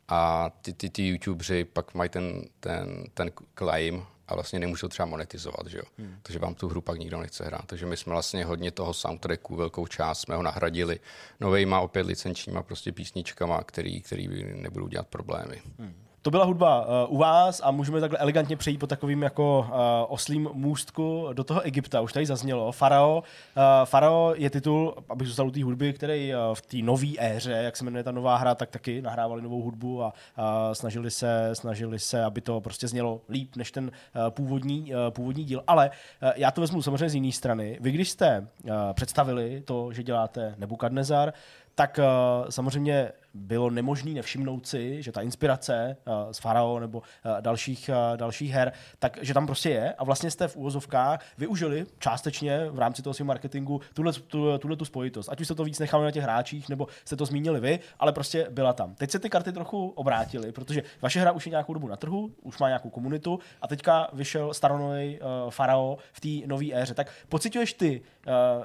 a ty, ty, ty YouTubeři pak mají ten, ten, ten claim a vlastně nemůžou třeba monetizovat, že jo? Hmm. Takže vám tu hru pak nikdo nechce hrát. Takže my jsme vlastně hodně toho soundtracku, velkou část jsme ho nahradili novejma opět licenčníma prostě písničkama, který, který nebudou dělat problémy. Hmm. To byla hudba uh, u vás a můžeme takhle elegantně přejít po takovým jako uh, oslým můstku do toho Egypta. Už tady zaznělo. Farao. Uh, Farao je titul, abych zůstal u té hudby, který uh, v té nové éře, jak se jmenuje ta nová hra, tak taky nahrávali novou hudbu a uh, snažili, se, snažili se, aby to prostě znělo líp než ten uh, původní, uh, původní díl. Ale uh, já to vezmu samozřejmě z jiné strany. Vy, když jste uh, představili to, že děláte Nebukadnezar, tak uh, samozřejmě bylo nemožné nevšimnout si, že ta inspirace uh, z Farao nebo uh, dalších, uh, dalších her, tak že tam prostě je a vlastně jste v úvozovkách využili částečně v rámci toho svého marketingu tuhle, tu, tuhle tu spojitost. Ať už jste to víc nechali na těch hráčích, nebo jste to zmínili vy, ale prostě byla tam. Teď se ty karty trochu obrátily, protože vaše hra už je nějakou dobu na trhu, už má nějakou komunitu a teďka vyšel staronový Farao v té nové éře. Tak pocituješ ty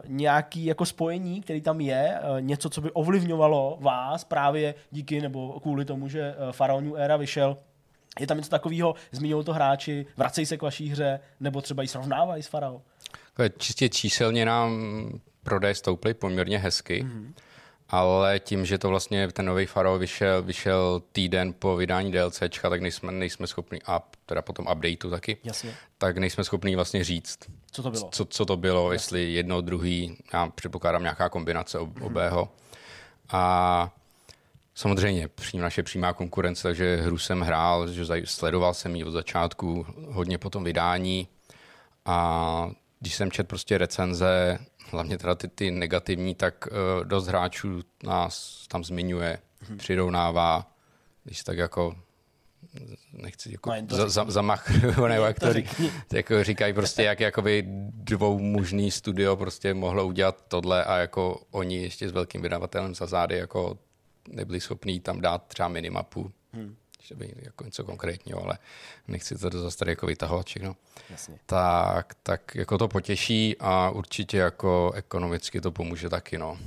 nějaký jako spojení, který tam je, něco, co by ovlivňovalo vás právě díky nebo kvůli tomu, že Pharaoh New Era vyšel, je tam něco takového, zmínili to hráči, vracejí se k vaší hře, nebo třeba ji srovnávají s Farao? Čistě číselně nám prodej stouply poměrně hezky, mm-hmm. ale tím, že to vlastně ten nový Faro vyšel, vyšel týden po vydání DLCčka, tak nejsme, nejsme schopni, a teda potom updateu taky, Jasně. tak nejsme schopni vlastně říct. Co to bylo? co, co to bylo, jestli jedno, druhý, já předpokládám nějaká kombinace ob, obého. A samozřejmě přím, naše přímá konkurence, takže hru jsem hrál, že sledoval jsem ji od začátku, hodně po tom vydání. A když jsem čet prostě recenze, hlavně teda ty, ty negativní, tak uh, dost hráčů nás tam zmiňuje, přirovnává, když tak jako nechci jako No, to za, za, zamach, nebo jak to, řekni. jako říkají prostě, jak jakoby dvoumužný studio prostě mohlo udělat tohle a jako oni ještě s velkým vydavatelem za zády jako nebyli schopní tam dát třeba minimapu, hmm. že by jako něco konkrétního, ale nechci to zase tady jako vytahovat všechno. Jasně. Tak, tak jako to potěší a určitě jako ekonomicky to pomůže taky, no.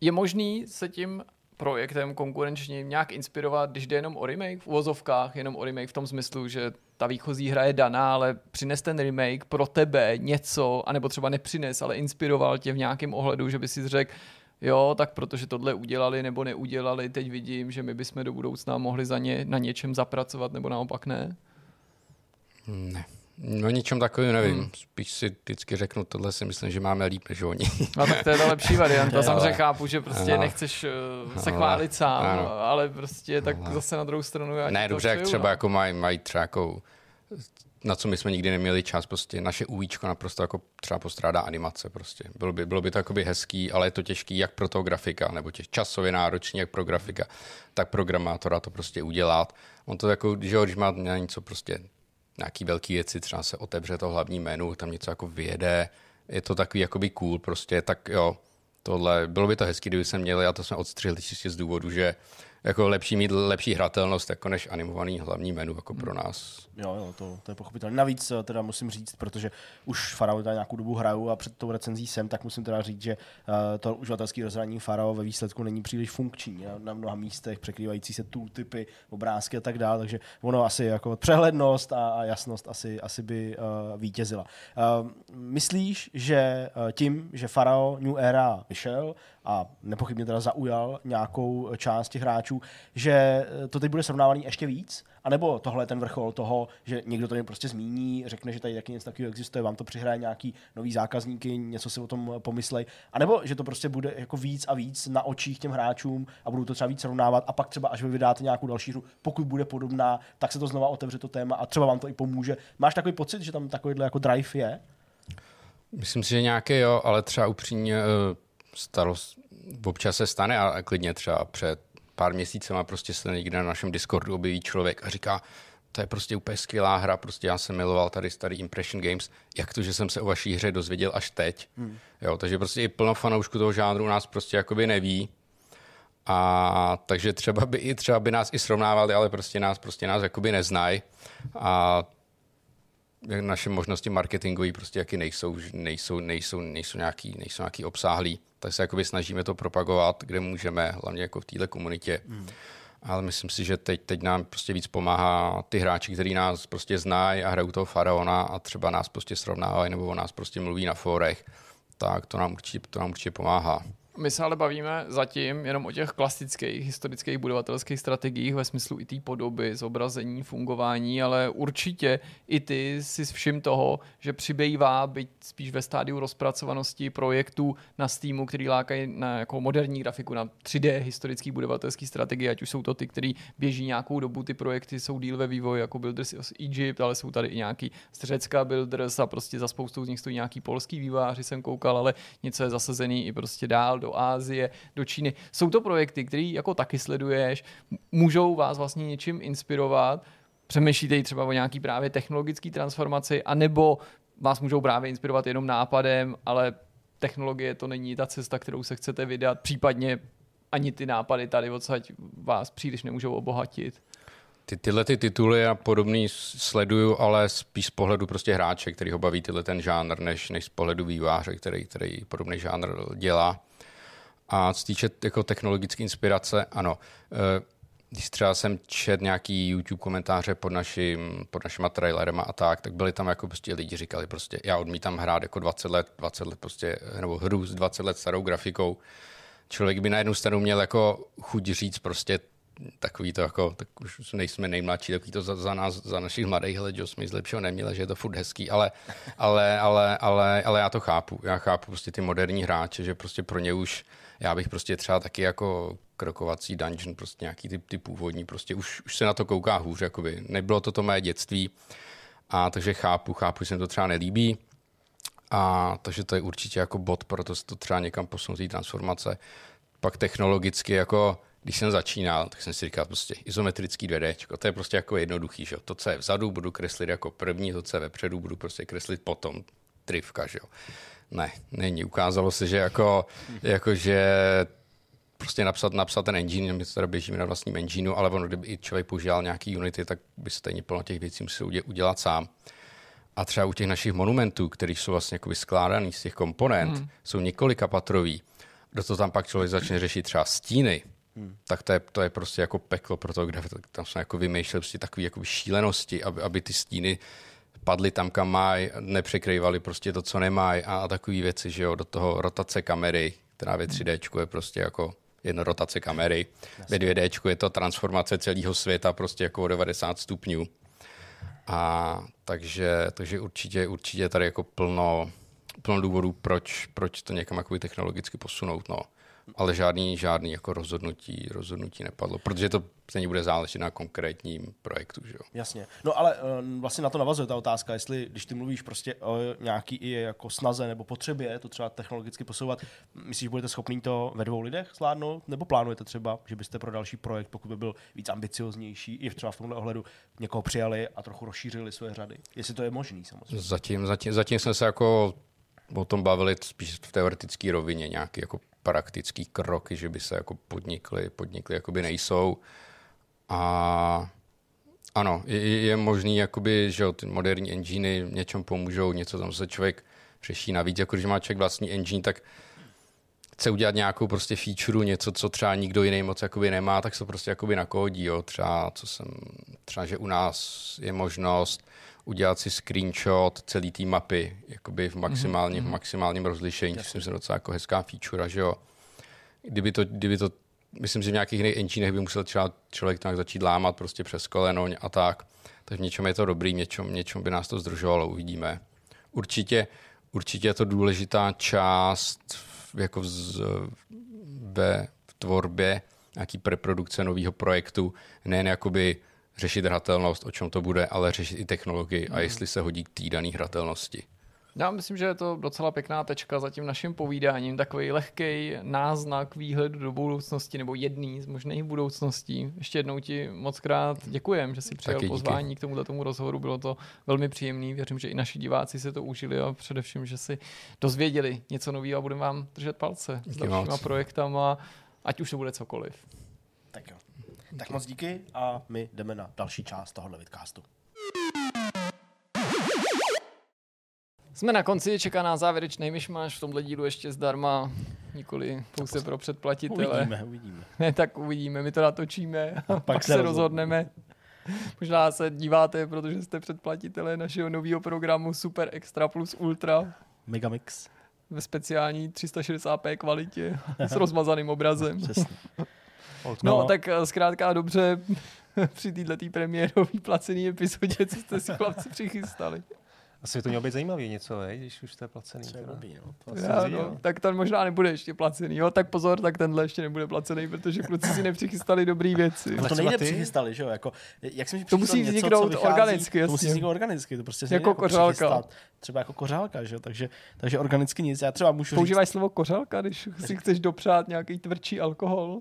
Je možný se tím projektem konkurenčně nějak inspirovat, když jde jenom o remake v uvozovkách, jenom o remake v tom smyslu, že ta výchozí hra je daná, ale přines ten remake pro tebe něco, anebo třeba nepřines, ale inspiroval tě v nějakém ohledu, že by si řekl, jo, tak protože tohle udělali nebo neudělali, teď vidím, že my bychom do budoucna mohli za ně na něčem zapracovat, nebo naopak ne. Ne. No ničem takovým nevím. Hmm. Spíš si vždycky řeknu, tohle si myslím, že máme líp než oni. A tak to je ta lepší varianta. Samozřejmě chápu, že prostě Ano. nechceš uh, se Ale- chválit sám, ano. ale prostě tak zase na druhou stranu já ne, dobře, jak třeba no. jako mají, mají třeba jako na co my jsme nikdy neměli čas, prostě naše UIčko naprosto jako třeba postrádá animace prostě. Bylo by, bylo by to hezký, ale je to těžký jak pro toho grafika, nebo tě, časově náročný jak pro grafika, tak programátora to prostě udělat. On to jako, že když má na něco prostě nějaký velký věci, třeba se otevře to hlavní menu, tam něco jako vyjede, je to takový jakoby cool prostě, tak jo, tohle, bylo by to hezký, kdyby jsme měli, a to jsme odstřihli čistě z důvodu, že jako lepší mít lepší hratelnost jako než animovaný hlavní menu jako pro nás. Jo, jo, to, to je pochopitelné. Navíc eh, teda musím říct, protože už Farao tady nějakou dobu hraju a před tou recenzí jsem, tak musím teda říct, že uh, to uživatelské rozhraní Farao ve výsledku není příliš funkční na, na mnoha místech, překrývající se tooltipy, obrázky a tak dále, takže ono asi jako přehlednost a, a jasnost asi, asi by uh, vítězila. Uh, myslíš, že uh, tím, že Farao New Era vyšel a nepochybně teda zaujal nějakou část těch hráčů, že eh, to teď bude srovnávaný ještě víc? A nebo tohle je ten vrchol toho, že někdo to prostě zmíní, řekne, že tady taky něco takového existuje, vám to přihraje nějaký nový zákazníky, něco si o tom pomyslej, a nebo že to prostě bude jako víc a víc na očích těm hráčům a budou to třeba víc srovnávat a pak třeba až vy vydáte nějakou další hru, pokud bude podobná, tak se to znova otevře to téma a třeba vám to i pomůže. Máš takový pocit, že tam takovýhle jako drive je? Myslím si, že nějaké jo, ale třeba upřímně eh, starost občas se stane a klidně třeba před pár měsícema prostě se někde na našem Discordu objeví člověk a říká, to je prostě úplně skvělá hra, prostě já jsem miloval tady starý Impression Games, jak to, že jsem se o vaší hře dozvěděl až teď. Hmm. Jo, takže prostě i plno fanoušků toho žánru nás prostě jakoby neví. A takže třeba by i třeba by nás i srovnávali, ale prostě nás prostě nás jakoby neznají. A naše možnosti marketingové prostě jaký nejsou, nejsou, nejsou, nejsou, nějaký, nejsou nějaký obsáhlý, tak se jakoby snažíme to propagovat, kde můžeme, hlavně jako v téhle komunitě. Mm. Ale myslím si, že teď, teď nám prostě víc pomáhá ty hráči, kteří nás prostě znají a hrajou toho faraona a třeba nás prostě srovnávají nebo o nás prostě mluví na fórech, tak to nám určitě, to nám určitě pomáhá. My se ale bavíme zatím jenom o těch klasických historických budovatelských strategiích ve smyslu i té podoby, zobrazení, fungování, ale určitě i ty si všim toho, že přibývá, byť spíš ve stádiu rozpracovanosti projektů na Steamu, který lákají na jako moderní grafiku, na 3D historický budovatelský strategie, ať už jsou to ty, který běží nějakou dobu, ty projekty jsou díl ve vývoji, jako Builders of Egypt, ale jsou tady i nějaký z Řecka Builders a prostě za spoustu z nich stojí nějaký polský výváři, jsem koukal, ale něco je zasazený i prostě dál do Ázie, do Číny. Jsou to projekty, které jako taky sleduješ, můžou vás vlastně něčím inspirovat, přemýšlíte i třeba o nějaký právě technologické transformaci, anebo vás můžou právě inspirovat jenom nápadem, ale technologie to není ta cesta, kterou se chcete vydat, případně ani ty nápady tady odsaď vás příliš nemůžou obohatit. Ty, tyhle ty tituly a podobný sleduju, ale spíš z pohledu prostě hráče, který ho baví tyhle ten žánr, než, než z pohledu výváře, který, který podobný žánr dělá. A co týče jako technologické inspirace, ano. Eh, Když třeba jsem čet nějaký YouTube komentáře pod, naším, pod našima trailerema a tak, tak byli tam jako prostě lidi říkali prostě, já odmítám hrát jako 20 let, 20 let prostě, nebo hru s 20 let starou grafikou. Člověk by na jednu stranu měl jako chuť říct prostě, takový to jako, tak už nejsme nejmladší, takový to za, za nás, za našich mladých let, že jsme nic neměli, že je to furt hezký, ale, ale, ale, ale, ale já to chápu. Já chápu prostě ty moderní hráče, že prostě pro ně už, já bych prostě třeba taky jako krokovací dungeon, prostě nějaký ty, ty původní, prostě už, už se na to kouká hůř, jakoby. Nebylo to to mé dětství, a takže chápu, chápu, že se mi to třeba nelíbí, a takže to je určitě jako bod, proto se to třeba někam posunout transformace. Pak technologicky jako když jsem začínal, tak jsem si říkal prostě izometrický 2D, to je prostě jako jednoduchý, že. To, co je vzadu, budu kreslit jako první, to, co je vepředu, budu prostě kreslit potom. Trivka, že jo. Ne, není. Ukázalo se, že jako, jako že prostě napsat, napsat ten engine, my teda běžíme na vlastním engineu, ale ono, kdyby i člověk používal nějaký Unity, tak by stejně plno těch věcí musel udělat sám. A třeba u těch našich monumentů, které jsou vlastně jako skládaný z těch komponent, hmm. jsou několika patrový, do toho tam pak člověk začne řešit třeba stíny, Hmm. tak to je, to je prostě jako peklo pro to, kde tam jsme jako vymýšleli prostě takové jako šílenosti, aby, aby ty stíny padly tam, kam mají, nepřekrývali prostě to, co nemají a, a takové věci, že jo, do toho rotace kamery, která ve 3D je prostě jako jedna rotace kamery, ve 2D je to transformace celého světa prostě jako o 90 stupňů. A takže, takže určitě, určitě tady jako plno, plno důvodů, proč, proč to někam technologicky posunout. No ale žádný, žádný jako rozhodnutí, rozhodnutí nepadlo, protože to stejně bude záležet na konkrétním projektu. Že jo? Jasně. No ale uh, vlastně na to navazuje ta otázka, jestli když ty mluvíš prostě o nějaký i jako snaze nebo potřebě to třeba technologicky posouvat, myslíš, že budete schopný to ve dvou lidech zvládnout, nebo plánujete třeba, že byste pro další projekt, pokud by byl víc ambicioznější, i třeba v tomhle ohledu někoho přijali a trochu rozšířili své řady? Jestli to je možný samozřejmě. Zatím, zatím, zatím jsme se jako o tom bavili spíš v teoretické rovině, nějaký jako praktický kroky, že by se jako podnikly, podnikly jakoby nejsou. A ano, je, je možný, jakoby, že ty moderní enginy něčem pomůžou, něco tam se člověk řeší navíc, jako když má člověk vlastní engine, tak chce udělat nějakou prostě feature, něco, co třeba nikdo jiný moc jakoby nemá, tak se prostě jakoby nakódí, jo. Třeba, co jsem, třeba, že u nás je možnost udělat si screenshot celý té mapy, jakoby v maximálním, mm-hmm. v maximálním rozlišení, což myslím, že docela jako hezká feature, že jo. Kdyby to, kdyby to, myslím, že v nějakých jiných enginech by musel třeba člověk tak začít lámat prostě přes koleno a tak. Tak v něčem je to dobrý, v něčem, něčem by nás to zdržovalo, uvidíme. Určitě, určitě je to důležitá část jako z, ve tvorbě nějaký preprodukce nového projektu, nejen jakoby řešit hratelnost, o čem to bude, ale řešit i technologii mm. a jestli se hodí k té dané hratelnosti. Já myslím, že je to docela pěkná tečka za tím naším povídáním, takový lehký náznak výhledu do budoucnosti nebo jedný z možných budoucností. Ještě jednou ti moc krát děkujem, že jsi přijal pozvání k tomuto tomu rozhovoru, bylo to velmi příjemný, věřím, že i naši diváci se to užili a především, že si dozvěděli něco nového a budeme vám držet palce Díky s dalšíma moc. projektama, ať už to bude cokoliv. Tak jo. Tak moc díky a my jdeme na další část tohohle vidcastu. Jsme na konci, čeká na závěrečný myšmaš, v tomhle dílu ještě zdarma, nikoli pouze pro předplatitele. Uvidíme, uvidíme. Ne, tak uvidíme, my to natočíme a, a pak, pak se rozhodneme. Možná se díváte, protože jste předplatitelé našeho nového programu Super Extra plus Ultra. Megamix. Ve speciální 360p kvalitě s rozmazaným obrazem. Přesně. No, no, tak eh, zkrátka dobře při této premiérové placené epizodě, co jste si chlapci přichystali. Asi to mělo být zajímavý něco, ne? když už to je placený. To je blbý, no. To Já, no, tak ten možná nebude ještě placený, jo? tak pozor, tak tenhle ještě nebude placený, protože kluci si nepřichystali dobrý věci. Ale to nejde ty? přichystali, že jo? Jako, jak jsem to musí vzniknout něco, organicky, jasně. To musí vzniknout organicky, to prostě jako, jako kořálka. Třeba jako kořálka, že jo? Takže, takže organicky nic. Já třeba můžu Používáš říct... slovo kořálka, když si chceš dopřát nějaký tvrdší alkohol?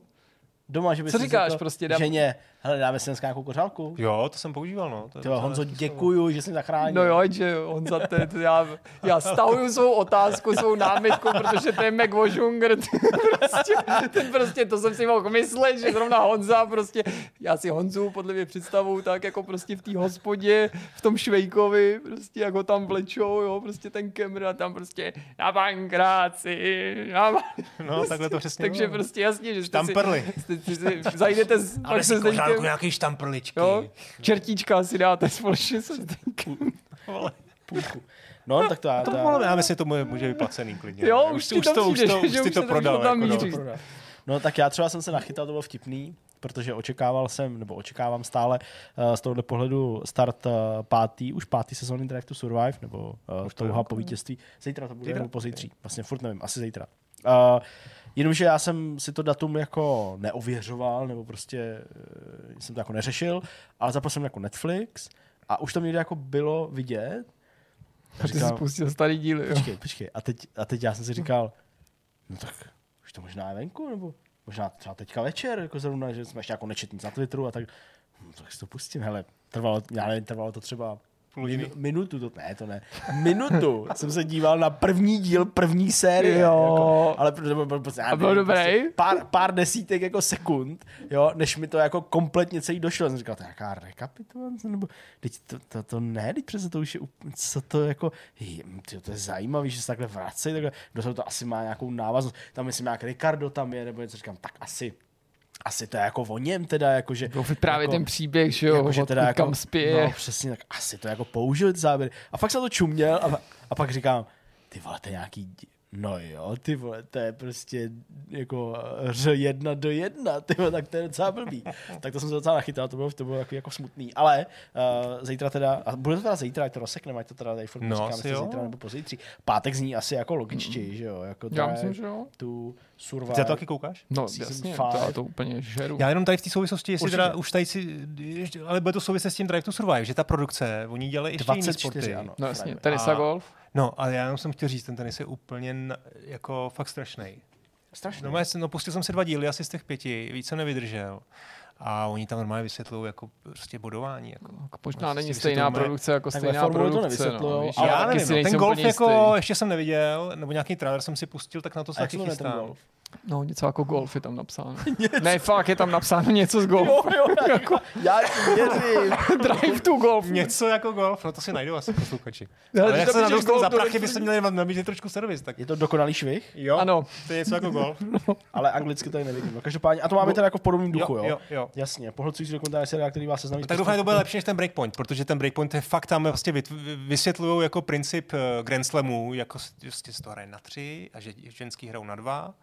Doma, že by Co říkáš prostě? Dám... Ženě, hele, dáme si dneska nějakou kořálku. Jo, to jsem používal, no. To Tyjo, Honzo, děkuju, že jsi zachránil. No jo, že Honza, to, to já, já stahuju svou otázku, svou námitku, protože to je McWashunger. prostě, ten prostě, to jsem si mohl myslet, že zrovna Honza prostě, já si Honzu podle mě představu tak jako prostě v té hospodě, v tom Švejkovi, prostě jako tam vlečou, jo, prostě ten kemr a tam prostě na bankráci, na bank... No, takhle to přesně Takže prostě jasně, že jste tam si, perli. Jste, si, zajdete s, Ale si kořálku nějaký štamprličky. Jo, čertíčka si dáte společně se. Půlku. No, tak to já... To, to, já myslím, že to může být placený klidně. Jo, už, už, to, už, to, už, to, už ty to prodal. Tam jako, no. no tak já třeba jsem se nachytal, to bylo vtipný. protože očekával jsem, nebo očekávám stále uh, z tohohle pohledu start uh, pátý, už pátý sezóny Drive to Survive, nebo uh, Už to je touha po vítězství. Zítra to bude, nebo pozítří. Vlastně furt nevím, asi zítra. Uh, jenomže já jsem si to datum jako neověřoval, nebo prostě uh, jsem to jako neřešil, ale zapal jsem jako Netflix a už to někde jako bylo vidět. A ty jsi spustil starý díly, jo. Počkej, počkej. A teď, a teď já jsem si říkal, no tak už to možná je venku, nebo možná třeba teďka večer, jako zrovna, že jsme ještě jako nečet nic na Twitteru a tak, no, tak si to pustím, hele, trvalo, já nevím, trvalo to třeba Půl hodiny. Minu, minutu, to, ne, to ne. Minutu jsem se díval na první díl první série. Jo. Jako, ale pro, pro, pro, A byl dobrý? pár, pár desítek jako sekund, jo, než mi to jako kompletně celý došlo. Já jsem říkal, to je nějaká rekapitulace, nebo teď to, to, to, ne, teď přece to už je, úplně- co to jako, je, tyjo, to je zajímavý, že se takhle vrací, takhle, do toho to asi má nějakou návaznost. Tam myslím, nějak Ricardo tam je, nebo něco říkám, tak asi, asi to je jako o něm teda, jakože... Byl právě jako, ten příběh, že jo, jako, že teda jako, kam spěje. No, přesně, tak asi to jako použil ty záběry. A fakt jsem to čuměl a, a pak říkám, ty vole, to je nějaký, no jo, ty vole, to je prostě jako ř jedna do jedna, ty vole, tak to je docela blbý. tak to jsem se docela nachytal, to bylo, to bylo jako, jako smutný. Ale uh, zítra teda, a bude to teda zítra, ať to rozsekneme, ať to teda tady furt No, říkám, jestli zítra nebo pozítří. Pátek zní asi jako logičtěji, že jo, jako Já myslím, že jo. tu survive. Ty to taky koukáš? No, jasně, to já to úplně žeru. Já jenom tady v té souvislosti, jestli Určitě. teda už tady si, ale bude to souviset s tím Drive to Survive, že ta produkce, oni dělají ještě jiný 24, sporty. ano. No jasně, tenis a A- golf. No, ale já jenom jsem chtěl říct, ten tenis je úplně na, jako fakt strašný. Strašně. No, no, pustil jsem si dva díly, asi z těch pěti, víc jsem nevydržel. A oni tam normálně vysvětlují jako prostě bodování. Jako. Možná Prostě není stejná mé- produkce jako stejná to produkce. nevysvětlujou, no, víš, ale já nevím, no, ten golf jako jistý. ještě jsem neviděl, nebo nějaký trailer jsem si pustil, tak na to se a taky se chystám. No, něco jako golf je tam napsáno. ne, fakt je tam napsáno něco z golfu. Jo, jo, jako, já věřím. Drive to golf. Něco jako golf, no to si najdu asi posluchači. Ale Ale jak se nadostanu golf za prachy, Netflixu- byste měli nabídnout trošku servis. Tak. Je to dokonalý švih, Jo, Ano. to je něco jako golf. ale anglicky tady nevidím. No, každopádně, a to máme teda jako v podobném duchu, jo? jo, jo. Jasně, pohlcující dokumentární seriál, který vás seznámí. s Tak doufám, že to bude lepší než ten Breakpoint, protože ten Breakpoint je fakt tam vlastně vysvětlují jako princip eh, Grand Slamu, jako s- prostě se to hraje na tři a že ženský hrajou na dva,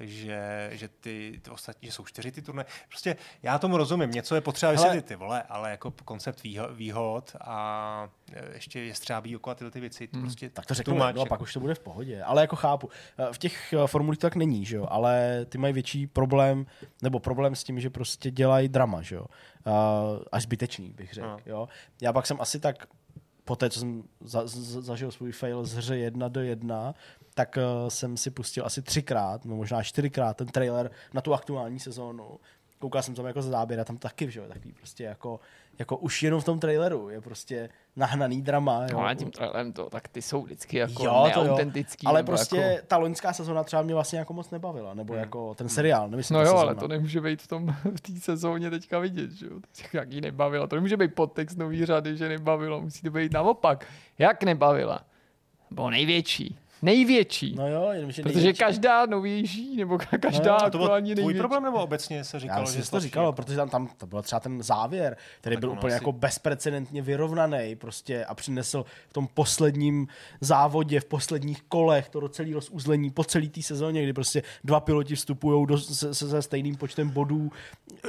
že, že ty, ty ostatní, že jsou čtyři ty turné. Prostě já tomu rozumím, něco je potřeba vysvětlit, ty vole, ale jako koncept výho- výhod a eh, ještě je střábí jako tyhle ty věci, to prostě Tak to řeknu, no a pak už to bude v pohodě. Ale jako chápu. Eh, V těch eh, formulích to tak není, že jo? Ale ty mají větší problém, nebo problém s tím, že prostě dělají drama, že jo? Až zbytečný, bych řekl, No. jo? Já pak jsem asi tak po té, co jsem za, z, zažil svůj fail z hře 1 do 1, tak uh, jsem si pustil asi třikrát, no možná čtyřikrát ten trailer na tu aktuální sezónu. Koukal jsem tam jako z záběr a tam taky, že jo, takový prostě jako, jako už jenom v tom traileru je prostě nahnaný drama. Jo. No ale tím trailerem to, tak ty jsou vždycky jako Jo, to jo. neautentický. Ale prostě Jako... ta loňská sezóna třeba mě vlastně jako moc nebavila, nebo jako ten seriál, nemyslím No jo, sezóna. ale to nemůže být v tom v té sezóně teďka vidět, že jo. Jak jí nebavila. To nemůže být podtext nový řady, že nebavilo. Musí to být naopak. Jak nebavila? Bo největší. Největší. No jo, jenom, že Protože největší- každá novější, nebo ka- každá No, no, A to byl aktuální tvůj největší. problém, nebo obecně se Já říkalo, myslím, že že to říkalo, jako? protože tam, tam to byl třeba ten závěr, který Tak byl ono úplně asi- jako bezprecedentně vyrovnaný prostě a přinesl v tom posledním závodě, v posledních kolech to celé rozuzlení po celé té sezóně, kdy prostě dva piloti vstupují do, se, se, se stejným počtem bodů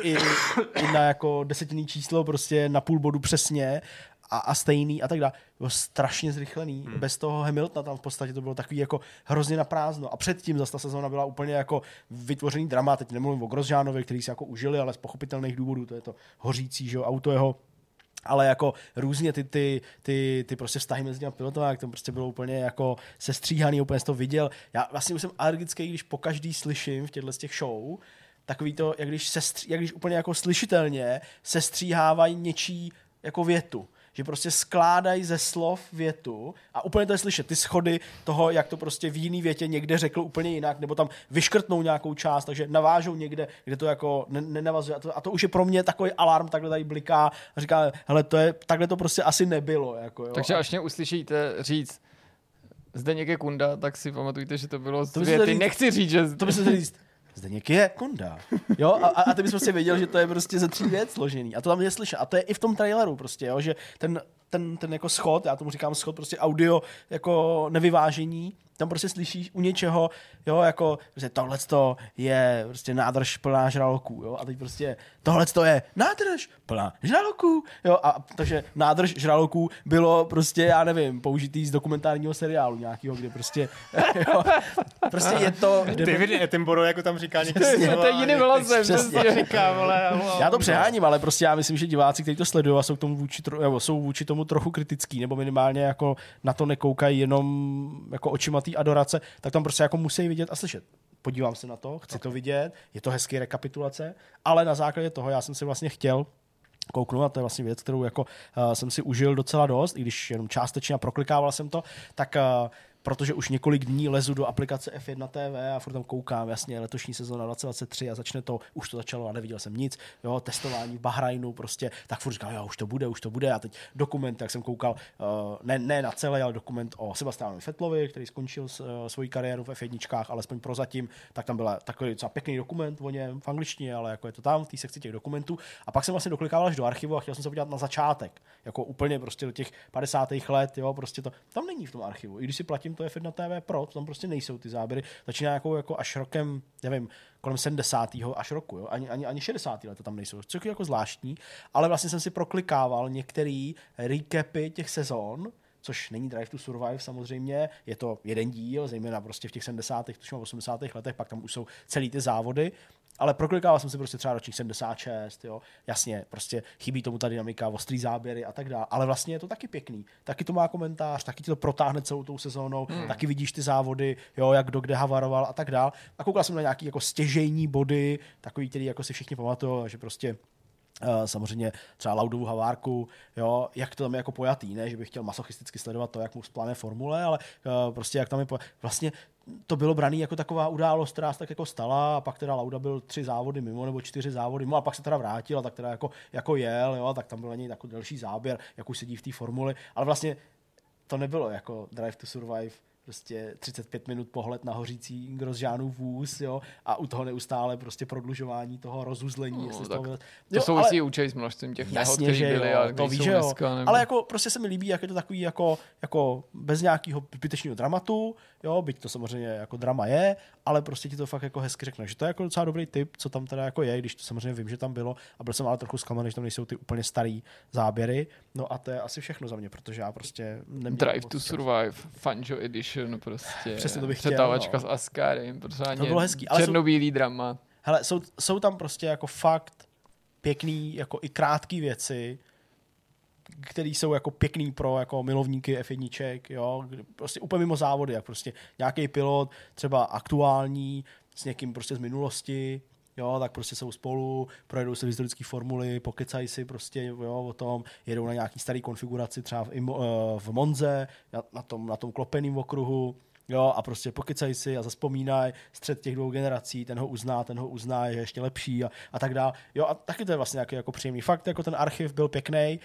i, i na jako desetinný číslo, prostě na půl bodu přesně a, a stejný a tak dále. Bylo strašně zrychlený. Hmm. Bez toho Hamiltona tam v podstatě to bylo takový jako hrozně na prázdno. A předtím zase ta sezóna byla úplně jako vytvořený drama. Teď nemluvím o Grosjeanovi, který si jako užili, ale z pochopitelných důvodů. To je to hořící, že jo, auto jeho ale jako různě ty, ty, ty, ty prostě vztahy mezi těmi pilotama, jak to prostě bylo úplně jako sestříhaný, úplně to viděl. Já vlastně už jsem alergický, když po každý slyším v těchto z těch show, takový to, jak když, sestří, jak když úplně jako slyšitelně sestříhávají něčí jako větu že prostě skládají ze slov větu a úplně to je slyšet, ty schody toho, jak to prostě v jiný větě někde řekl úplně jinak, nebo tam vyškrtnou nějakou část, takže navážou někde, kde to jako ne- nenavazuje. A to, a to už je pro mě takový alarm, takhle tady bliká a říká, hele, to je, takhle to prostě asi nebylo. Jako, jo. Takže až mě uslyšíte říct Zdeněk je kunda, tak si pamatujte, že to bylo z To by věty. říct- Nechci říct, že... to by se chtěl říct, Zdeněk je kunda. Jo, a, a, a ty bys prostě věděl, že to je prostě ze tří věc složený. A to tam je slyšet. A to je i v tom traileru prostě, jo, že ten, ten, ten jako schod, já tomu říkám schod, prostě audio jako nevyvážení, tam prostě slyšíš u něčeho, jo, jako, že tohle je prostě nádrž plná žraloků, jo, a teď prostě tohle je nádrž plná žraloků, jo, a takže nádrž žraloků bylo prostě, já nevím, použitý z dokumentárního seriálu nějakého, kde prostě, jo, prostě je to... Kde David Attenborough jako tam říká někde Přesně, to je jiným hlasem. Přesně. Přesně. Říká, vole, Já to přeháním, ale prostě já myslím, že diváci, kteří to sledují a jsou, k tomu vůči, tro- nebo jsou vůči tomu trochu kritický, nebo minimálně jako na to nekoukají jenom jako očima té adorace, tak tam prostě jako musí vidět a slyšet. Podívám se na to, chci to vidět, je to hezký rekapitulace, ale na základě toho já jsem si vlastně chtěl kouknout, a to je vlastně věc, kterou jako uh, jsem si užil docela dost, i když jenom částečně a proklikával jsem to, tak uh, protože už několik dní lezu do aplikace F1 TV a furt tam koukám, jasně, letošní sezóna 2023 a začne to, už to začalo a neviděl jsem nic, jo, testování v Bahrajnu prostě, tak furt říkal, jo, už to bude, už to bude a teď dokument, jak jsem koukal, uh, ne, ne na celé, ale dokument o Sebastianovi Fetlovi, který skončil uh, svoji kariéru v F1, alespoň prozatím, tak tam byl takový docela pěkný dokument o něm v angličtině, ale jako je to tam v té sekci těch dokumentů. A pak jsem vlastně doklikával až do archivu a chtěl jsem se podívat na začátek, jako úplně prostě do těch 50. let, jo, prostě to tam není v tom archivu. I když si platím to F1 TV Pro, tam prostě nejsou ty záběry. Začíná jako, jako až rokem, nevím, kolem 70. až roku, jo? Ani, ani, ani 60. let to tam nejsou, což je jako zvláštní, ale vlastně jsem si proklikával některé recapy těch sezon, což není Drive to Survive samozřejmě, je to jeden díl, zejména prostě v těch 70. tuším 80. letech, pak tam už jsou celý ty závody, ale proklikával jsem si prostě třeba ročník 76, jo. Jasně, prostě chybí tomu ta dynamika, ostrý záběry a tak dále. Ale vlastně je to taky pěkný. Taky to má komentář, taky ti to protáhne celou tou sezónou, hmm. taky vidíš ty závody, jo, jak kdo kde havaroval a tak dále. A koukal jsem na nějaký jako stěžejní body, takový, který jako si všichni pamatují, že prostě samozřejmě třeba Laudovu Havárku, jo, jak to tam je jako pojatý, ne, že bych chtěl masochisticky sledovat to, jak mu splane formule, ale uh, prostě jak tam je, po... vlastně to bylo braný jako taková událost, která se tak jako stala a pak teda Lauda byl tři závody mimo nebo čtyři závody mimo a pak se teda vrátil a tak teda jako, jako jel, jo, tak tam byl na něj takový další záběr, jak už sedí v té formuli, ale vlastně to nebylo jako Drive to Survive, prostě 35 minut pohled na hořící Grosjeanův vůz, jo, a u toho neustále prostě prodlužování toho rozuzlení. No, jestli tak toho, To souvisí určitě s množstvím těch nehod, které byly jo, a to jsou že jo. dneska, nebo... Ale jako prostě se mi líbí, jak je to takový jako, jako bez nějakého zbytečného dramatu, jo, byť to samozřejmě jako drama je, ale prostě ti to fakt jako hezky řekne, že to je jako docela dobrý tip, co tam teda jako je, když to samozřejmě vím, že tam bylo a byl jsem ale trochu zklamaný, že tam nejsou ty úplně starý záběry. No a to je asi všechno za mě, protože já prostě neměl Drive to. Survive, Fanjo Edition, prostě. Přesně to bych chtěl, Přetávačka no. s Ascarem, pořádně. To bylo hezký, ale jsou- Černobílý drama. Hele, jsou, jsou tam prostě jako fakt pěkný, jako i krátký věci, které jsou jako pěkný pro jako milovníky F1, jo, prostě úplně mimo závody, jak prostě nějaký pilot, třeba aktuální, s někým prostě z minulosti, jo, tak prostě jsou spolu, projedou se historické formuly, pokecají si prostě jo, o tom, jedou na nějaký starý konfiguraci třeba v, Imo, eh, v Monze, na, na tom, na tom klopeným okruhu, Jo, a prostě pokecají si a zaspomínají střed těch dvou generací, ten ho uzná, ten ho uzná, je ještě lepší a, a tak dále. Jo, a taky to je vlastně nějaký jako příjemný fakt, jako ten archiv byl pěkný,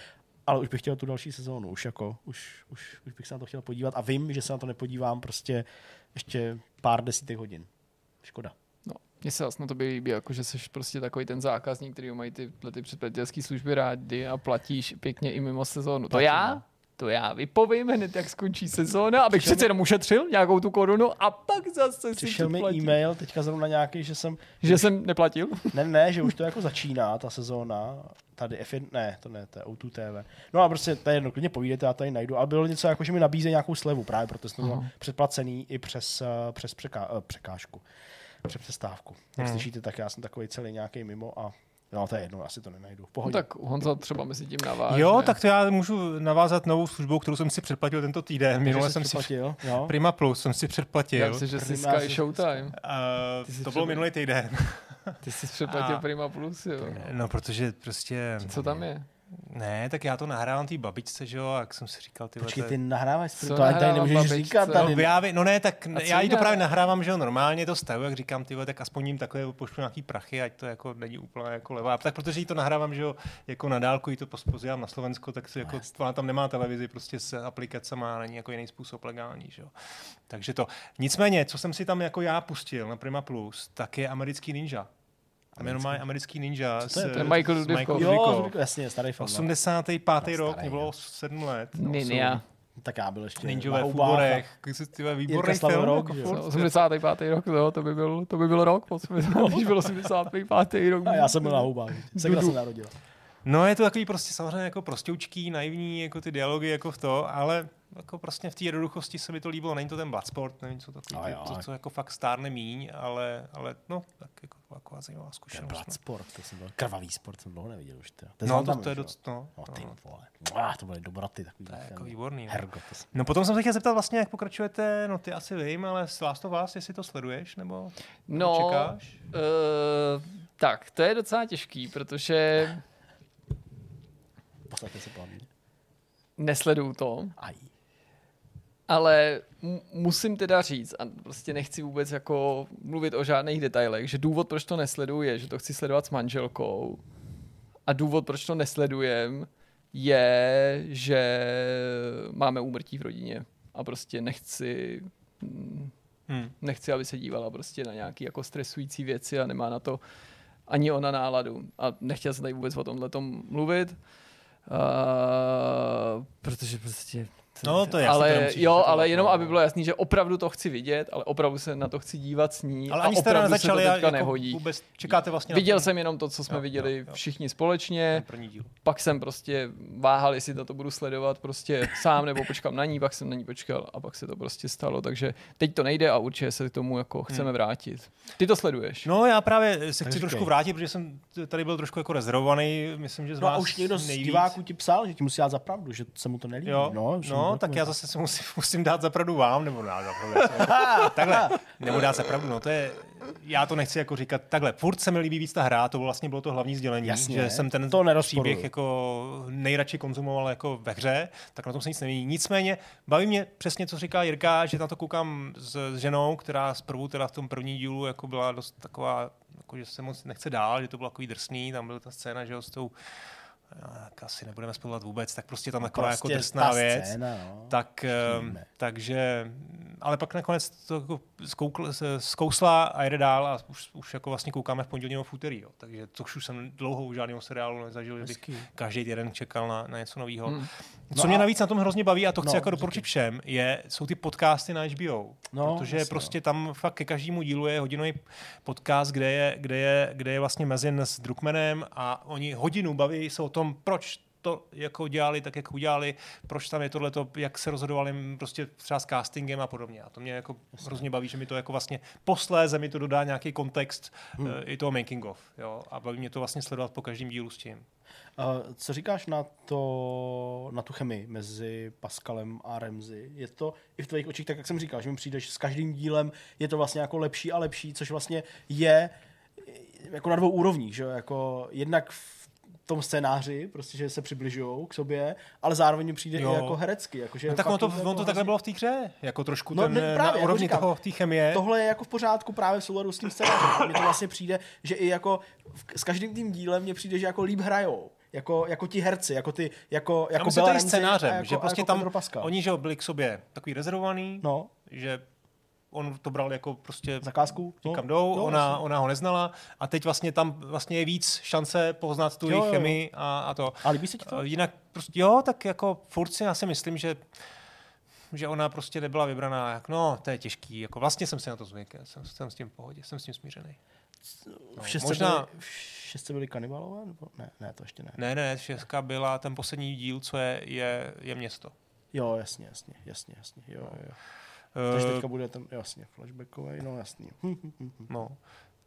ale už bych chtěl tu další sezónu, už jako, už, už, už bych se na to chtěl podívat a vím, že se na to nepodívám prostě ještě pár desítek hodin. Škoda. No, mně se vlastně to by líbí, jako že jsi prostě takový ten zákazník, který mají ty, ty předplatitelské služby rádi a platíš pěkně i mimo sezónu. To Platím, já, no. To já vypovím hned, jak skončí sezóna, abych přece jenom ušetřil nějakou tu korunu a pak zase Přišel si mi to platím. e-mail teďka zrovna nějaký, že jsem, Že jsem neplatil? ne, ne, že už to jako začíná, ta sezóna, tady F1, ne, to ne, to je O2 TV. No a prostě je jedno, klidně povídejte, já tady najdu, ale bylo něco jako, že mi nabízejí nějakou slevu právě, protože jsem to předplacený i přes, eh, přes překá, eh, překážku, přes přestávku. Jak Hmm. slyšíte, tak já jsem takový celý nějaký mimo a no to je jedno, asi to nenajdu. No tak Honza třeba mezi tím naváže. Jo, tak to já můžu navázat novou službou, kterou jsem si předplatil tento týden. Minule jsem jsi si předplatil, jo? Prima Plus jsem si předplatil. Já si, že jsi Sky Showtime. Uh, to bylo třeba- minulý týden. Ty jsi předplatil A- Prima Plus, jo. No, protože prostě... Co tam je? Ne, tak já to nahrávám té babičce, že jo, jak jsem si říkal, ty Počkej, ty nahráváš, Co to tady nemůžeš babičce? říkat. No, Tady. No, já, no ne, tak co já jí to právě nahrávám, že jo, normálně to stavu, jak říkám, ty vole, tak aspoň jim takhle pošlu nějaký prachy, ať to jako není úplně jako levá. Tak protože jí to nahrávám, že jo, jako na dálku jí to posílám na Slovensko, tak si jako, ona tam nemá televizi, prostě s aplikacema není jako jiný způsob legální, že jo. Takže to. Nicméně, co jsem si tam jako já pustil na Prima Plus, tak je americký ninja. Tam je normálně americký ninja. Co to je? je Michael s Dudikoff. Jo, Dudikoff. jasně, starý film. no. 85. rok, starý, mě bylo no. 7 let. Ninja. Tak já byl ještě Ninjové v a- úborech, výborný film. rok, jako že jo. furt. 85. rok, no, to by byl, to by byl rok, po 80, když byl 85. rok. A já jsem byl na houbách. Segla se narodila. No je to takový prostě samozřejmě jako prostoučký, naivní, jako ty dialogy jako v to, ale jako prostě v té jednoduchosti se mi to líbilo. Není to ten Bloodsport, nevím, co takový, No jo. to, co jako fakt stárne míň, ale, ale no, tak jako taková zajímavá Ten zkušenost. blood no. sport, to jsem byl krvavý sport, jsem dlouho neviděl už. To, to, No, to, to je dost, no. No, ty no. vole. Ah, to byly dobroty takový. To je jako výborný. no. Hergo, to jsem... No potom jsem se chtěl zeptat vlastně, jak pokračujete, no ty asi vím, ale s Last of Us, jestli to sleduješ, nebo No, čekáš? Uh, tak, to je docela těžký, protože Postavte se plavně. nesleduju to, Aj. Ale musím teda říct, a prostě nechci vůbec jako mluvit o žádných detailech, že důvod, proč to nesleduju, je, že to chci sledovat s manželkou a důvod, proč to nesledujem, je, že máme úmrtí v rodině a prostě nechci mm, Hmm. nechci, aby se dívala prostě na nějaké jako stresující věci a nemá na to ani ona náladu. A nechtěl jsem tady vůbec o tomhle mluvit, uh, protože prostě... No, to je ale, nemusíš jo, ale jenom, no. aby bylo jasný, že opravdu to chci vidět, ale opravdu se na to chci dívat s ní Ale a ani jste opravdu nezačali, se to teďka jako nehodí. vůbec čekáte vlastně Viděl jsem jenom to, co jsme Jo, viděli jo, jo. všichni společně, ten první díl. pak jsem prostě váhal, jestli na to budu sledovat prostě sám nebo počkám na ní, pak jsem na ní počkal a pak se to prostě stalo, takže teď to nejde a určitě se k tomu jako chceme vrátit. Ty to sleduješ? No já právě se chci trošku vrátit, protože jsem tady byl trošku jako rezervovaný, myslím, že z No a vás už někdo z nejvíc. diváků ti psal, že ti musí dát za pravdu, že se mu to nelíbí. Jo, no, jsem no tak já zase se musím, musím dát zapravdu vám, nebo dát zapravdu. takhle, nebo dát zapravdu, no to je, já to nechci jako říkat takhle. Furt se mi líbí víc ta hra, to vlastně bylo to hlavní sdělení, Jasně, že jsem ten to příběh jako nejradši konzumoval jako ve hře, tak na tom se nic neví. Nicméně baví mě přesně, co říká Jirka, že na to koukám s, s ženou, která zprvu teda v tom první dílu jako byla dost taková, jako, že se moc nechce dál, že to bylo takový drsný, tam byla ta scéna, že jo, s tou asi nebudeme spolovat vůbec, tak prostě tam taková jako Prostě drsná ta věc. Scéna, no. Tak, Víme. takže, ale pak nakonec to jako zkoukl, se- zkousla a jede dál a už, už jako vlastně koukáme v pondělí nebo v úterý, jo. takže což už jsem dlouho u žádného seriálu nezažil, že bych každý týden čekal na, na něco nového. Hmm. Co No mě a- navíc na tom hrozně baví a to chci No, jako doporučit všem, je, jsou ty podcasty na HBO. No, protože jasně, prostě tam fakt ke každému dílu je hodinový podcast, kde je, kde je, kde je vlastně Mezin s Druckmanem a oni hodinu baví se o tom, proč to jako dělali tak, jak udělali, proč tam je tohleto, jak se rozhodovali prostě třeba s castingem a podobně. A to mě jako hrozně baví, že mi to jako vlastně posléze mi to dodá nějaký kontext hmm. uh, i toho making of. Jo? A baví mě to vlastně sledovat po každém dílu s tím. Uh, co říkáš na, to, na tu chemii mezi Pascalem a Remzy? Je to i v tvých očích, tak jak jsem říkal, že mi přijde, že s každým dílem je to vlastně jako lepší a lepší, což vlastně je eh, jako na dvou úrovních, že jo? Jako jednak v tom scénáři, prostě, že se přibližují k sobě, ale zároveň přijde Jo. i jako herecky. Jako, že No, tak to, je on to takhle bylo v té hře, jako trošku No, ten, ne, ne, právě, na jako úrovni toho, té chemie. Tohle je jako v pořádku právě v souladu s tím scénářem. Mně to vlastně přijde, že i jako v, s každým tím dílem mně přijde, že jako líp hrajou. Jako, jako ti herci, jako ty, jako, jako Bela to scénářem, jako, že prostě jako tam oni že byli k sobě takový rezervovaný, No, že on to bral jako prostě zakázku. No, kam jdou, jo, ona, jasně. ona ho neznala a teď vlastně tam vlastně je víc šance poznat tu Jo, jejich chemii a, a to. A líbí se ti to? A Jinak prostě jo, tak jako furt si já si myslím, že že ona prostě nebyla vybraná, jak no, to je těžký, jako vlastně jsem si na to zvykl, jsem, jsem s tím v pohodě, jsem s tím smířený. v šestce, možná- byli, v šestce byli kanibalové? Nebo? Ne, ne, to ještě ne. Ne, ne, šestka byla ten poslední díl, co je, je, je město. Jo, jasně, jasně, jasně, jasně, jo, jo, jo. Takže Eh, teďka bude ten, jasně, flashbackový, no jasný. No.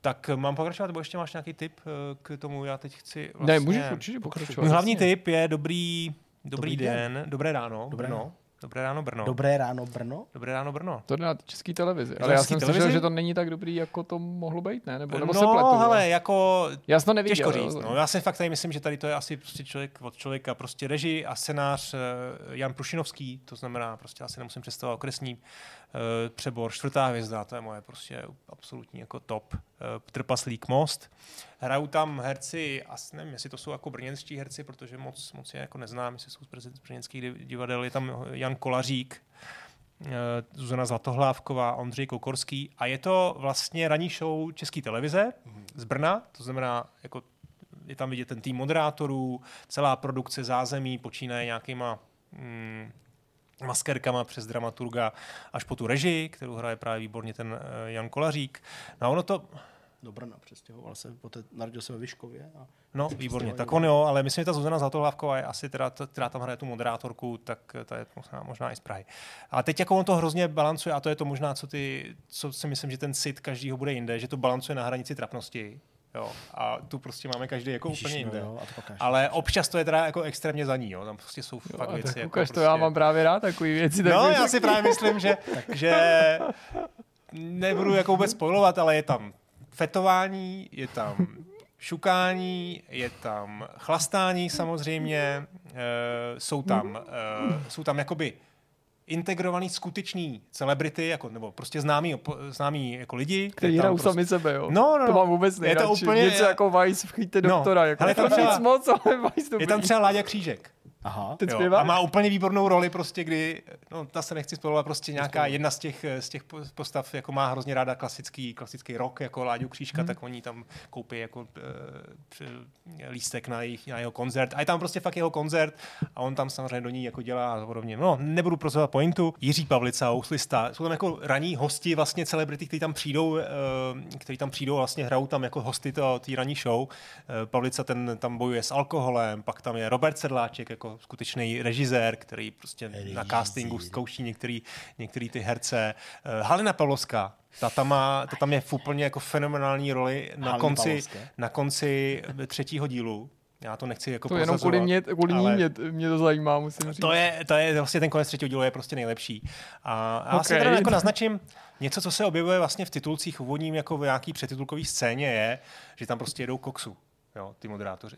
Tak eh, mám pokračovat, nebo ještě máš nějaký tip eh, k tomu? Já teď chci vlastně... Ne, můžeš určitě pokračovat. Můj hlavní jasně. tip je dobrý, dobrý, Dobrý den. den. dobré ráno, Dobré Brno. Dobré ráno, Brno. Dobré ráno, Brno. Dobré ráno, Brno. To jde na české televizi. Ale já jsem televizi? slyšel, že to není tak dobrý, jako to mohlo být, ne? Nebo, nebo se no, pletu. hele, jako Já jsem to neviděl. Těžko říct. No. Já si fakt tady myslím, že tady to je asi prostě člověk od člověka. Prostě režii a scénář eh, Jan Prušinovský, to znamená, prostě asi nemusím představovat okresní eh, přebor, čtvrtá hvězda, to je moje prostě absolutní jako top. Eh, Trpaslík most. Hrajou tam herci, asi nevím, jestli to jsou jako brněnští herci, protože moc, moc je jako neznám, jestli jsou z brněnských div- divadel. Je tam Jan Kolařík, eh, Zuzana Zlatohlávková, Ondřej Kokorský a je to vlastně ranní show České televize z Brna, to znamená jako je tam vidět ten tým moderátorů, celá produkce zázemí počínaje nějakýma mm, maskerkama přes dramaturga až po tu režii, kterou hraje právě výborně ten eh, Jan Kolařík. No a ono to, Do Brna přestěhoval se, poté narodil se ve Vyškově. A No, výborně. Tak on jo, ale myslím, že ta Zuzana Zlatohlávková je asi teda, která tam hraje tu moderátorku, tak ta je možná, možná i z Prahy. A teď jako on to hrozně balancuje a to je to možná, co, ty, co si myslím, že ten sit každýho bude jinde, že to balancuje na hranici trapnosti. Jo, a tu prostě máme každý jako Ježiš, úplně jinde. no jo, a to pak až. ale občas to je teda jako extrémně za ní, jo. Tam prostě jsou Jo, fakt věci. tak jako ukaž to, prostě... já mám právě rád takové věci. No, takže- já si právě myslím, že, že nebudu jako vůbec spojovat, ale je tam fetování, je tam šukání, je tam chlastání samozřejmě, e, jsou tam, e, jsou tam jakoby integrovaný skutečný celebrity, jako, nebo prostě známý, známý jako lidi. Který hrajou prostě, sami sebe, jo. No, no, To no. mám vůbec Je to nejradši. úplně- Něco jako Vice, vchyťte No, doktora. Jako, ale to tam třeba- nic moc, ale Vice to Je tam třeba Láďa Křížek. Aha. Ten zpěvák? a má úplně výbornou roli, prostě, kdy, no, ta se nechci spolovat, prostě nějaká jedna z těch, z těch po- postav, jako má hrozně ráda klasický, klasický rock, jako Láďu Křížka, hmm. tak oni tam koupí jako e, lístek na, jejich, na jeho koncert. A je tam prostě fakt jeho koncert a on tam samozřejmě do ní jako dělá a podobně. No, nebudu prozovat pointu. Jiří Pavlica, Houslista, jsou tam jako raní hosti, vlastně celebrity, kteří tam přijdou, e, kteří tam přijdou, vlastně hrajou tam jako hosty té ranní show. E, Pavlica ten tam bojuje s alkoholem, pak tam je Robert Sedláček jako skutečný režisér, který prostě na Režisér. castingu zkouší některý, některý ty herce. Eh, Halina Pavlovská, ta tam, má, ta tam je v úplně jako fenomenální roli na Halina konci, Pavlovská. na konci třetího dílu. Já to nechci jako To jenom kvůli mě, kvůli ní ale mě, mě to zajímá, musím říct. To je, to je vlastně ten konec třetího dílu je prostě nejlepší. A, a já si Ok. teda jako naznačím, něco, co se objevuje vlastně v titulcích úvodním jako v nějaký předtitulkový scéně je, že tam prostě jedou koksu, jo, ty moderátoři.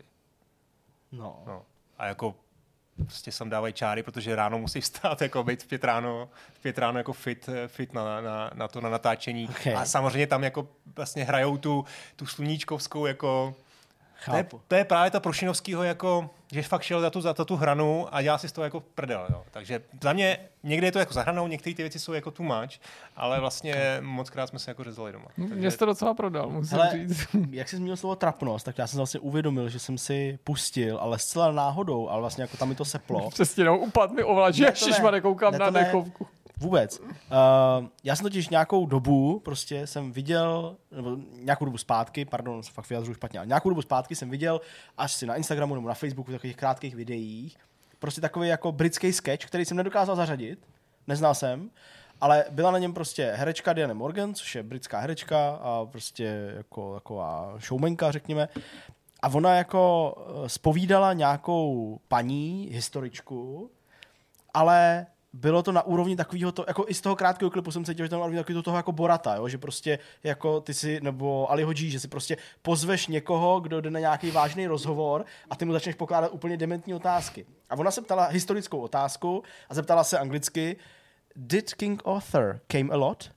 No. No. A jako prostě sem dávají čáry, protože ráno musí vstát, jako být v pět ráno, v pět ráno jako fit, fit na, na, na, to na natáčení. Okay. A samozřejmě tam jako vlastně hrajou tu, tu sluníčkovskou jako to je, Chápu. to je právě ta Prošinovskýho jako, že fakt šel za tu, za tu hranu a dělá si z toho jako prdel. Jo. Takže za mě někdy je to jako za hranou, některé ty věci jsou jako too much, ale vlastně moc krát jsme se jako řezali doma. Mě jsi to docela prodal, musím Hele, říct. jak jsi zmínil slovo trapnost, tak já jsem vlastně uvědomil, že jsem si pustil, ale zcela náhodou, ale vlastně jako tam mi to seplo. Přesně, no, upad mi ovlač, Ne, ne. koukám Ne, na to ne. dechovku. Vůbec. Uh, já jsem totiž nějakou dobu, prostě jsem viděl, nebo nějakou dobu zpátky, pardon, se fakt vyjadřuju špatně, ale nějakou dobu zpátky jsem viděl, až si na Instagramu nebo na Facebooku takových krátkých videích, prostě takový jako britský sketch, který jsem nedokázal zařadit, neznal jsem, ale byla na něm prostě herečka Diana Morgan, což je britská herečka a prostě jako taková showmanka, řekněme. A ona jako eh, spovídala nějakou paní, historičku, ale bylo to na úrovni takového to, jako i z toho krátkého klipu jsem cítil, že na úrovni takového toho jako Borata, jo? že prostě jako ty si, nebo Ali Hodži, že si prostě pozveš někoho, kdo jde na nějaký vážný rozhovor a ty mu začneš pokládat úplně dementní otázky. A ona se ptala historickou otázku a zeptala se anglicky, did King Arthur came a lot?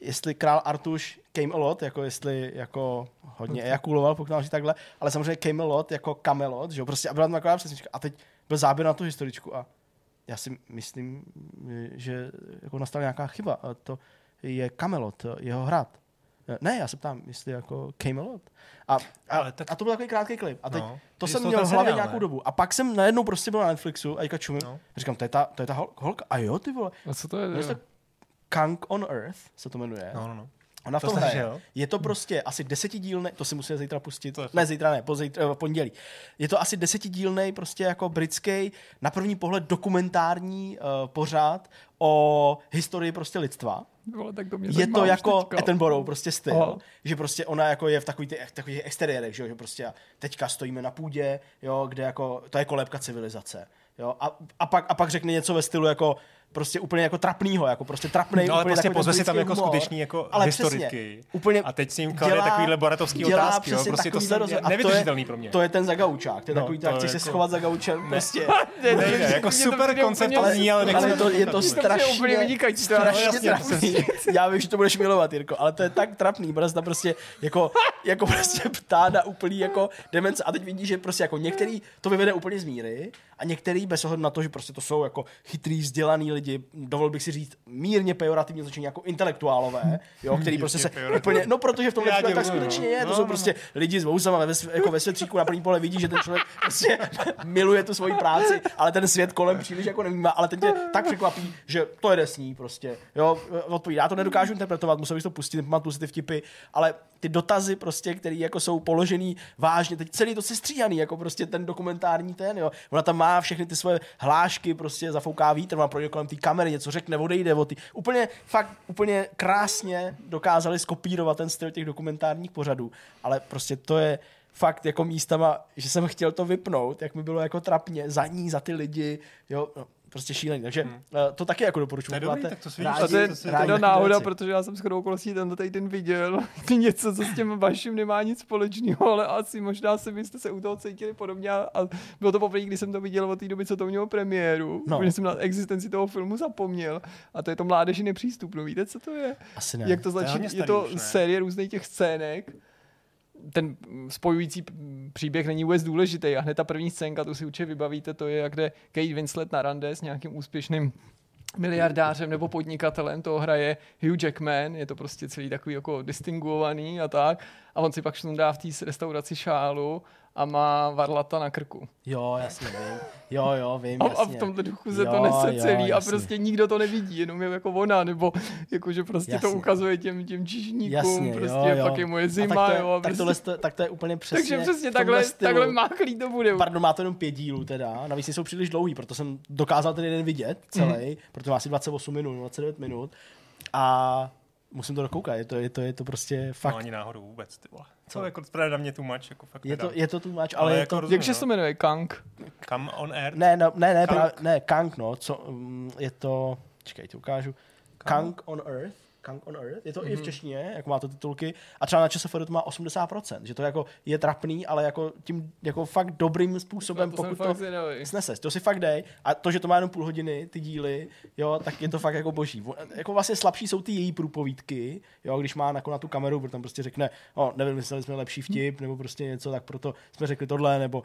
Jestli král Artuš came a lot, jako jestli jako hodně ejakuloval, pokud říct takhle, ale samozřejmě came a lot jako Camelot, že jo, prostě a byla tam taková přesnička. A teď byl záběr na tu historičku a já si myslím, že jako nastala nějaká chyba. A to je Camelot, jeho hrad. Ne, já se ptám, jestli jako Camelot. A, a, Ale tak- a to byl takový krátký klip. A teď No. to jsem to měl v hlavě nějakou dobu. A pak jsem najednou prostě byl na Netflixu a teďka čumím. No. A říkám, to je ta, to je ta hol- holka. A jo, ty vole. A co to je? No, Kang on Earth se to jmenuje. No, no, no. Ona v To tom jste hraje. že? Je to prostě asi desetidílný, to si musíme zítra pustit. To ne, zítra ne, pozítra, eh, pondělí. Je to asi desetidílný, prostě jako britský, na první pohled dokumentární uh, pořád o historii prostě lidstva. Vole, tak to mě Je to jako teďka. Attenborough prostě styl, Aha. že prostě ona jako je v takových těch, takových exteriérech, že, jo, že prostě a teďka stojíme na půdě, jo, kde jako, to je kolébka civilizace, jo, a, a, pak, a pak řekne něco ve stylu jako prostě úplně jako trapnýho, jako prostě trapnej, No, ale úplně prostě pozve si tam jako humor. skutečný jako ale historiky. Přesně, úplně A teď s ním klade takovýhle boratovský dělá otázky, jo, přesně prostě to takovýhle jsem nevytužitelný to pro je, mě. To je ten zagaučák, to je No, takový, tak chci se jako- schovat za gaučem, prostě. Nejde, jako Mně to super koncept úplně- to zní, ale nechci to, je to strašně, úplně vynikající, strašně trapný. Já vím, že to budeš milovat, Jirko, ale to je tak trapný, protože ta prostě jako, jako prostě ptá na úplný jako demence a teď vidíš, že prostě jako některý to vyvede úplně z míry a některý bez ohledu na to, že prostě to jsou jako chytrý, vzdělaný lidi, dovolil bych si říct, mírně pejorativně začínají jako intelektuálové, jo, který prostě se úplně, no protože v tom Já tě tak rozumím, skutečně no. je, to No, jsou no, prostě lidi s vousama ve, jako ve světříku na první pole vidí, že ten člověk prostě miluje tu svoji práci, ale ten svět kolem příliš jako nevnímá, ale ten tě tak překvapí, že to jede s ní prostě, jo, odpovídá. Já to nedokážu interpretovat, musel bych to pustit, nepamatuju si ty vtipy, ale ty dotazy prostě, které jako jsou položený vážně, teď celý to sestříhaný, jako prostě ten dokumentární ten, jo. Ona tam má všechny ty svoje hlášky, prostě zafouká vítr, ona projde kolem té kamery, něco řekne, odejde od ty. Úplně, fakt, úplně krásně dokázali skopírovat ten styl těch dokumentárních pořadů, ale prostě to je fakt jako místama, že jsem chtěl to vypnout, jak mi bylo jako trapně, za ní, za ty lidi, jo, no, prostě šílený. Takže hmm. to taky jako doporučuji. To je dobrý, tak to vidíš, A to je to rádi náhoda, věci. protože já jsem shodou okolností tento týden viděl něco, co s tím vaším nemá nic společného, ale asi možná si byste se u toho cítili podobně a a bylo to poprvé, když jsem to viděl od té doby, co to mělo premiéru, No. když jsem na existenci toho filmu zapomněl a to je to Mládeži nepřístupnou. Víte, co to je? Asi ne. Jak to je začíná? Je, starý to už, série různých těch scének, ten spojující příběh není vůbec důležitý a hned ta první scénka, tu si určitě vybavíte, to je, jak jde Kate Winslet na rande s nějakým úspěšným miliardářem nebo podnikatelem, toho hraje Hugh Jackman, je to prostě celý takový jako distinguovaný a tak. A on si pak šlundá v té restauraci šálu a má varlata na krku. Jo, jasně, vím. Jo, jo, vím, A, jasně. a v tomto duchu se jo, to nese jo, celý a jasně. prostě nikdo to nevidí, jenom je jako ona, nebo jakože prostě Jasně. to ukazuje těm, těm číšníkům, Jasně, prostě jo, jo. pak je moje A zima, tak to je, jo. A tak, prostě, tohle, to- tak to je úplně přesně takže přesně takhle, stylu. takhle máchlý to bude. Pardon, má to jenom pět dílů teda, navíc jsou příliš dlouhý, proto jsem dokázal ten jeden vidět celý, mm. protože má asi 28 minut, 29 minut a musím to dokoukat, je to, je to, je to prostě fakt, No, ani náhodou vůbec, ty vole. Co, jako právě na mě tu mač, jako fakt je to, nedám. je to too much, ale, Ale je jako to, rozumím. Jakže se to jmenuje? Kang? Come on air. ne, no, ne, ne, Kang. právě, ne, Kang, no, co, um, je to, čekaj, ti ukážu, Kang on Earth, Kang on Earth, je to mm-hmm. i v češtině, jako má to titulky, a třeba na ČSFD to má 80%, že to jako je trapný, ale jako tím jako fakt dobrým způsobem, To pokud to fakt zvědavý. snese, to si fakt dej. A to, že to má jenom půl hodiny, ty díly, jo, tak je to fakt jako boží. Jako vlastně slabší jsou ty její průpovídky, jo, když má jako na tu kameru, protože tam prostě řekne, o, nevím, mysleli jsme lepší vtip, nebo prostě něco, tak proto jsme řekli tohle, nebo uh,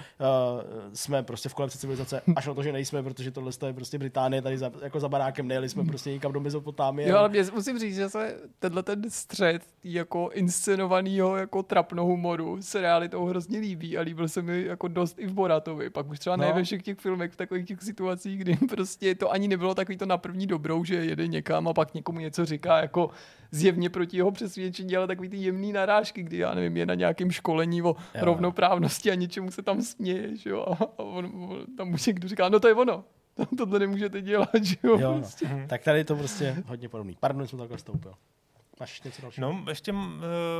jsme prostě v kolebce civilizace, až na to, že nejsme, protože tohle je prostě Británie, tady za, jako za barákem nejeli jsme prostě někam do Mezopotámie. Jo, ale mě, musím říct, že se tenhle ten střed jako inscenovanýho jako trapno humoru se realitou hrozně líbí a líbil se mi jako dost i v Boratovi. Pak už třeba No. ne ve všech těch filmech, v takových těch situacích, kdy prostě to ani nebylo takový to na první dobrou, že jede někam a pak někomu něco říká jako zjevně proti jeho přesvědčení, ale takový ty jemný narážky, kdy já nevím, je na nějakém školení o Jo. rovnoprávnosti a něčemu se tam směje, že jo, a on, on, tam už někdo říká, no to je ono, tohle nemůžete dělat, že jo, Jo, prostě. no. Tak tady je to prostě hodně podobný. Pardon, jsem takhle stoupil. Máš něco dalšího? No, ještě uh,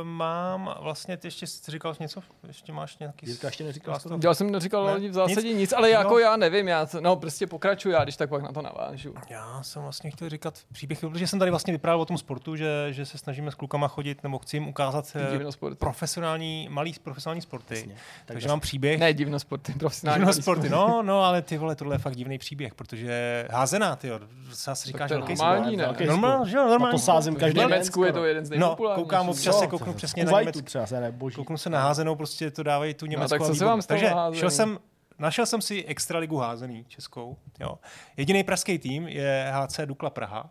mám vlastně, ty ještě jsi říkal něco? Ještě máš nějaký... Jirka ještě neříkal of- Já jsem neříkal Ne, ani v zásadě nic, nic. ale jako No. já nevím, já to, no prostě pokračuju já, když tak pak na to navážu. Já jsem vlastně chtěl říkat příběh, protože jsem tady vlastně vyprávěl o tom sportu, že, že se snažíme s klukama chodit, nebo chci jim ukázat Divnosporty. profesionální, malý profesionální sporty. Jasně. Tak Takže mám příběh. Ne, divnosporty, profesionální. Divnosporty, no, no, ale ty vole, tohle je fakt divný příběh, protože házená, ty jo, zase říkáš to je velký normální, ne? Velký Normál, sport. že jo, Na normální. to sázím den Německu je skoro. To jeden z No, nejpopulárnějších. koukám občas se kouknu přesně v na Německu. třeba se. Kouknu se na házenou, prostě to dávají tu německou. tak co se vám stalo Takže šel jsem, našel jsem si extraligu házený českou. Jo. Jediný pražský tým je HC Dukla Praha.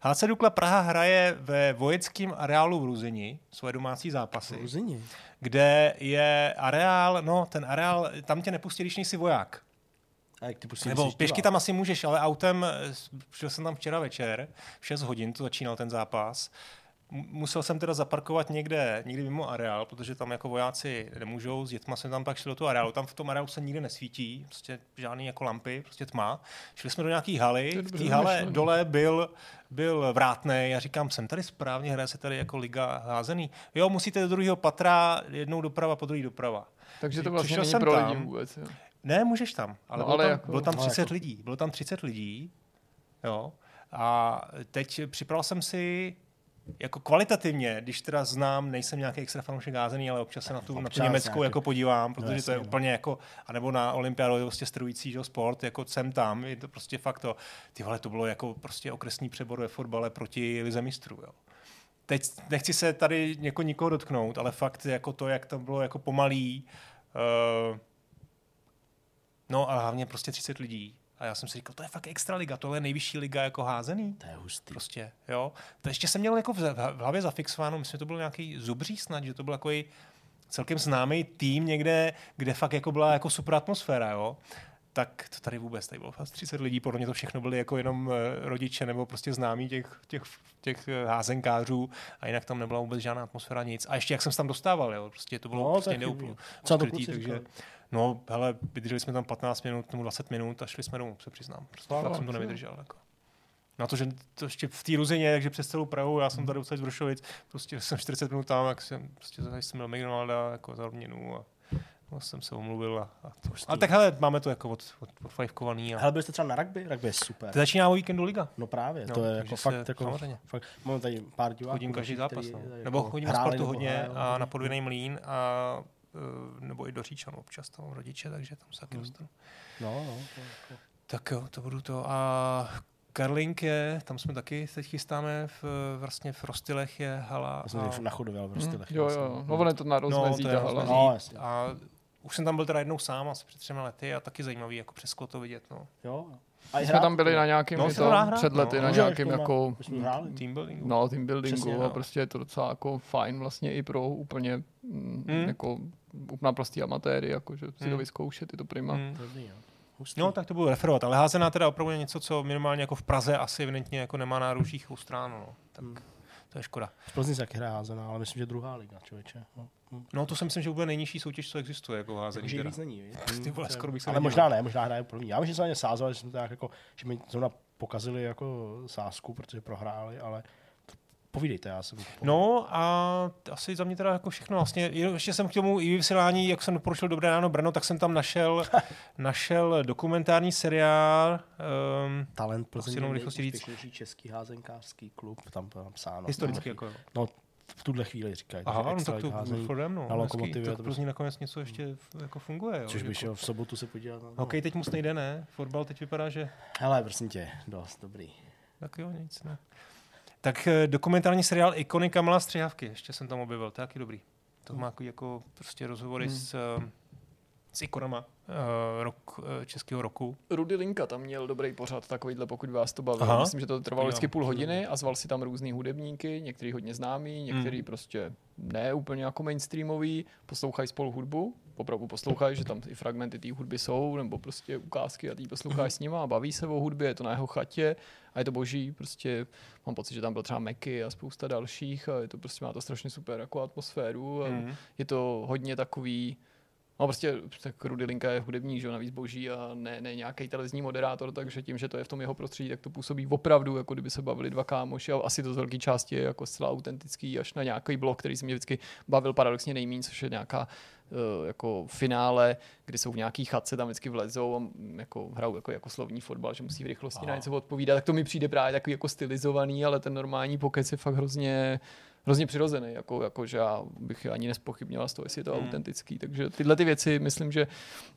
HC Dukla Praha hraje ve vojenském areálu v Ruzini svoje domácí zápasy, Ruzini. kde je areál, no ten areál, tam tě nepustí, když nejsi voják. A jak ty pustí, Nebo pěšky tam asi můžeš, ale autem, eh, šel jsem tam včera večer, v 6 hodin to začínal ten zápas. Musel jsem teda zaparkovat někde, někde mimo areál, protože tam jako vojáci nemůžou, s dětma jsme tam pak šli do toho areálu, tam v tom areálu se nikde nesvítí, prostě žádný jako lampy, prostě tma. Šli jsme do nějaký haly, v té hale vymyšlené. dole byl, byl vrátný, já říkám, jsem tady správně, hraje se tady jako liga házený. Jo, musíte do druhého patra, jednou doprava, po druhý doprava. Takže to vlastně Přišel není jsem pro tam. lidi vůbec. Jo. Ne, můžeš tam, ale, No, bylo, ale tam, jako- bylo tam No, 30 jako- lidí. Bylo tam 30 lidí, jo. A teď připravil jsem si jako kvalitativně, když teda znám, nejsem nějaký extra fanoušek házený, ale občas se na tu, na tu Občas německou nějaký. jako podívám, protože to jasně, je no. úplně jako, anebo na olympiádu je prostě strující že, sport, jako jsem tam, je to prostě fakt to, ty vole, to bylo jako prostě okresní přebor ve fotbale proti lize mistrů, jo. Teď nechci se tady něko, nikoho dotknout, ale fakt jako to, jak to bylo jako pomalý, uh, No a hlavně prostě 30 lidí. A já jsem si říkal, to je fakt extra liga, tohle je nejvyšší liga jako házený. To je hustý. Prostě, jo. To ještě jsem měl jako v, v hlavě zafixováno, myslím, že to byl nějaký zubří snad, že to byl takový celkem známý tým někde, kde fakt jako byla jako super atmosféra, jo tak to tady vůbec, tady bylo fast 30 lidí, podle mě to všechno byly jako jenom eh, rodiče nebo prostě známí těch, těch, těch eh, házenkářů a jinak tam nebyla vůbec žádná atmosféra, nic. A ještě jak jsem se tam dostával, jo, prostě to bylo No, prostě neúplně Co na to odkrytý, takže? No, hele, vydrželi jsme tam 15 minut nebo 20 minut a šli jsme domů, se přiznám. Prostě Fakt, jsem to nevydržel. Jako. Na to, že to ještě v té Ruzině, takže přes celou Prahu, já jsem tady odsaď z Vršovic, prostě jsem 40 minut tam, jak jsem, prostě jsem měl McDonalda jako za odměnu a no, jsem se omluvil. A, a to. Ale tak hele, máme to jako od, od, odfajfkovaný. A... Hele, byli jste třeba na rugby? Rugby je super. Teď začíná o víkendu liga. No právě, No, to je jako se- fakt, jako, samozřejmě. fakt, máme tady pár diváků. Chodím každý zápas. No. jako Nebo chodím na sportu hodně a na podvěnej mlín a nebo i do Říčan občas, tam mám rodiče, takže tam se taky dostanu. No, no, to, jako, Tak jo, to budu to. A Karlink je, tam jsme taky teď chystáme, v, vlastně v Rostylech je hala. já jsem a, a... nachodoval v rostylech. Jo, jo, no on je to na no, rozmezí, to ta je hala. No, jasně. a už jsem tam byl teda jednou sám, asi před třema lety a taky zajímavý jako přes to vidět. No. Jo. A My jsme tam byli na nějakém, No, no, to hrát, před lety, no. na ještě jako. Team buildingu. no, team buildingu Přesně, a no. prostě je to docela jako fajn vlastně i pro úplně mm, Mm. jako naprostý amatéry, jako, že si Mm. to vyzkoušet, je to prima. Hmm. Hustý. No, tak to budu referovat, ale házená teda opravdu je něco, co minimálně jako v Praze asi evidentně jako nemá na růžích stránu. No. Tak Hmm. to je škoda. V Plzni se taky hraje házená, ale myslím, že druhá liga, člověče. No. Hm. No to si myslím, že bude nejnižší soutěž, co existuje jako házení. Takže víc není? Ty vole, je- skoro bych se Ale možná ne, možná hraje první. Já vím, že se na ně sázeli, že jsme to tak jako, že mi zrovna pokazili jako sázku, protože prohráli, ale povídejte, já jsem... No a asi za mě teda jako všechno vlastně. Ještě jsem k tomu i vysílání, jak jsem doporučil Dobré ráno Brno, tak jsem tam našel, našel dokumentární seriál um, Talent Prostě Plzeň jenom je rychlosti říct. český házenkářský klub, tam to napsáno. historicky. Jako. No, v tuhle chvíli říkají. Aha, no tak to fordem, no. na. Lokomotivě Tak Plzni nakonec něco ještě jako funguje. Jo, Což by jako- šel v sobotu se podívat. No. Hokej teď moc nejde, ne? Fotbal teď vypadá, že Hele, prosím tě, dost, dobrý. tak jo, nic, ne. Tak eh, dokumentární seriál Ikony Kamala Střihavky, ještě jsem tam objevil, to je taky dobrý. To má jako, jako prostě rozhovory Hmm. s, eh, s ikonama rok, uh, českého roku. Rudy Linka tam měl dobrý pořad, takovýhle, pokud vás to baví. Aha. Myslím, že to trvalo vždycky půl hodiny a zval si tam různý hudebníky, některý hodně známý, některý Hmm. prostě ne úplně jako mainstreamový, poslouchají spolu hudbu, opravdu poslouchají, že tam i fragmenty té hudby jsou, nebo prostě ukázky a ty posloucháš s nima a baví se o hudbě, je to na jeho chatě a je to boží, prostě mám pocit, že tam byl třeba Meky a spousta dalších a je to prostě má to strašně super jako atmosféru a Mm. je to hodně takový, no prostě tak Rudy Linka je hudebník, že jo, navíc boží a ne, ne nějaký televizní moderátor, takže tím, že to je v tom jeho prostředí, tak to působí opravdu, jako kdyby se bavili dva kámoši a asi to z velké části je jako zcela autentický, až na nějaký blok, který se mě vždycky bavil paradoxně nejméně, což je nějaká eh, jako finále, kdy jsou v nějaký chatce, tam vždycky vlezou a mm, jako hrajou jako, jako slovní fotbal, že musí v rychlosti na něco odpovídat, tak to mi přijde právě takový jako stylizovaný, ale ten normální pokec je fakt hrozně hrozně přirozený, jako, jako, že já bych ani nespochybnila z toho, jestli je to Hmm. autentický. Takže tyhle ty věci, myslím, že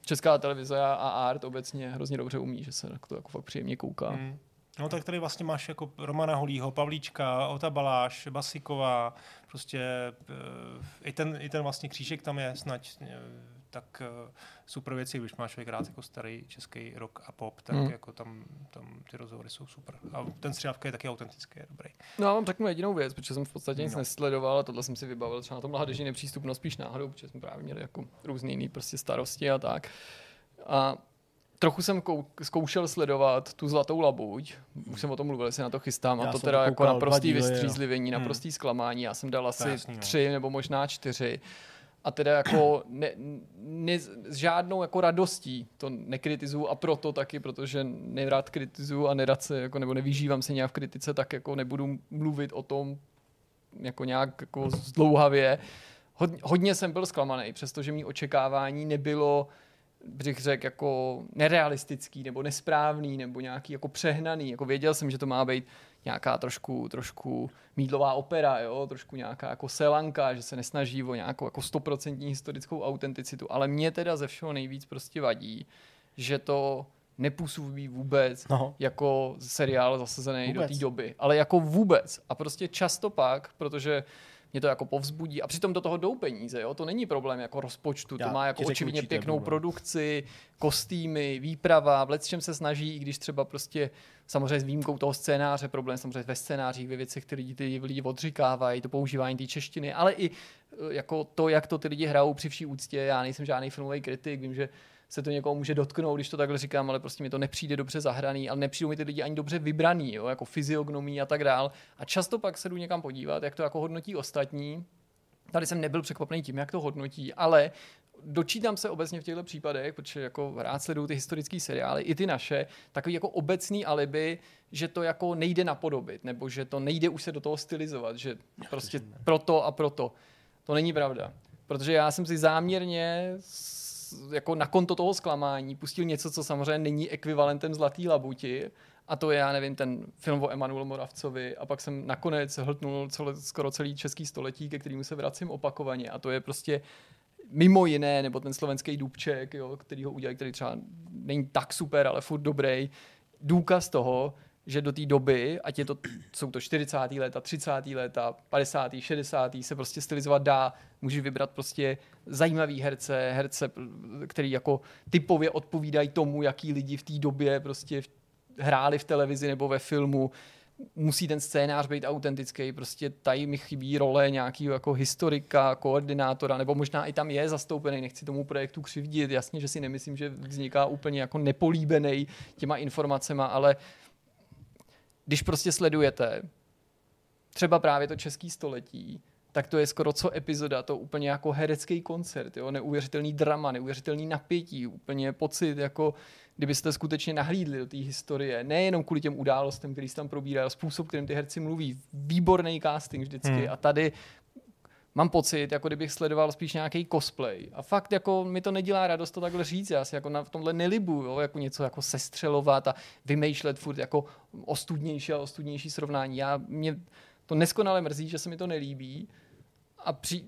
česká televize a art obecně hrozně dobře umí, že se na to jako fakt příjemně kouká. Mm. No tak tady vlastně máš jako Romana Holího, Pavlíčka, Ota Baláš, Basiková, prostě eh, i ten, i ten vlastně křížek tam je snad eh, tak eh, super věci, když máš člověk rád jako starý český rock a pop, tak Mm. jako tam, tam ty rozhovory jsou super. A ten střívka je taky autentický, je dobrý. No, já vám řeknu jedinou věc, protože jsem v podstatě nic No. nesledoval a tohle jsem si vybavil třeba na tom mládeži nepřístupnost spíš náhodou, protože jsme právě měli jako různý jiný prostě starosti a tak. A trochu jsem kou- zkoušel sledovat tu zlatou labuť, už jsem o tom mluvil, se na to chystám, Já a to teda jako naprostý vystřízlivění, Hmm. naprostý zklamání. Já jsem dal asi jasný, no. tři nebo možná čtyři. A teda jako ne, ne, s žádnou jako radostí to nekritizuju a proto taky, protože nerad kritizuju a nerad se, jako, nebo nevyžívám se nějak v kritice, tak jako nebudu mluvit o tom jako nějak jako zdlouhavě. Hodně, hodně jsem byl zklamaný, přestože mý očekávání nebylo bych řekl, jako nerealistický, nebo nesprávný, nebo nějaký jako přehnaný. Jako věděl jsem, že to má být nějaká trošku, trošku mídlová opera, jo? trošku nějaká jako selanka, že se nesnaží o nějakou jako stoprocentní historickou autenticitu, ale mě teda ze všeho nejvíc prostě vadí, že to nepůsobí vůbec No. jako seriál zasazený do Vůbec. té doby, ale jako vůbec. A prostě často pak, protože mě to jako povzbudí. A přitom do toho jdou peníze, jo? to není problém jako rozpočtu, Já to má jako očividně pěknou problém. produkci, kostýmy, výprava, v čem se snaží, i když třeba prostě samozřejmě s výjimkou toho scénáře, problém samozřejmě ve scénářích, ve věcech, které lidi, ty lidi odříkávají, to používání té češtiny, ale i eh, jako to, jak to ty lidi hrajou při vší úctě. Já nejsem žádný filmový kritik, vím, že se to někoho může dotknout, když to takhle říkám, ale prostě mi to nepřijde dobře zahraný, ale nepřijdou mi ty lidi ani dobře vybraný, jo, jako fyziognomí a tak dál. A často pak se jdu někam podívat, jak to jako hodnotí ostatní. Tady jsem nebyl překvapený tím, jak to hodnotí, ale dočítám se obecně v těchto případech, protože jako rád sleduju ty historické seriály, i ty naše, takový jako obecný alibi, že to jako nejde napodobit, nebo že to nejde už se do toho stylizovat, že prostě proto a proto. To není pravda. Protože já jsem si záměrně jako na konto toho zklamání pustil něco, co samozřejmě není ekvivalentem Zlatý labuti, a to je, já nevím, ten film o Emanuelu Moravcovi a pak jsem nakonec hltnul celé, skoro celý český století, ke kterému se vracím opakovaně a to je prostě mimo jiné, nebo ten slovenský Dubček, jo, který ho udělali, který třeba není tak super, ale furt dobrý, důkaz toho, že do té doby, ať je to, jsou to 40. léta, 30. léta, 50. 60. se prostě stylizovat dá, můžeš vybrat prostě zajímavý herce, herce, který jako typově odpovídají tomu, jaký lidi v té době prostě hráli v televizi nebo ve filmu, musí ten scénář být autentický, prostě tady mi chybí role nějakého jako historika, koordinátora, nebo možná i tam je zastoupený, nechci tomu projektu křivdit, jasně, že si nemyslím, že vzniká úplně jako nepolíbený těma informacema, ale když prostě sledujete třeba právě to český století, tak to je skoro co epizoda, to úplně jako herecký koncert, jo? neuvěřitelný drama, neuvěřitelný napětí, úplně pocit, jako kdybyste skutečně nahlídli do té historie, nejenom kvůli těm událostem, který se tam probírají, ale způsob, kterým ty herci mluví, výborný casting vždycky Hmm. a tady mám pocit, jako kdybych sledoval spíš nějaký cosplay. A fakt jako mi to nedělá radost to takhle říct, já si jako na, v tomhle nelibu, jo? jako něco jako sestřelovat a vymýšlet furt jako ostudnější a ostudnější srovnání. Já, mě to neskonale mrzí, že se mi to nelíbí a při,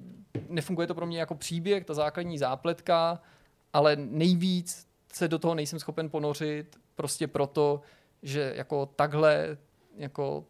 nefunguje to pro mě jako příběh, ta základní zápletka, ale nejvíc se do toho nejsem schopen ponořit prostě proto, že jako takhle jako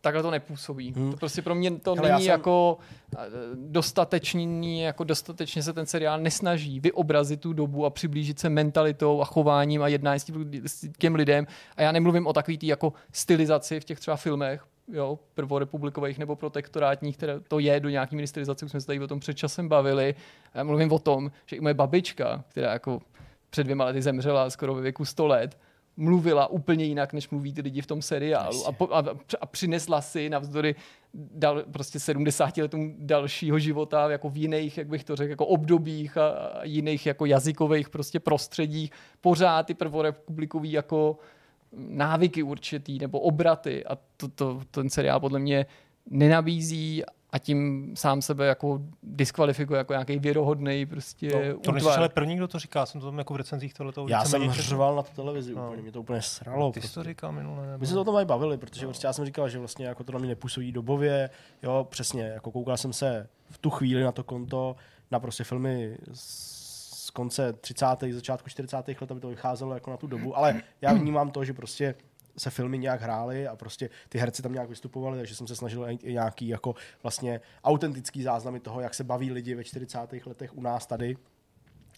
takhle to nepůsobí. Hmm. To prostě pro mě to Hele, není jsem- jako eh, dostatečný, jako dostatečně se ten seriál nesnaží vyobrazit tu dobu a přiblížit se mentalitou a chováním a jednání s těm lidem. A já nemluvím o takový tý jako stylizaci v těch třeba filmech, jo, prvorepublikových nebo protektorátních, které to je do nějaký míry stylizace, už jsme se tady o tom před časem bavili. A já mluvím o tom, že i moje babička, která jako před dvěma lety zemřela skoro ve věku 100 let, mluvila úplně jinak, než mluví ty lidi v tom seriálu. A, po, a, a přinesla si navzdory dal, prostě 70 letům dalšího života jako v jiných, jak bych to řekl, jako obdobích a, a jiných jako jazykových prostě prostředích pořád ty prvorepublikový jako návyky určitý nebo obraty a to, to, ten seriál podle mě nenabízí a tím sám sebe jako diskvalifikuje jako nějaký věrohodný prostě No, to nejsi ale první, kdo to říká, jsem to tam jako v recenzích tohleto Já jsem víceméně četl. řval na tu televizi No. úplně, mě to úplně sralo. Ty jsi prostě. to říkal minule, nebo? My jsme se o tom bavili, protože prostě já jsem říkal, že vlastně jako to na mě nepůsobí dobově, jo, přesně, jako koukal jsem se v tu chvíli na to konto, na prostě filmy z z konce 30. začátku 40. let, aby to vycházelo jako na tu dobu, ale já vnímám to, že prostě se filmy nějak hrály a prostě ty herci tam nějak vystupovali, takže jsem se snažil i nějaký jako vlastně autentický záznamy toho, jak se baví lidi ve 40. letech u nás tady.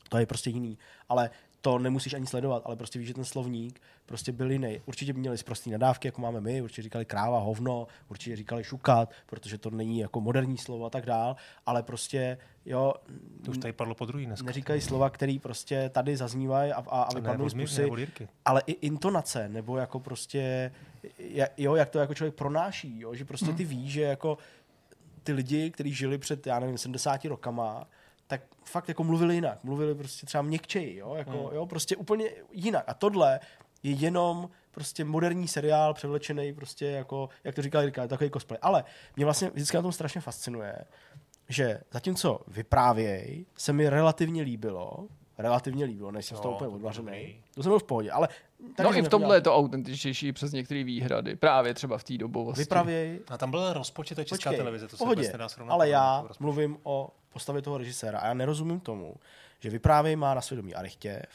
To je prostě jiný. Ale to nemusíš ani sledovat, ale prostě víš, že ten slovník prostě byl jiný. Určitě by měli prostý nadávky, jako máme my, určitě říkali kráva, hovno, určitě říkali šukat, protože to není jako moderní slovo a tak dál, ale prostě, jo, To už tady padlo po druhý dneska. neříkají slova, které prostě tady zaznívají a, a, a vypadnou z pusy, ale i intonace, nebo jako prostě, jo, jak to jako člověk pronáší, jo, že prostě ty víš, že jako ty lidi, kteří žili před, já nevím, 70 rokama, tak fakt jako mluvili jinak, mluvili prostě třeba měkčeji, jo, jako, Hmm. jo, prostě úplně jinak. A tohle je jenom prostě moderní seriál převlečený prostě jako, jak to říkal Jirka, takový cosplay. Ale mě vlastně vždycky na tom strašně fascinuje, že zatímco vyprávěj se mi relativně líbilo, relativně líbilo, nejsem z toho úplně odvařený. To jsem byl v pohodě, ale... taky No i v tomhle je to autentičnější přes některé výhrady. Právě třeba v té dobovosti. Vypravěj, A tam byl rozpočet a česká počkej, televize, to v se pohodě, vůbec nedá srovnat. ale já rozpočet. mluvím o postavě toho režiséra a já nerozumím tomu, že Vyprávěj má na svědomí Arichtěv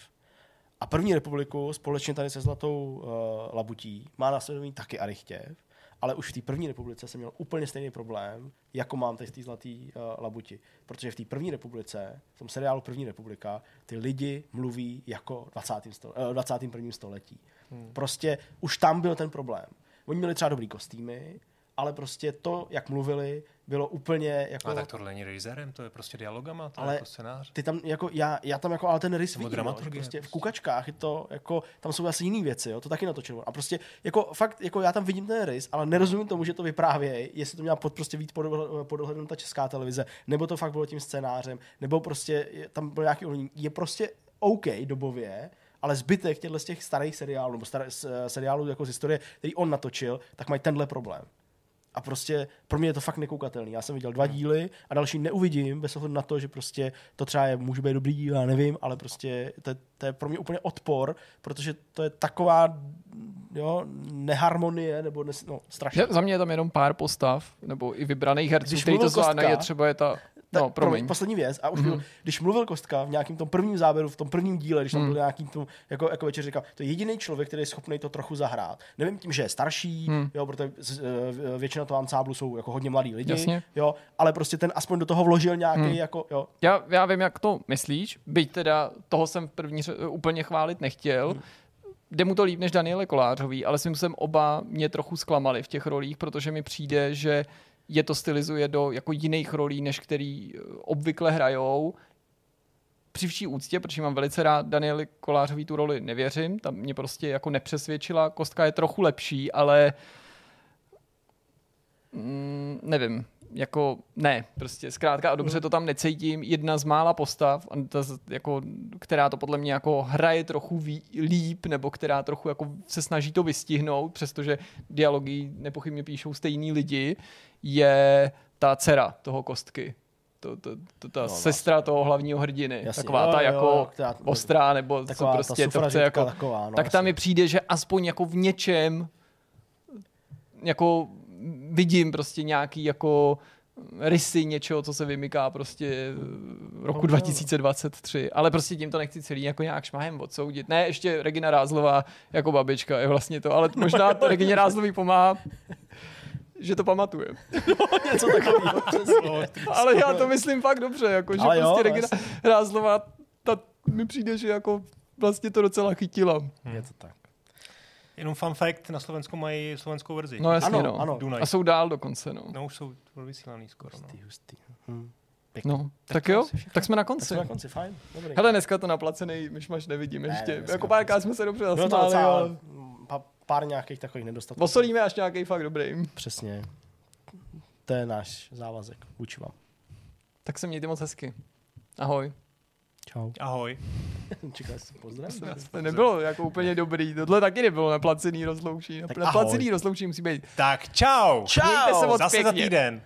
a první republiku společně tady se Zlatou uh, labutí má na svědomí taky Arichtěv ale už v té první republice jsem měl úplně stejný problém, jako mám teď v té zlaté uh, labuti. Protože v té první republice, v tom seriálu První republika, ty lidi mluví jako 20. Sto, uh, 21. století. Hmm. Prostě už tam byl ten problém. Oni měli třeba dobrý kostýmy, ale prostě to, jak mluvili, bylo úplně jako... A tak tohle není režisérem, to je prostě dialogama, to Ale je jako scénář. ty tam jako, já, já tam jako ale ten rys vidím, no, prostě v prostě. kukačkách je to jako, tam jsou asi jiné věci, jo, to taky natočil. A prostě jako fakt, jako já tam vidím ten rys, ale nerozumím tomu, že to vyprávějí, jestli to měla pod, prostě víc pod, pod ohledem ta česká televize, nebo to fakt bylo tím scénářem, nebo prostě je, tam byl nějaký. Je prostě OK dobově, ale zbytek těchto z těch starých seriálů, nebo staré, s- seriálů jako z historie, který on natočil, tak mají tenhle problém. A prostě pro mě je to fakt nekoukatelný. Já jsem viděl dva díly a další neuvidím, bez ohledu na to, že prostě to třeba je, může být dobrý díl, já nevím, ale prostě to, je- to je pro mě úplně odpor, protože to je taková jo, neharmonie, nebo nes, no, strašně. Za mě je tam jenom pár postav, nebo i vybraných herců, kteří to Kostka- je třeba je ta... Tak, No, promiň. poslední věc. A už byl, když mluvil Kostka v nějakém tom prvním záběru, v tom prvním díle, když tam byl nějakým tom, jako, jako večer říkal, to je jediný člověk, který je schopný to trochu zahrát. Nevím tím, že je starší, jo, protože eh, většina toho ansáblu jsou jako hodně mladí lidi, Jasně. jo, ale prostě ten aspoň do toho vložil nějaký, jako, jo, Já, já vím, jak to myslíš, byť teda toho jsem v první ře- úplně chválit nechtěl. Jde mu to líp než Daniele Kolářový, ale svým způsobem oba mě trochu zklamali v těch rolích, protože mi přijde, že je to stylizuje do jako jiných rolí, než který eh, obvykle hrajou. Při vší úctě, protože mám velice rád Danieli Kolářový tu roli nevěřím, tam mě prostě jako nepřesvědčila, Kostka je trochu lepší, ale mm, nevím, jako ne, prostě zkrátka a dobře to tam necítím. Jedna z mála postav, ta, jako, která to podle mě jako hraje trochu ví, líp, nebo která trochu jako se snaží to vystihnout, přestože dialogy nepochybně píšou stejný lidi, je ta dcera toho kostky. To, to, to, ta no, sestra toho hlavního hrdiny. Jasně, taková jo, ta jo, jako která- ostrá, nebo taková co ta prostě to chce jako... taková, no, tak tam jasně. mi přijde, že aspoň jako v něčem jako vidím prostě nějaký jako rysy něčeho, co se vymyká prostě roku No, 2023. Ale prostě tím to nechci celý jako nějak šmahem odsoudit. Ne, ještě Regina Rázlová jako babička je vlastně to, ale možná to Regině Rázlový pomáhá že to pamatuje. něco takového. přesně. Ale já to myslím fakt dobře, jako, že Ale jo, prostě Regina jasně. Rázlová, ta mi přijde, že jako vlastně to docela chytila. Je to tak. Jenom fun fact, na Slovensku mají slovenskou verzi. No jasně, Ano, no. ano. Dunaj. A jsou dál dokonce, no. No už jsou vysílaný skoro. No. Hustý, hustý. Hm. Pěkný. No, tak, to jo, tak jsme na Tak konci. jsme na konci, fajn. Dobrý. Hele, dneska to naplacený myšmaš nevidím Ne, ještě. dneska jako párkrát jsme se dobře zasmáli, ale pa, pár nějakých takových nedostatků. osolíme až nějaký fakt dobrý. Přesně. To je náš závazek vůči vám. Tak se mějte moc hezky. Ahoj. Čau. Ahoj. Čekal jsem pozdrav. To nebylo jako úplně dobrý. Tohle taky nebylo naplacený rozloučí. Tak Naplacený ahoj. rozloučí musí být. Tak čau. Mějte se moc Zase za pěkně. týden.